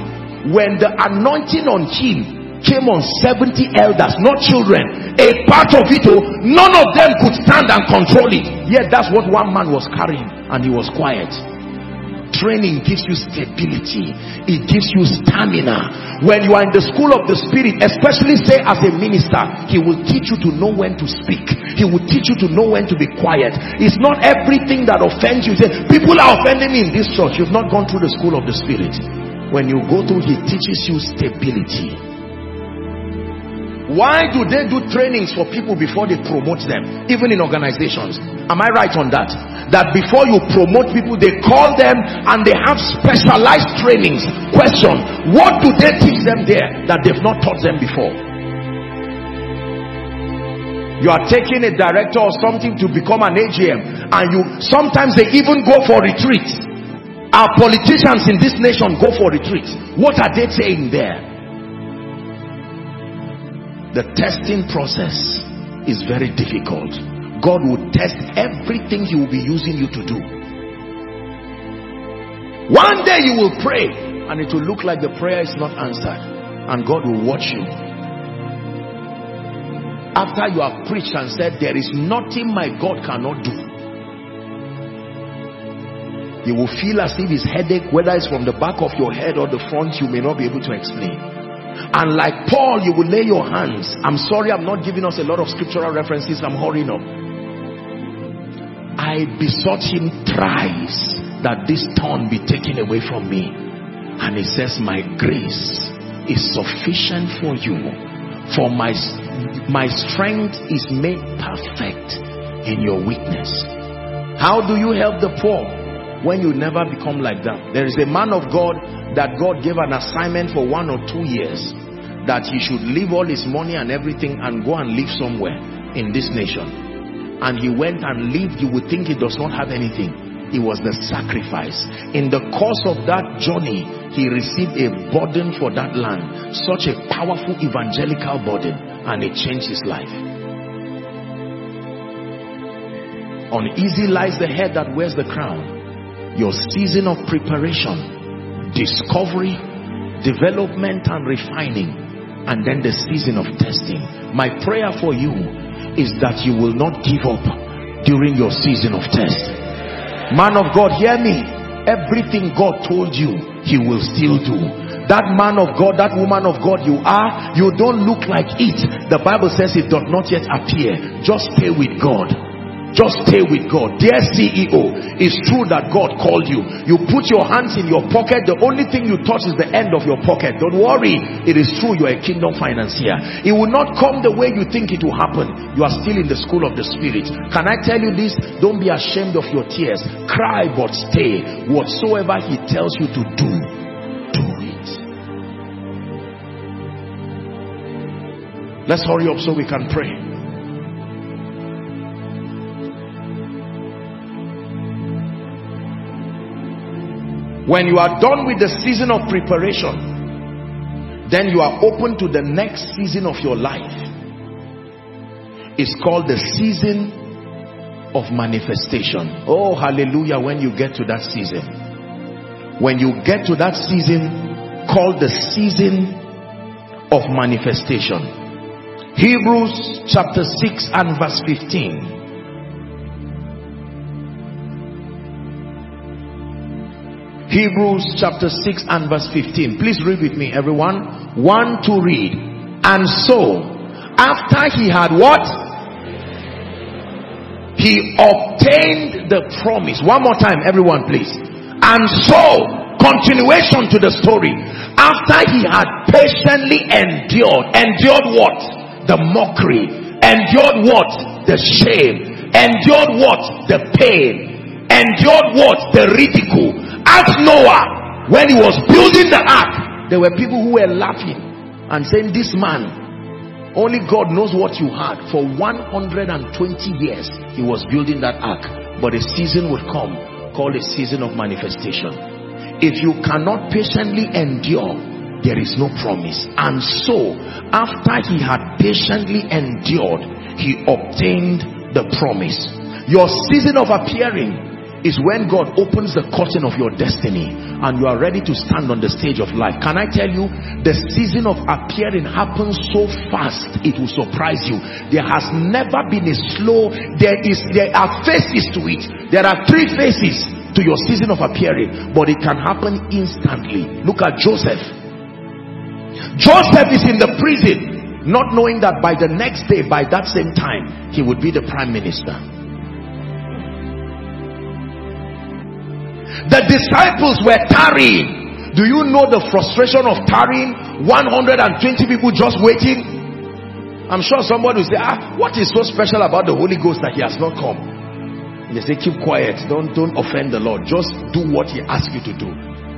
When the anointing on him came on 70 elders, not children, a part of it, oh, none of them could stand and control it. Yet that's what one man was carrying. And he was quiet training gives you stability. It gives you stamina. When you are in the school of the spirit especially say as a minister he will teach you to know when to speak. He will teach you to know when to be quiet. It's not everything that offends you. Say people are offending me in this church. You've not gone through the school of the spirit. When you go through he teaches you stability why do they do trainings for people before they promote them even in organizations? Am i right on that? That before you promote people they call them and they have specialized trainings. Question what do they teach them there that they've not taught them before? You are taking a director or something to become an AGM and you sometimes they even go for retreats. our politicians in this nation go for retreats. what are they saying there the testing process is very difficult. God will test everything he will be using you to do. One day you will pray and it will look like the prayer is not answered and God will watch you. After you have preached and said there is nothing my God cannot do you will feel as if his headache whether it's from the back of your head or the front you may not be able to explain and like Paul, you will lay your hands. I'm sorry I'm not giving us a lot of scriptural references. I'm hurrying up. I besought him thrice that this thorn be taken away from me. And he says, my grace is sufficient for you. For my, my strength is made perfect in your weakness. How do you help the poor? When you never become like that. There is a man of God that God gave an assignment for one or two years that he should leave all his money and everything and go and live somewhere in this nation. And he went and lived. You would think he does not have anything. It was the sacrifice. In the course of that journey he received a burden for that land such a powerful evangelical burden and it changed his life. Uneasy lies the head that wears the crown your season of preparation discovery, development and refining and then the season of testing. My prayer for you is that you will not give up during your season of test. Man of God, hear me. Everything God told you, he will still do. That man of God, that woman of God you are, you don't look like it. The Bible says it does not yet appear. Just stay with God just stay with God. Dear CEO, it's true that God called you. You put your hands in your pocket. The only thing you touch is the end of your pocket. Don't worry. It is true you are a kingdom financier. It will not come the way you think it will happen. You are still in the school of the spirit. Can I tell you this? Don't be ashamed of your tears. Cry but stay. Whatsoever he tells you to do, do it. Let's hurry up so we can pray. When you are done with the season of preparation, then you are open to the next season of your life. It's called the season of manifestation. Oh, hallelujah, when you get to that season. When you get to that season, called the season of manifestation. Hebrews chapter 6 and verse 15. Hebrews chapter 6 and verse 15. Please read with me, everyone. One to read. And so, after he had what? He obtained the promise. One more time, everyone, please. And so, continuation to the story. After he had patiently endured, endured what? The mockery. Endured what? The shame. Endured what? The pain. Endured what? The ridicule Ask Noah when he was building the ark, there were people who were laughing and saying, This man, only God knows what you had. For 120 years, he was building that ark. But a season would come called a season of manifestation. If you cannot patiently endure there is no promise. And so, after he had patiently endured, he obtained the promise. Your season of appearing is when God opens the curtain of your destiny and you are ready to stand on the stage of life. Can I tell you, the season of appearing happens so fast, it will surprise you. There has never been a slow, there is, there are phases to it. There are three phases to your season of appearing, but it can happen instantly. Look at Joseph. Joseph is in the prison, not knowing that by the next day, by that same time, he would be the prime minister. The disciples were tarrying. Do you know the frustration of tarrying? 120 people just waiting. I'm sure somebody will say, ah, what is so special about the Holy Ghost that he has not come? They say, keep quiet. Don't, don't offend the Lord. Just do what he asks you to do.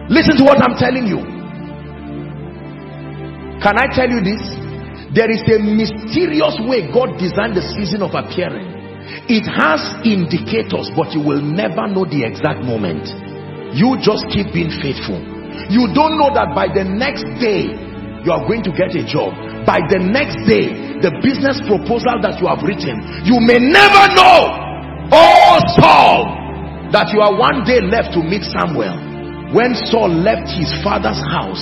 Listen to what I'm telling you. Can I tell you this? There is a mysterious way God designed the season of appearing. It has indicators, but you will never know the exact moment you just keep being faithful. You don't know that by the next day you are going to get a job. By the next day the business proposal that you have written you may never know. Oh Saul that you are one day left to meet Samuel. When Saul left his father's house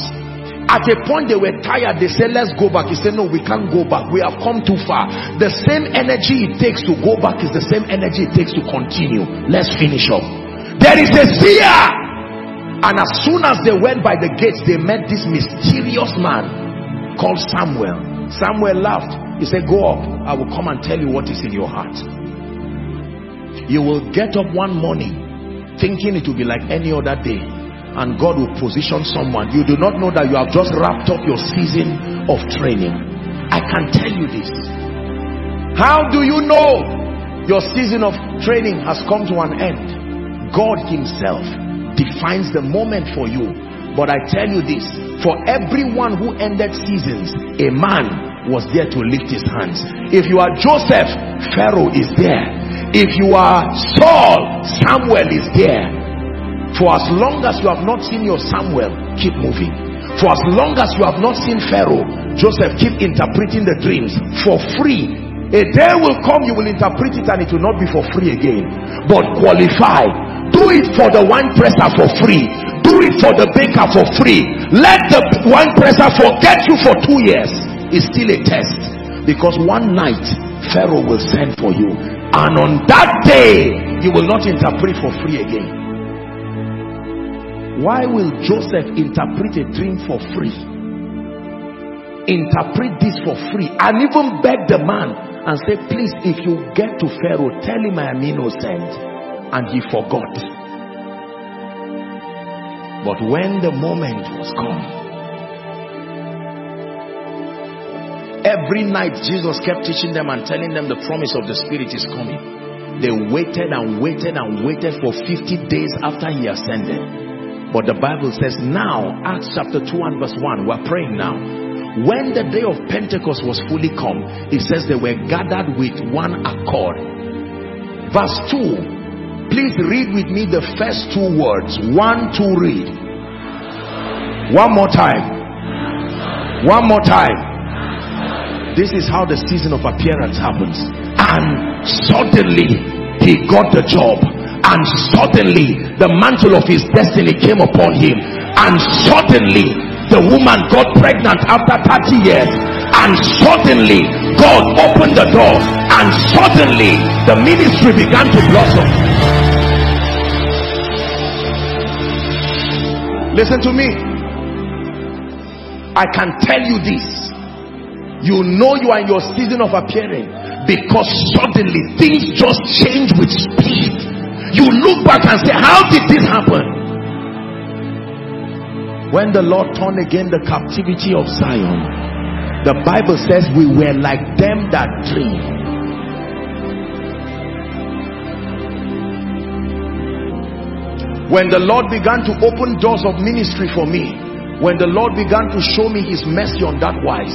at a point they were tired they said let's go back. He said no we can't go back. We have come too far. The same energy it takes to go back is the same energy it takes to continue. Let's finish up. There is a seer and as soon as they went by the gates, they met this mysterious man called Samuel. Samuel laughed. He said, Go up. I will come and tell you what is in your heart. You will get up one morning thinking it will be like any other day. And God will position someone. You do not know that you have just wrapped up your season of training. I can tell you this. How do you know your season of training has come to an end? God himself defines the moment for you. But I tell you this for everyone who ended seasons a man was there to lift his hands. If you are Joseph Pharaoh is there. If you are Saul Samuel is there. For as long as you have not seen your Samuel keep moving. For as long as you have not seen Pharaoh Joseph keep interpreting the dreams for free. A day will come you will interpret it and it will not be for free again. But qualify do it for the wine presser for free. Do it for the baker for free. Let the wine presser forget you for two years. It's still a test. Because one night pharaoh will send for you. And on that day you will not interpret for free again. Why will joseph interpret a dream for free? Interpret this for free. And even beg the man and say please if you get to pharaoh tell him i am innocent and he forgot. But when the moment was come, every night Jesus kept teaching them and telling them the promise of the Spirit is coming. They waited and waited and waited for 50 days after he ascended. But the Bible says now, Acts chapter 2 and verse 1, we're praying now. When the day of Pentecost was fully come, it says they were gathered with one accord. Verse 2 Please read with me the first two words. One, two, read. One more time. One more time. This is how the season of appearance happens. And suddenly he got the job. And suddenly the mantle of his destiny came upon him. And suddenly the woman got pregnant after 30 years. And suddenly God opened the door. And suddenly the ministry began to blossom. Listen to me. I can tell you this. You know you are in your season of appearing because suddenly things just change with speed. You look back and say, How did this happen? When the Lord turned again the captivity of Zion, the Bible says we were like them that dream. When the Lord began to open doors of ministry for me when the Lord began to show me his mercy on that wise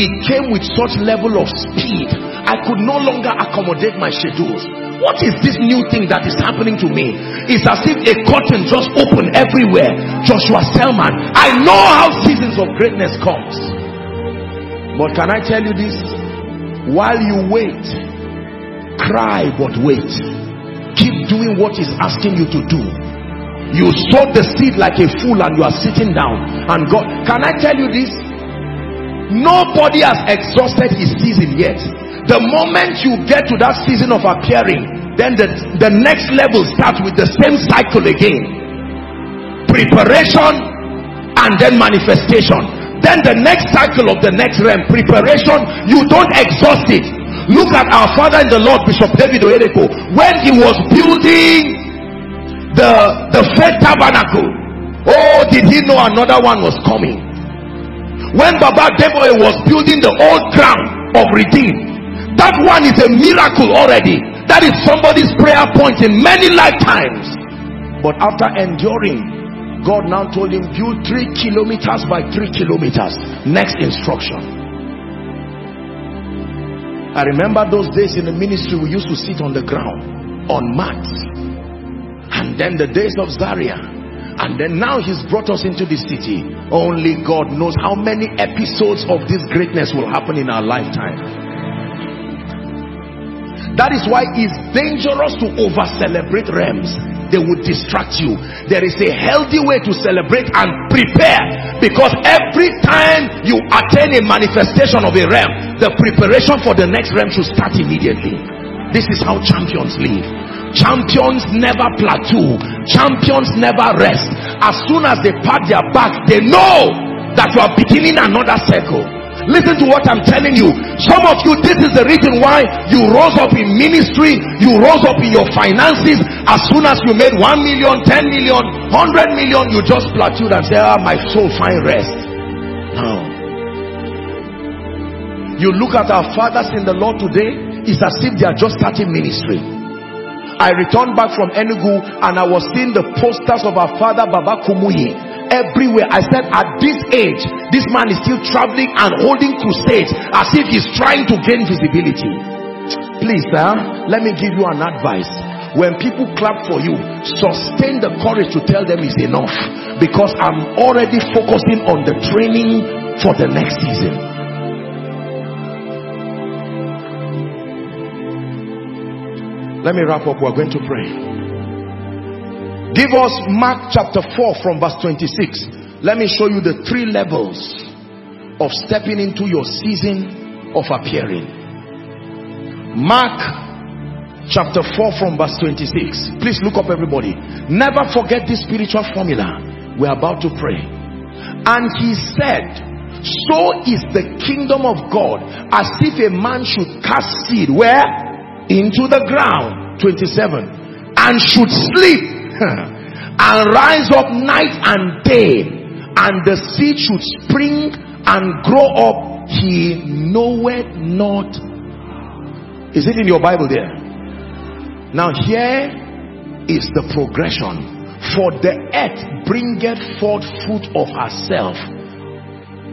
it came with such level of speed I could no longer accommodate my schedules what is this new thing that is happening to me? It's as if a curtain just opened everywhere. Joshua Selman I know how seasons of greatness comes. But can I tell you this? While you wait cry but wait. Keep doing what he's asking you to do you sowed the seed like a fool and you are sitting down. And God can I tell you this? Nobody has exhausted his season yet. The moment you get to that season of appearing then the, the next level starts with the same cycle again. Preparation and then manifestation. Then the next cycle of the next realm preparation you don't exhaust it. Look at our father in the lord bishop david oyedepo. When he was building the the first tabernacle. Oh did he know another one was coming? When baba deboye was building the old crown of redeem that one is a miracle already. That is somebody's prayer point in many lifetimes. But after enduring god now told him build three kilometers by three kilometers. Next instruction. I remember those days in the ministry we used to sit on the ground on mats and then the days of Zaria. And then now he's brought us into the city. Only God knows how many episodes of this greatness will happen in our lifetime. That is why it's dangerous to over celebrate realms. They would distract you. There is a healthy way to celebrate and prepare. Because every time you attain a manifestation of a realm the preparation for the next realm should start immediately. This is how champions live champions never plateau. Champions never rest. As soon as they pat their back they know that you are beginning another circle. Listen to what i'm telling you. Some of you this is the reason why you rose up in ministry you rose up in your finances. As soon as you made 1 million 10 million 100 million you just plateaued and say ah my soul find rest. No you look at our fathers in the Lord today it's as if they are just starting ministry I returned back from Enugu and I was seeing the posters of our father Baba Kumuyi. Everywhere. I said at this age this man is still traveling and holding crusades as if he's trying to gain visibility. Please sir let me give you an advice. When people clap for you sustain the courage to tell them it's enough because I'm already focusing on the training for the next season Let me wrap up. We're going to pray. Give us Mark chapter 4 from verse 26. Let me show you the three levels of stepping into your season of appearing. Mark chapter 4 from verse 26. Please look up everybody. Never forget this spiritual formula. We're about to pray. And he said, so is the kingdom of God as if a man should cast seed where into the ground. 27 and should sleep. And rise up night and day. And the seed should spring and grow up. He knoweth not. Is it in your bible there? Now here is the progression. For the earth bringeth forth fruit of herself.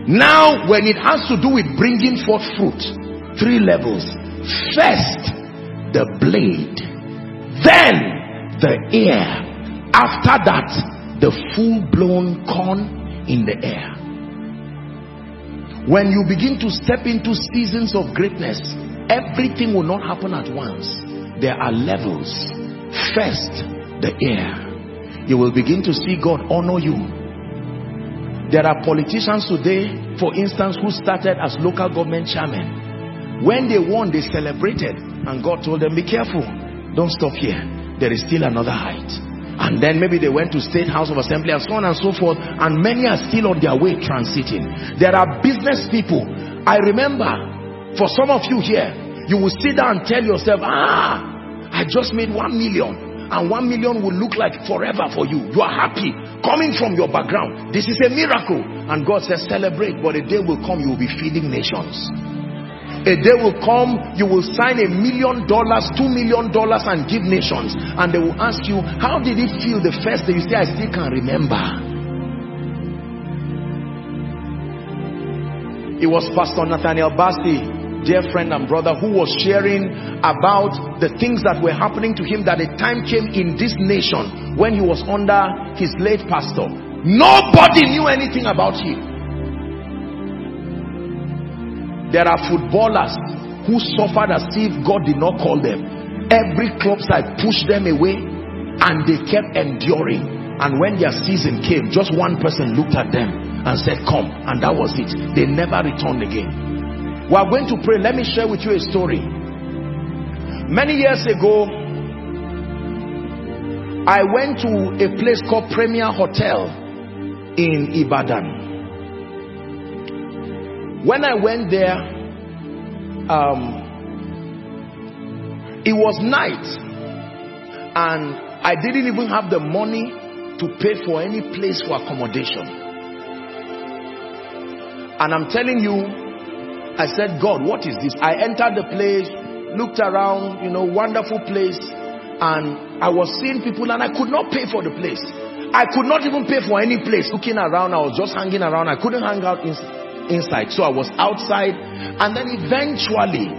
Now when it has to do with bringing forth fruit three levels. First the blade then the ear. After that the full-blown corn in the air. When you begin to step into seasons of greatness everything will not happen at once. There are levels. First the air you will begin to see God honor you. There are politicians today for instance who started as local government chairman when they won they celebrated and God told them, be careful. Don't stop here. There is still another height. And then maybe they went to State House of Assembly and so on and so forth. And many are still on their way transiting. There are business people. I remember for some of you here, you will sit down and tell yourself, ah, I just made one million. And one million will look like forever for you. You are happy. Coming from your background. This is a miracle. And God says, celebrate. But a day will come, you will be feeding nations a day will come you will sign a million dollars two million dollars and give nations and they will ask you how did it feel the first day you say i still can remember It was Pastor Nathaniel Bassey, dear friend and brother, who was sharing about the things that were happening to him that a time came in this nation when he was under his late pastor. Nobody knew anything about him. There are footballers who suffered as if God did not call them. Every club side pushed them away and they kept enduring. And when their season came, just one person looked at them and said, Come. And that was it. They never returned again. We are going to pray. Let me share with you a story. Many years ago, I went to a place called Premier Hotel in Ibadan. When I went there, um, it was night and I didn't even have the money to pay for any place for accommodation. And I'm telling you, I said, God, what is this? I entered the place, looked around, you know, wonderful place. And I was seeing people and I could not pay for the place. I could not even pay for any place. Looking around, I was just hanging around. I couldn't hang out in, inside. So I was outside. And then eventually,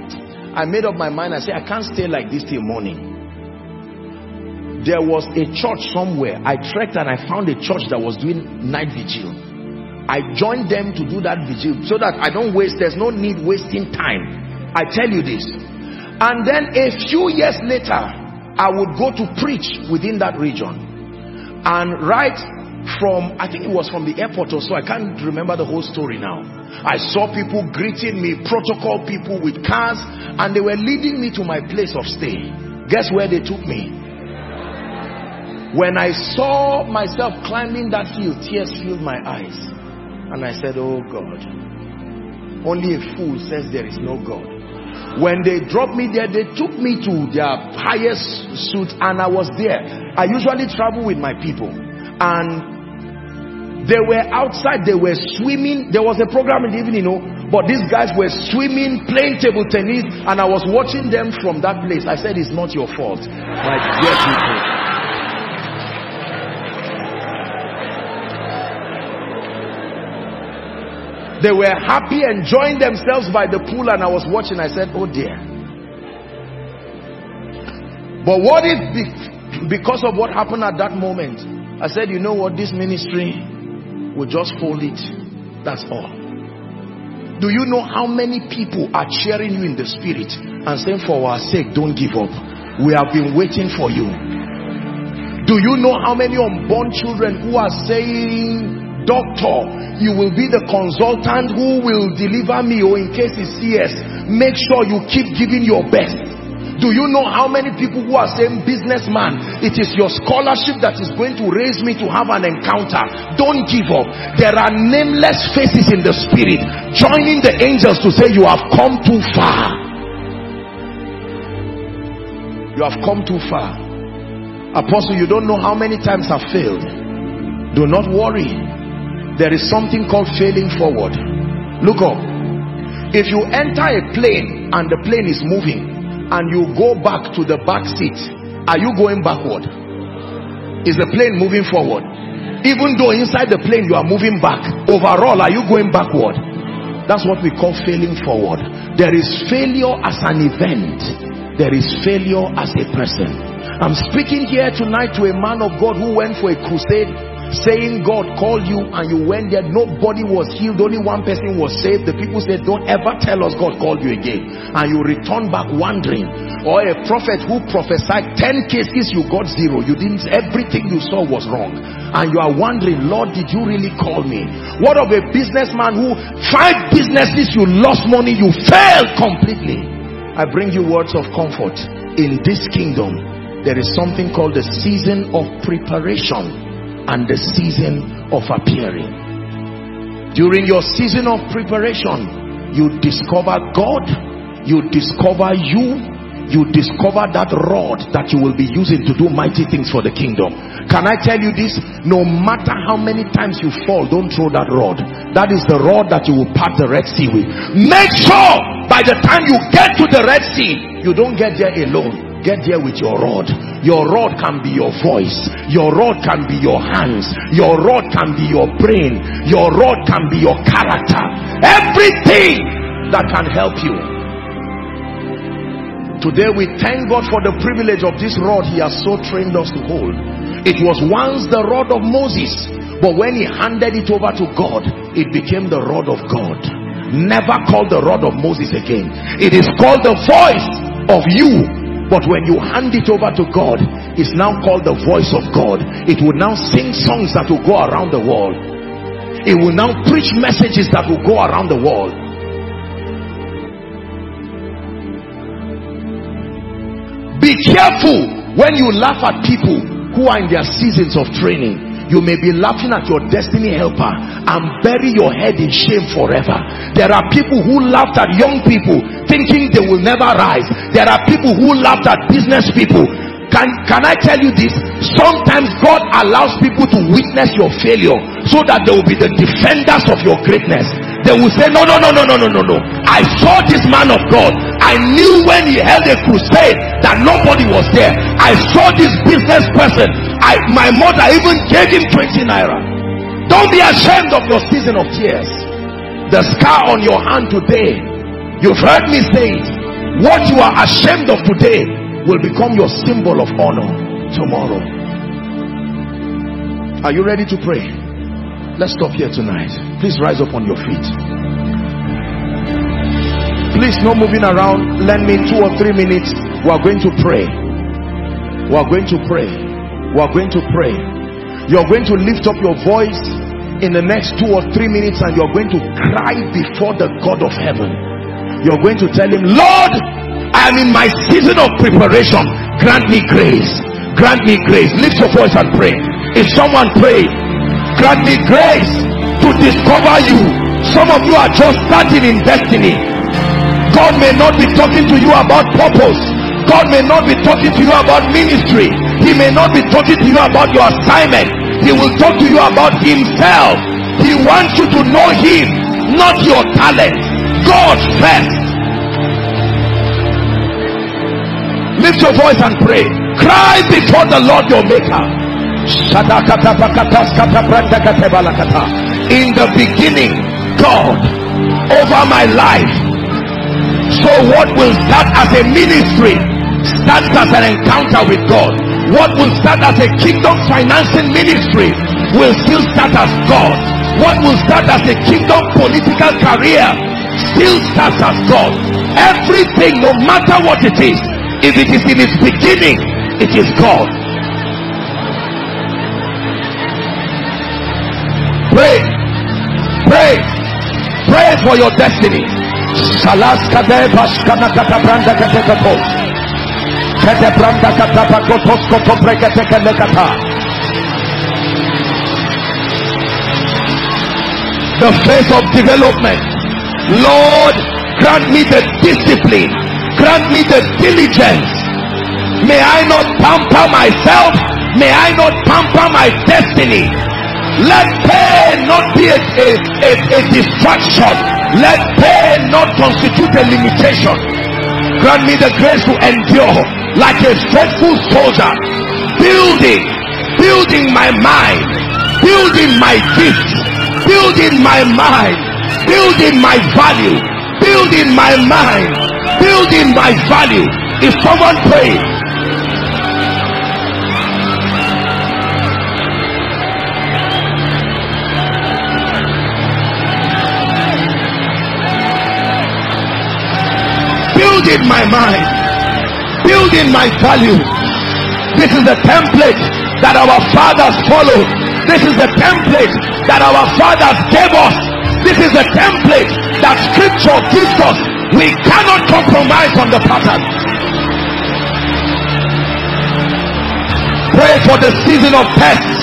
I made up my mind. I said, I can't stay like this till morning. There was a church somewhere. I trekked and I found a church that was doing night vigil. I joined them to do that vigil so that I don't waste, there's no need wasting time. I tell you this. And then a few years later, I would go to preach within that region. And right from, I think it was from the airport or so, I can't remember the whole story now. I saw people greeting me, protocol people with cars, and they were leading me to my place of stay. Guess where they took me? When I saw myself climbing that hill, tears filled my eyes. And I said, Oh God, only a fool says there is no God. When they dropped me there, they took me to their highest suit and I was there. I usually travel with my people. And they were outside, they were swimming. There was a program in the evening, you know, but these guys were swimming, playing table tennis, and I was watching them from that place. I said, It's not your fault. My dear people. They were happy, enjoying themselves by the pool, and I was watching. I said, Oh dear. But what if, because of what happened at that moment, I said, You know what? This ministry will just hold it. That's all. Do you know how many people are cheering you in the spirit and saying, For our sake, don't give up? We have been waiting for you. Do you know how many unborn children who are saying, doctor you will be the consultant who will deliver me or in case it's CS make sure you keep giving your best do you know how many people who are saying businessman it is your scholarship that is going to raise me to have an encounter. Don't give up. There are nameless faces in the spirit joining the angels to say you have come too far. You have come too far. Apostle you don't know how many times i've failed. Do not worry. There is something called failing forward. Look up. If you enter a plane and the plane is moving and you go back to the back seat are you going backward? Is the plane moving forward? Even though inside the plane you are moving back overall are you going backward? That's what we call failing forward. There is failure as an event. There is failure as a person. I'm speaking here tonight to a man of god who went for a crusade saying God called you and you went there. Nobody was healed. Only one person was saved. The people said don't ever tell us God called you again. And you return back wondering. Or a prophet who prophesied 10 cases you got zero. You didn't everything you saw was wrong. And you are wondering Lord did you really call me? What of a businessman who five businesses you lost money you failed completely? I bring you words of comfort. In this kingdom there is something called the season of preparation and the season of appearing. During your season of preparation, you discover God, you discover you, you discover that rod that you will be using to do mighty things for the kingdom. Can I tell you this? No matter how many times you fall, don't throw that rod. That is the rod that you will part the Red Sea with. Make sure by the time you get to the Red Sea, you don't get there alone. Get there with your rod Your rod can be your voice. Your rod can be your hands. Your rod can be your brain. Your rod can be your character. Everything that can help you. Today we thank God for the privilege of this rod he has so trained us to hold. It was once the rod of Moses, but when he handed it over to God, it became the rod of God. Never called the rod of Moses again. It is called the voice of you but when you hand it over to God, it's now called the voice of God. It will now sing songs that will go around the world. It will now preach messages that will go around the world. Be careful when you laugh at people who are in their seasons of training you may be laughing at your destiny helper and bury your head in shame forever. There are people who laughed at young people thinking they will never rise. There are people who laughed at business people. Can can i tell you this? Sometimes god allows people to witness your failure so that they will be the defenders of your greatness they will say no no no no no no no no i saw this man of god i knew when he held a crusade that nobody was there i saw this business person I, my mother even gave him 20 naira. Don't be ashamed of your season of tears. The scar on your hand today, you've heard me say it. What you are ashamed of today will become your symbol of honor tomorrow. Are you ready to pray? Let's stop here tonight. Please rise up on your feet. Please, no moving around. Lend me two or three minutes. We are going to pray. We are going to pray we are going to pray you're going to lift up your voice in the next two or three minutes and you're going to cry before the God of heaven you're going to tell him Lord I am in my season of preparation grant me grace grant me grace lift your voice and pray if someone pray grant me grace to discover you some of you are just starting in destiny God may not be talking to you about purpose God may not be talking to you about ministry he may not be talking to you about your assignment. He will talk to you about himself. He wants you to know him, not your talent. God first. Lift your voice and pray. Cry before the Lord your maker. In the beginning, God, over my life. So what will start as a ministry starts as an encounter with God what will start as a kingdom financing ministry will still start as God. What will start as a kingdom political career still starts as God. Everything, no matter what it is, if it is in its beginning, it is God. Pray, pray for your destiny. The face of development. Lord, grant me the discipline. Grant me the diligence. May I not pamper myself. May I not pamper my destiny. Let pain not be a, a, a, a distraction. Let pain not constitute a limitation. Grant me the grace to endure like a faithful soldier building building my mind building my gifts building my mind building my value building my mind building my value if someone prays building my mind building my value. This is the template that our fathers followed. This is the template that our fathers gave us. This is the template that scripture gives us. We cannot compromise on the pattern. Pray for the season of tests.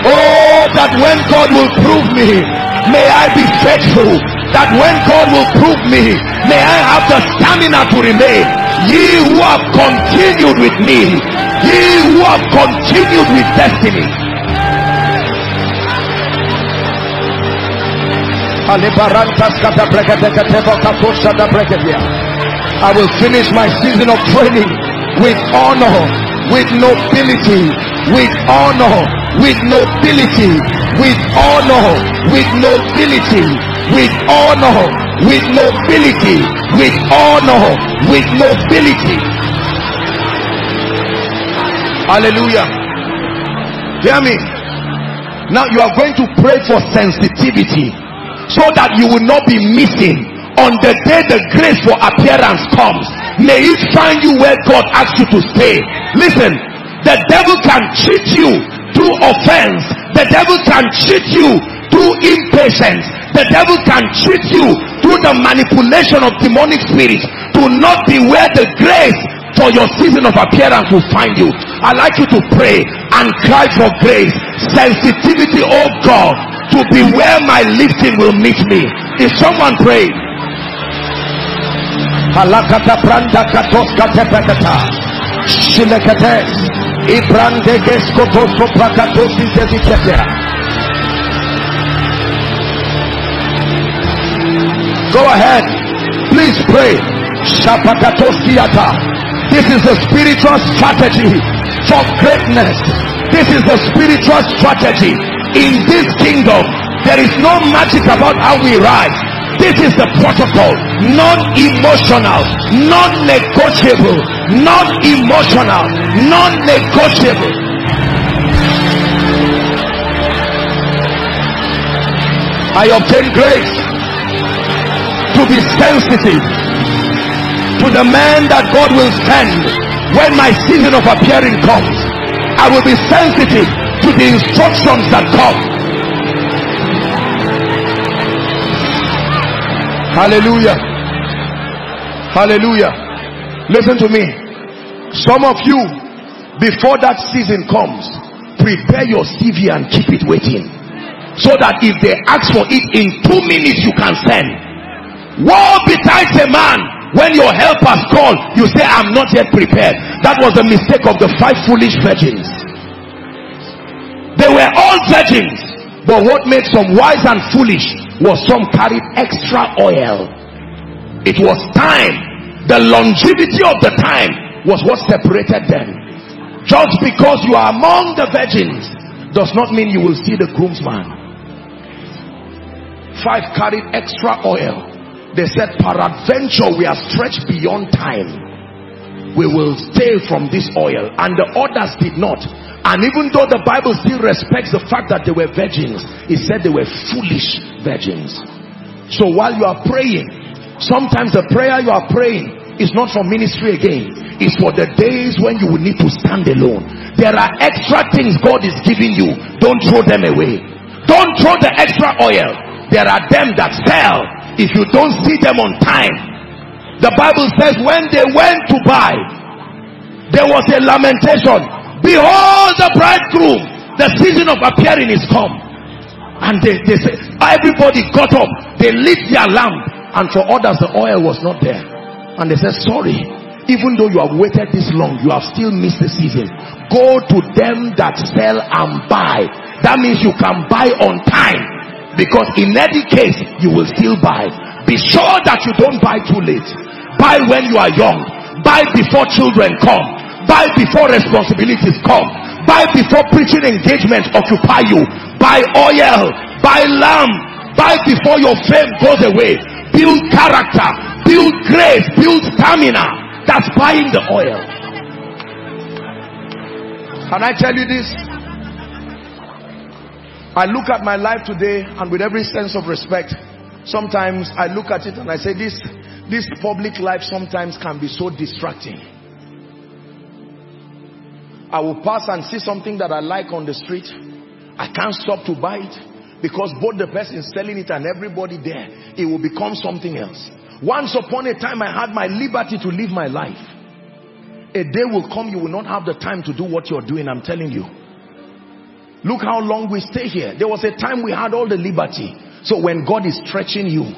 Oh, that when God will prove me, may I be faithful. That when God will prove me, may I have the stamina to remain. Ye who have continued with me ye who have continued with destiny. I will finish my season of training with honor with nobility, with honor, with nobility, with honor, with nobility, with honor, with nobility, with honor, with nobility. Hallelujah. Hear me. Now you are going to pray for sensitivity so that you will not be missing on the day the grace for appearance comes may it find you where God asks you to stay listen the devil can cheat you through offense the devil can cheat you through impatience the devil can cheat you through the manipulation of demonic spirits to not be where the grace for your season of appearance will find you i like you to pray and cry for grace sensitivity oh god to be where my lifting will meet me If someone pray, Halakata pranda katoska tepekata. Shilekete. Zezikete. Go ahead. Please pray. This is the spiritual strategy for greatness. This is the spiritual strategy. In this kingdom, there is no magic about how we rise this is the protocol non-emotional non-negotiable non-emotional non-negotiable I obtain grace to be sensitive to the man that God will send when my season of appearing comes I will be sensitive to the instructions that come Hallelujah. Hallelujah. Listen to me. Some of you, before that season comes, prepare your CV and keep it waiting. So that if they ask for it in two minutes, you can send. Woe betides a man when your helpers call, you say, I'm not yet prepared. That was the mistake of the five foolish virgins. They were all virgins, but what makes some wise and foolish was some carried extra oil. It was time. The longevity of the time was what separated them. Just because you are among the virgins does not mean you will see the groomsman. Five carried extra oil they said peradventure we are stretched beyond time we will stay from this oil and the others did not and even though the Bible still respects the fact that they were virgins, it said they were foolish virgins. So while you are praying, sometimes the prayer you are praying is not for ministry again. It's for the days when you will need to stand alone. There are extra things God is giving you. Don't throw them away. Don't throw the extra oil. There are them that sell. If you don't see them on time. The Bible says when they went to buy, there was a lamentation. Behold the bridegroom the season of appearing is come. And they, they say everybody got up. They lit their lamp. And for others the oil was not there. And they said sorry even though you have waited this long you have still missed the season. Go to them that sell and buy. That means you can buy on time because in any case you will still buy. Be sure that you don't buy too late. Buy when you are young. Buy before children come. Buy before responsibilities come. Buy before preaching engagements occupy you. Buy oil. Buy lamb. Buy before your fame goes away. Build character. Build grace. Build stamina. That's buying the oil. Can i tell you this i look at my life today and with every sense of respect sometimes i look at it and i say this this public life sometimes can be so distracting I will pass and see something that I like on the street. I can't stop to buy it because both the person selling it and everybody there, it will become something else. Once upon a time, I had my liberty to live my life. A day will come, you will not have the time to do what you're doing, I'm telling you. Look how long we stay here. There was a time we had all the liberty. So when God is stretching you,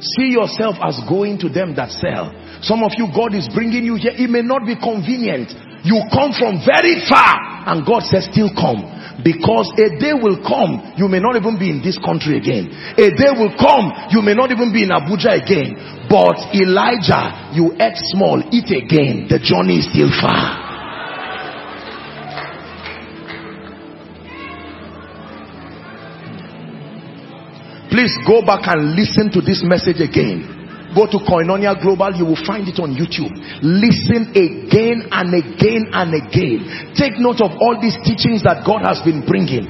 see yourself as going to them that sell. Some of you, God is bringing you here. It may not be convenient. You come from very far and God says still come because a day will come you may not even be in this country again a day will come you may not even be in Abuja again but Elijah you ate small eat again the journey is still far Please go back and listen to this message again. Go to Koinonia Global, you will find it on YouTube. Listen again and again and again. Take note of all these teachings that God has been bringing.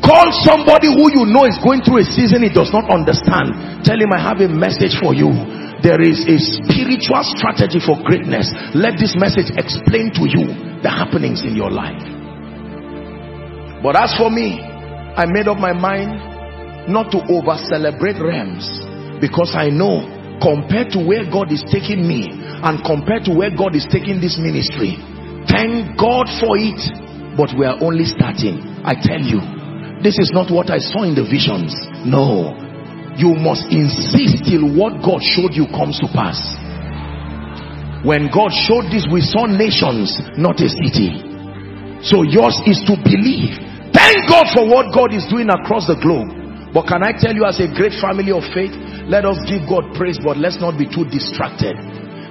Call somebody who you know is going through a season he does not understand. Tell him, I have a message for you. There is a spiritual strategy for greatness. Let this message explain to you the happenings in your life. But as for me, I made up my mind not to over celebrate realms. Because I know compared to where God is taking me and compared to where God is taking this ministry thank God for it. But we are only starting. I tell you this is not what I saw in the visions. No. You must insist till what God showed you comes to pass. When God showed this we saw nations not a city. So yours is to believe. Thank God for what God is doing across the globe but can I tell you as a great family of faith let us give God praise, but let's not be too distracted.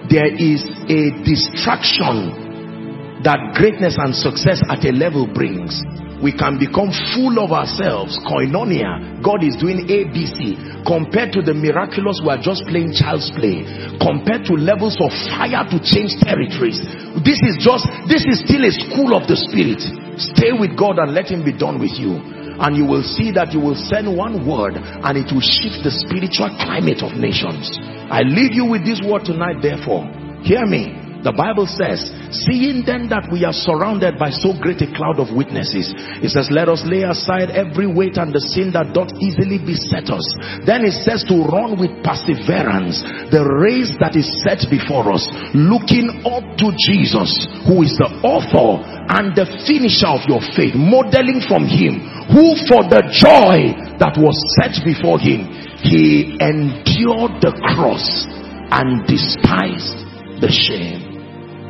There is a distraction that greatness and success at a level brings. We can become full of ourselves. Koinonia. God is doing ABC. Compared to the miraculous, we are just playing child's play. Compared to levels of fire to change territories. This is just, this is still a school of the spirit. Stay with God and let him be done with you and you will see that you will send one word and it will shift the spiritual climate of nations. I leave you with this word tonight therefore. Hear me. The Bible says, seeing then that we are surrounded by so great a cloud of witnesses, it says, let us lay aside every weight and the sin that doth easily beset us. Then it says to run with perseverance the race that is set before us, looking up to Jesus, who is the author and the finisher of your faith, modeling from him, who for the joy that was set before him, he endured the cross and despised the shame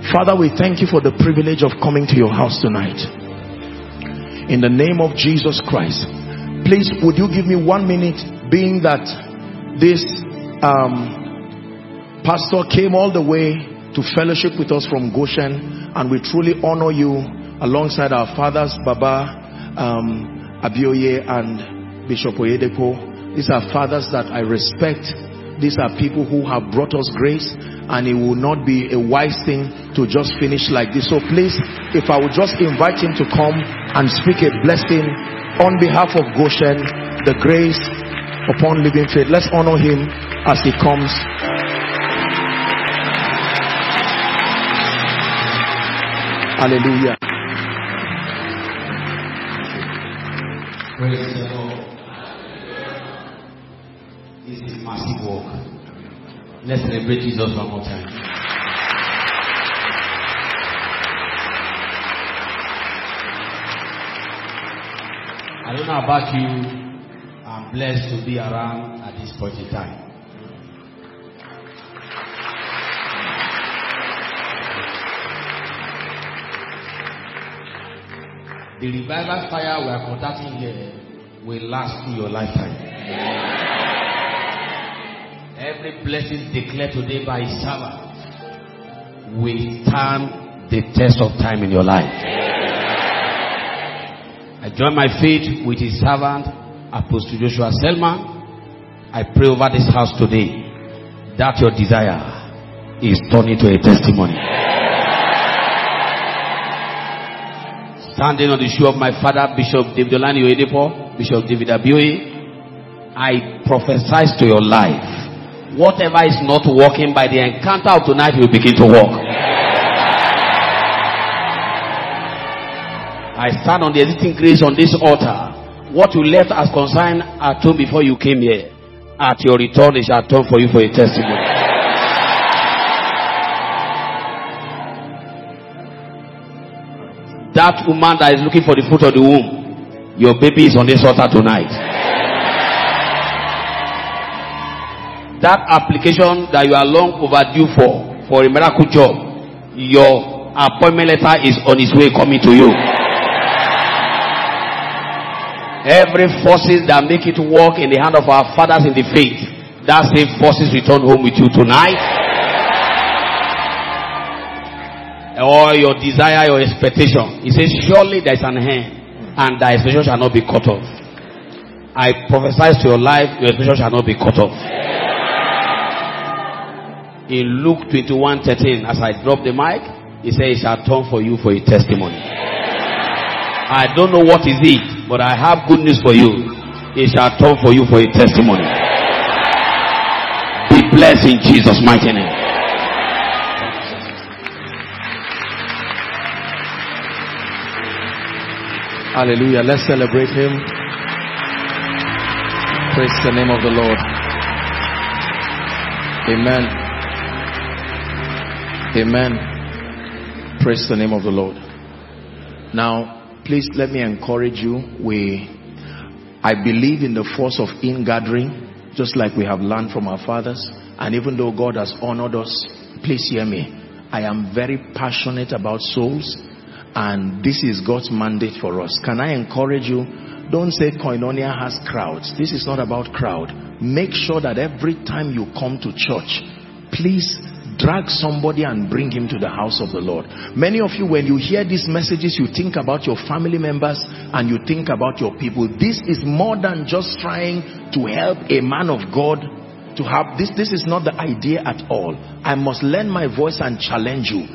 Father, we thank you for the privilege of coming to your house tonight. In the name of Jesus Christ, please would you give me one minute being that this um, pastor came all the way to fellowship with us from Goshen and we truly honor you alongside our fathers, Baba, um, Abioye and Bishop Oyedepo. These are fathers that I respect. These are people who have brought us grace and it will not be a wise thing to just finish like this. So please, if I would just invite him to come and speak a blessing on behalf of Goshen, the grace upon living faith. Let's honor him as he comes. Hallelujah. Praise Let's celebrate Jesus one more time. I don't know about you. I'm blessed to be around at this point in time. The revival fire we are conducting here will last through your lifetime. Every blessing declared today by his servant will stand the test of time in your life. I join my faith with his servant, Apostle Joshua Selman. I pray over this house today that your desire is turned into a testimony. Standing on the shoe of my father, Bishop David Olani Oyedepo, Bishop David Abioye, I prophesy to your life whatever is not working by the encounter of tonight will begin to work. I stand on the existing grace on this altar. What you left as consigned at home before you came here, at your return, it shall turn for you for a testimony. That woman that is looking for the fruit of the womb, your baby is on this altar tonight. That application that you are long overdue for, for a miracle job, your appointment letter is on its way coming to you. Every forces that make it work in the hand of our fathers in the faith, that same forces return home with you tonight. Or your desire, your expectation. He says, surely there is an hand, and thy expectation shall not be cut off. I prophesy to your life, your expression shall not be cut off. In Luke 21 13, as I drop the mic, he said, It shall turn for you for a testimony. I don't know what is it, but I have good news for you. It shall turn for you for a testimony. Be blessed in Jesus' mighty name. Hallelujah. Let's celebrate him. Praise the name of the Lord. Amen. Amen. Praise the name of the Lord. Now, please let me encourage you. We, I believe in the force of ingathering, just like we have learned from our fathers. And even though God has honored us, please hear me. I am very passionate about souls and this is God's mandate for us. Can I encourage you? Don't say Koinonia has crowds. This is not about crowd. Make sure that every time you come to church, please drag somebody and bring him to the house of the Lord. Many of you, when you hear these messages, you think about your family members and you think about your people. This is more than just trying to help a man of God to have this. This is not the idea at all. I must lend my voice and challenge you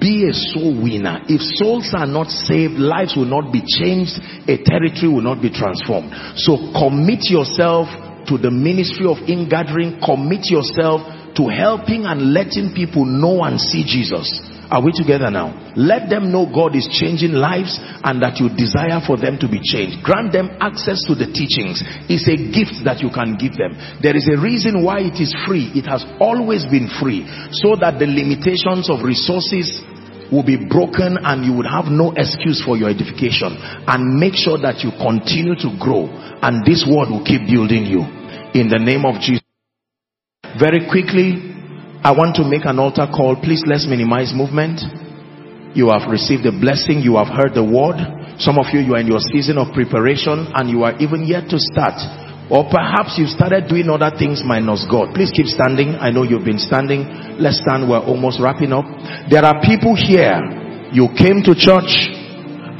be a soul winner. If souls are not saved, lives will not be changed, a territory will not be transformed. So commit yourself to the ministry of ingathering, commit yourself to helping and letting people know and see Jesus. Are we together now? Let them know God is changing lives and that you desire for them to be changed. Grant them access to the teachings. It's a gift that you can give them. There is a reason why it is free. It has always been free so that the limitations of resources will be broken and you would have no excuse for your edification and make sure that you continue to grow and this word will keep building you in the name of Jesus. Very quickly, I want to make an altar call. Please let's minimize movement. You have received the blessing. You have heard the word. Some of you, you are in your season of preparation and you are even yet to start. Or perhaps you've started doing other things minus God. Please keep standing. I know you've been standing. Let's stand. We're almost wrapping up. There are people here. You came to church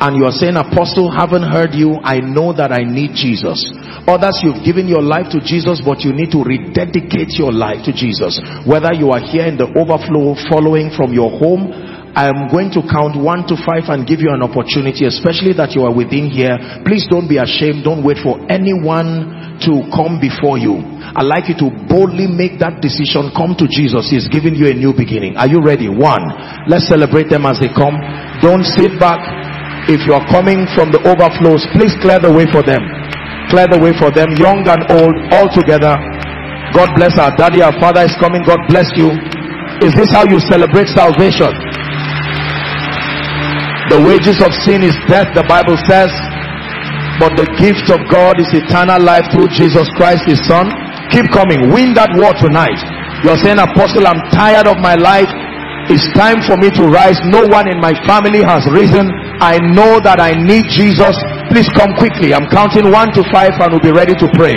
and you are saying, Apostle, haven't heard you. I know that I need Jesus. Others, you've given your life to Jesus, but you need to rededicate your life to Jesus. Whether you are here in the overflow following from your home, I am going to count one to five and give you an opportunity, especially that you are within here. Please don't be ashamed. Don't wait for anyone to come before you. I'd like you to boldly make that decision. Come to Jesus. He's giving you a new beginning. Are you ready? One. Let's celebrate them as they come. Don't sit back. If you are coming from the overflows, please clear the way for them. Clear the way for them, young and old, all together. God bless our daddy, our father is coming. God bless you. Is this how you celebrate salvation? The wages of sin is death, the Bible says. But the gift of God is eternal life through Jesus Christ, his son. Keep coming. Win that war tonight. You're saying, Apostle, I'm tired of my life. It's time for me to rise. No one in my family has risen. I know that I need Jesus. Please come quickly. I'm counting one to five and we'll be ready to pray.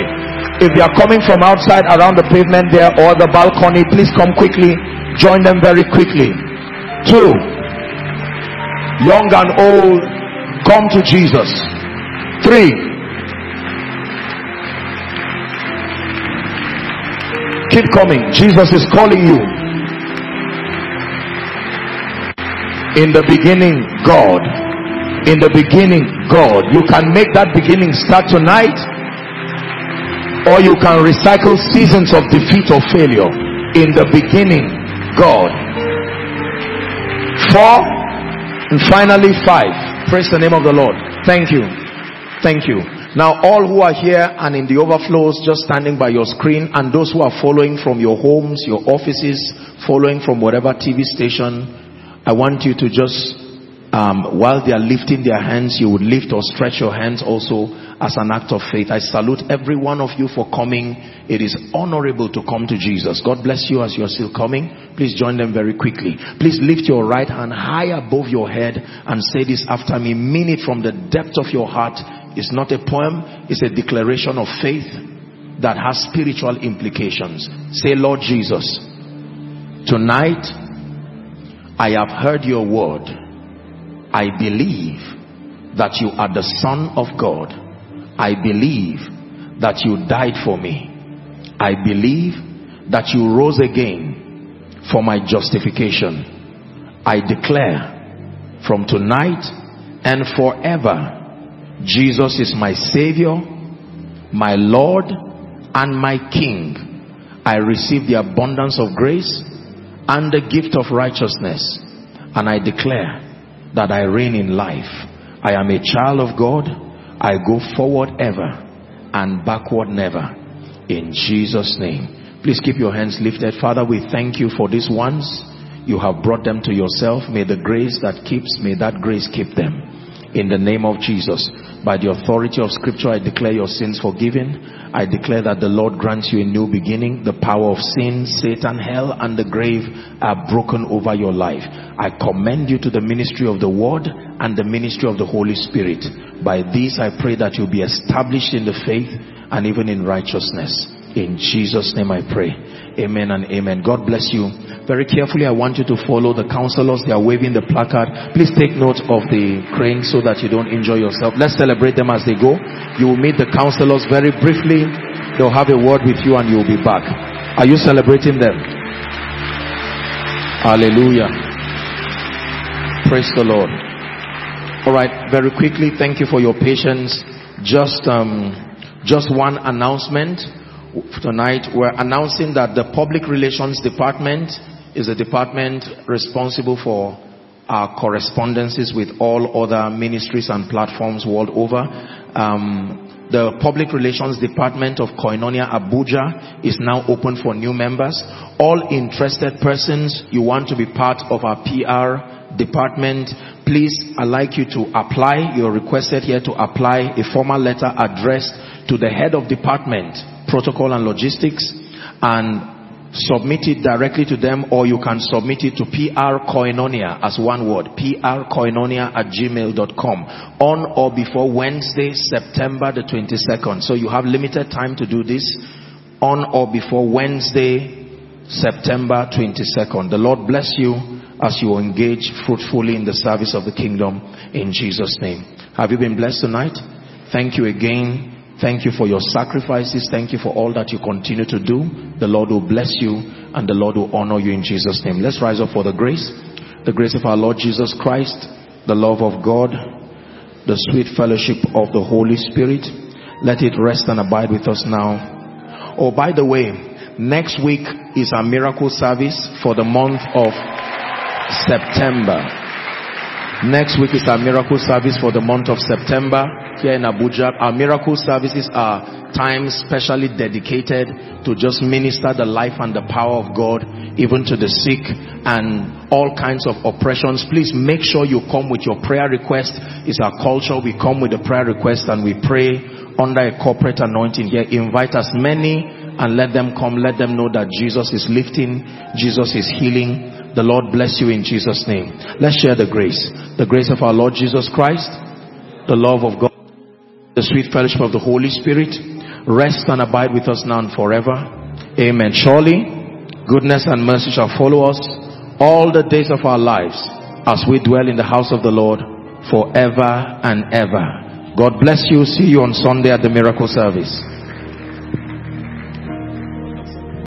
If you are coming from outside around the pavement there or the balcony, please come quickly. Join them very quickly. Two. Young and old, come to Jesus. Three. Keep coming. Jesus is calling you. In the beginning, God. In the beginning, God. You can make that beginning start tonight, or you can recycle seasons of defeat or failure. In the beginning, God. Four, and finally five. Praise the name of the Lord. Thank you. Thank you. Now, all who are here and in the overflows, just standing by your screen, and those who are following from your homes, your offices, following from whatever TV station, I want you to just, um, while they are lifting their hands, you would lift or stretch your hands also as an act of faith. I salute every one of you for coming. It is honorable to come to Jesus. God bless you as you are still coming. Please join them very quickly. Please lift your right hand high above your head and say this after me. Mean it from the depth of your heart. It's not a poem. It's a declaration of faith that has spiritual implications. Say, Lord Jesus, tonight I have heard your word. I believe that you are the son of God. I believe that you died for me. I believe that you rose again for my justification. I declare from tonight and forever, Jesus is my Savior, my Lord, and my King. I receive the abundance of grace and the gift of righteousness. And I declare that I reign in life. I am a child of God. I go forward ever and backward never. In Jesus' name. Please keep your hands lifted. Father, we thank you for these ones. You have brought them to yourself. May the grace that keeps, may that grace keep them. In the name of Jesus. By the authority of scripture, I declare your sins forgiven. I declare that the Lord grants you a new beginning. The power of sin, Satan, hell, and the grave are broken over your life. I commend you to the ministry of the word and the ministry of the Holy Spirit. By this, I pray that you'll be established in the faith and even in righteousness. In Jesus' name I pray. Amen and amen. God bless you. Very carefully, I want you to follow the counselors. They are waving the placard. Please take note of the crane so that you don't injure yourself. Let's celebrate them as they go. You will meet the counselors very briefly. They'll have a word with you and you'll be back. Are you celebrating them? Hallelujah. Praise the Lord. All right, very quickly, thank you for your patience. Just, um, just one announcement tonight. We're announcing that the public relations department is a department responsible for our correspondences with all other ministries and platforms world over. Um, the public relations department of Koinonia Abuja is now open for new members. All interested persons, you want to be part of our PR department, please, I'd like you to apply. You're requested here to apply a formal letter addressed to the head of department, protocol and logistics, and submit it directly to them or you can submit it to PR Koinonia as one word, prkoinonia at gmail.com on or before Wednesday, September the 22nd. So you have limited time to do this on or before Wednesday, September 22nd. The Lord bless you as you engage fruitfully in the service of the kingdom in Jesus' name. Have you been blessed tonight? Thank you again Thank you for your sacrifices. Thank you for all that you continue to do. The Lord will bless you and the Lord will honor you in Jesus' name. Let's rise up for the grace. The grace of our Lord Jesus Christ, the love of God, the sweet fellowship of the Holy Spirit. Let it rest and abide with us now. Oh, by the way, next week is our miracle service for the month of September. Next week is our miracle service for the month of September here in Abuja. Our miracle services are times specially dedicated to just minister the life and the power of God even to the sick and all kinds of oppressions. Please make sure you come with your prayer request. It's our culture. We come with a prayer request and we pray under a corporate anointing here. Invite as many and let them come. Let them know that Jesus is lifting. Jesus is healing. The Lord bless you in Jesus' name. Let's share the grace. The grace of our Lord Jesus Christ, the love of God, the sweet fellowship of the Holy Spirit rest and abide with us now and forever. Amen. Surely, goodness and mercy shall follow us all the days of our lives as we dwell in the house of the Lord forever and ever. God bless you. See you on Sunday at the miracle service.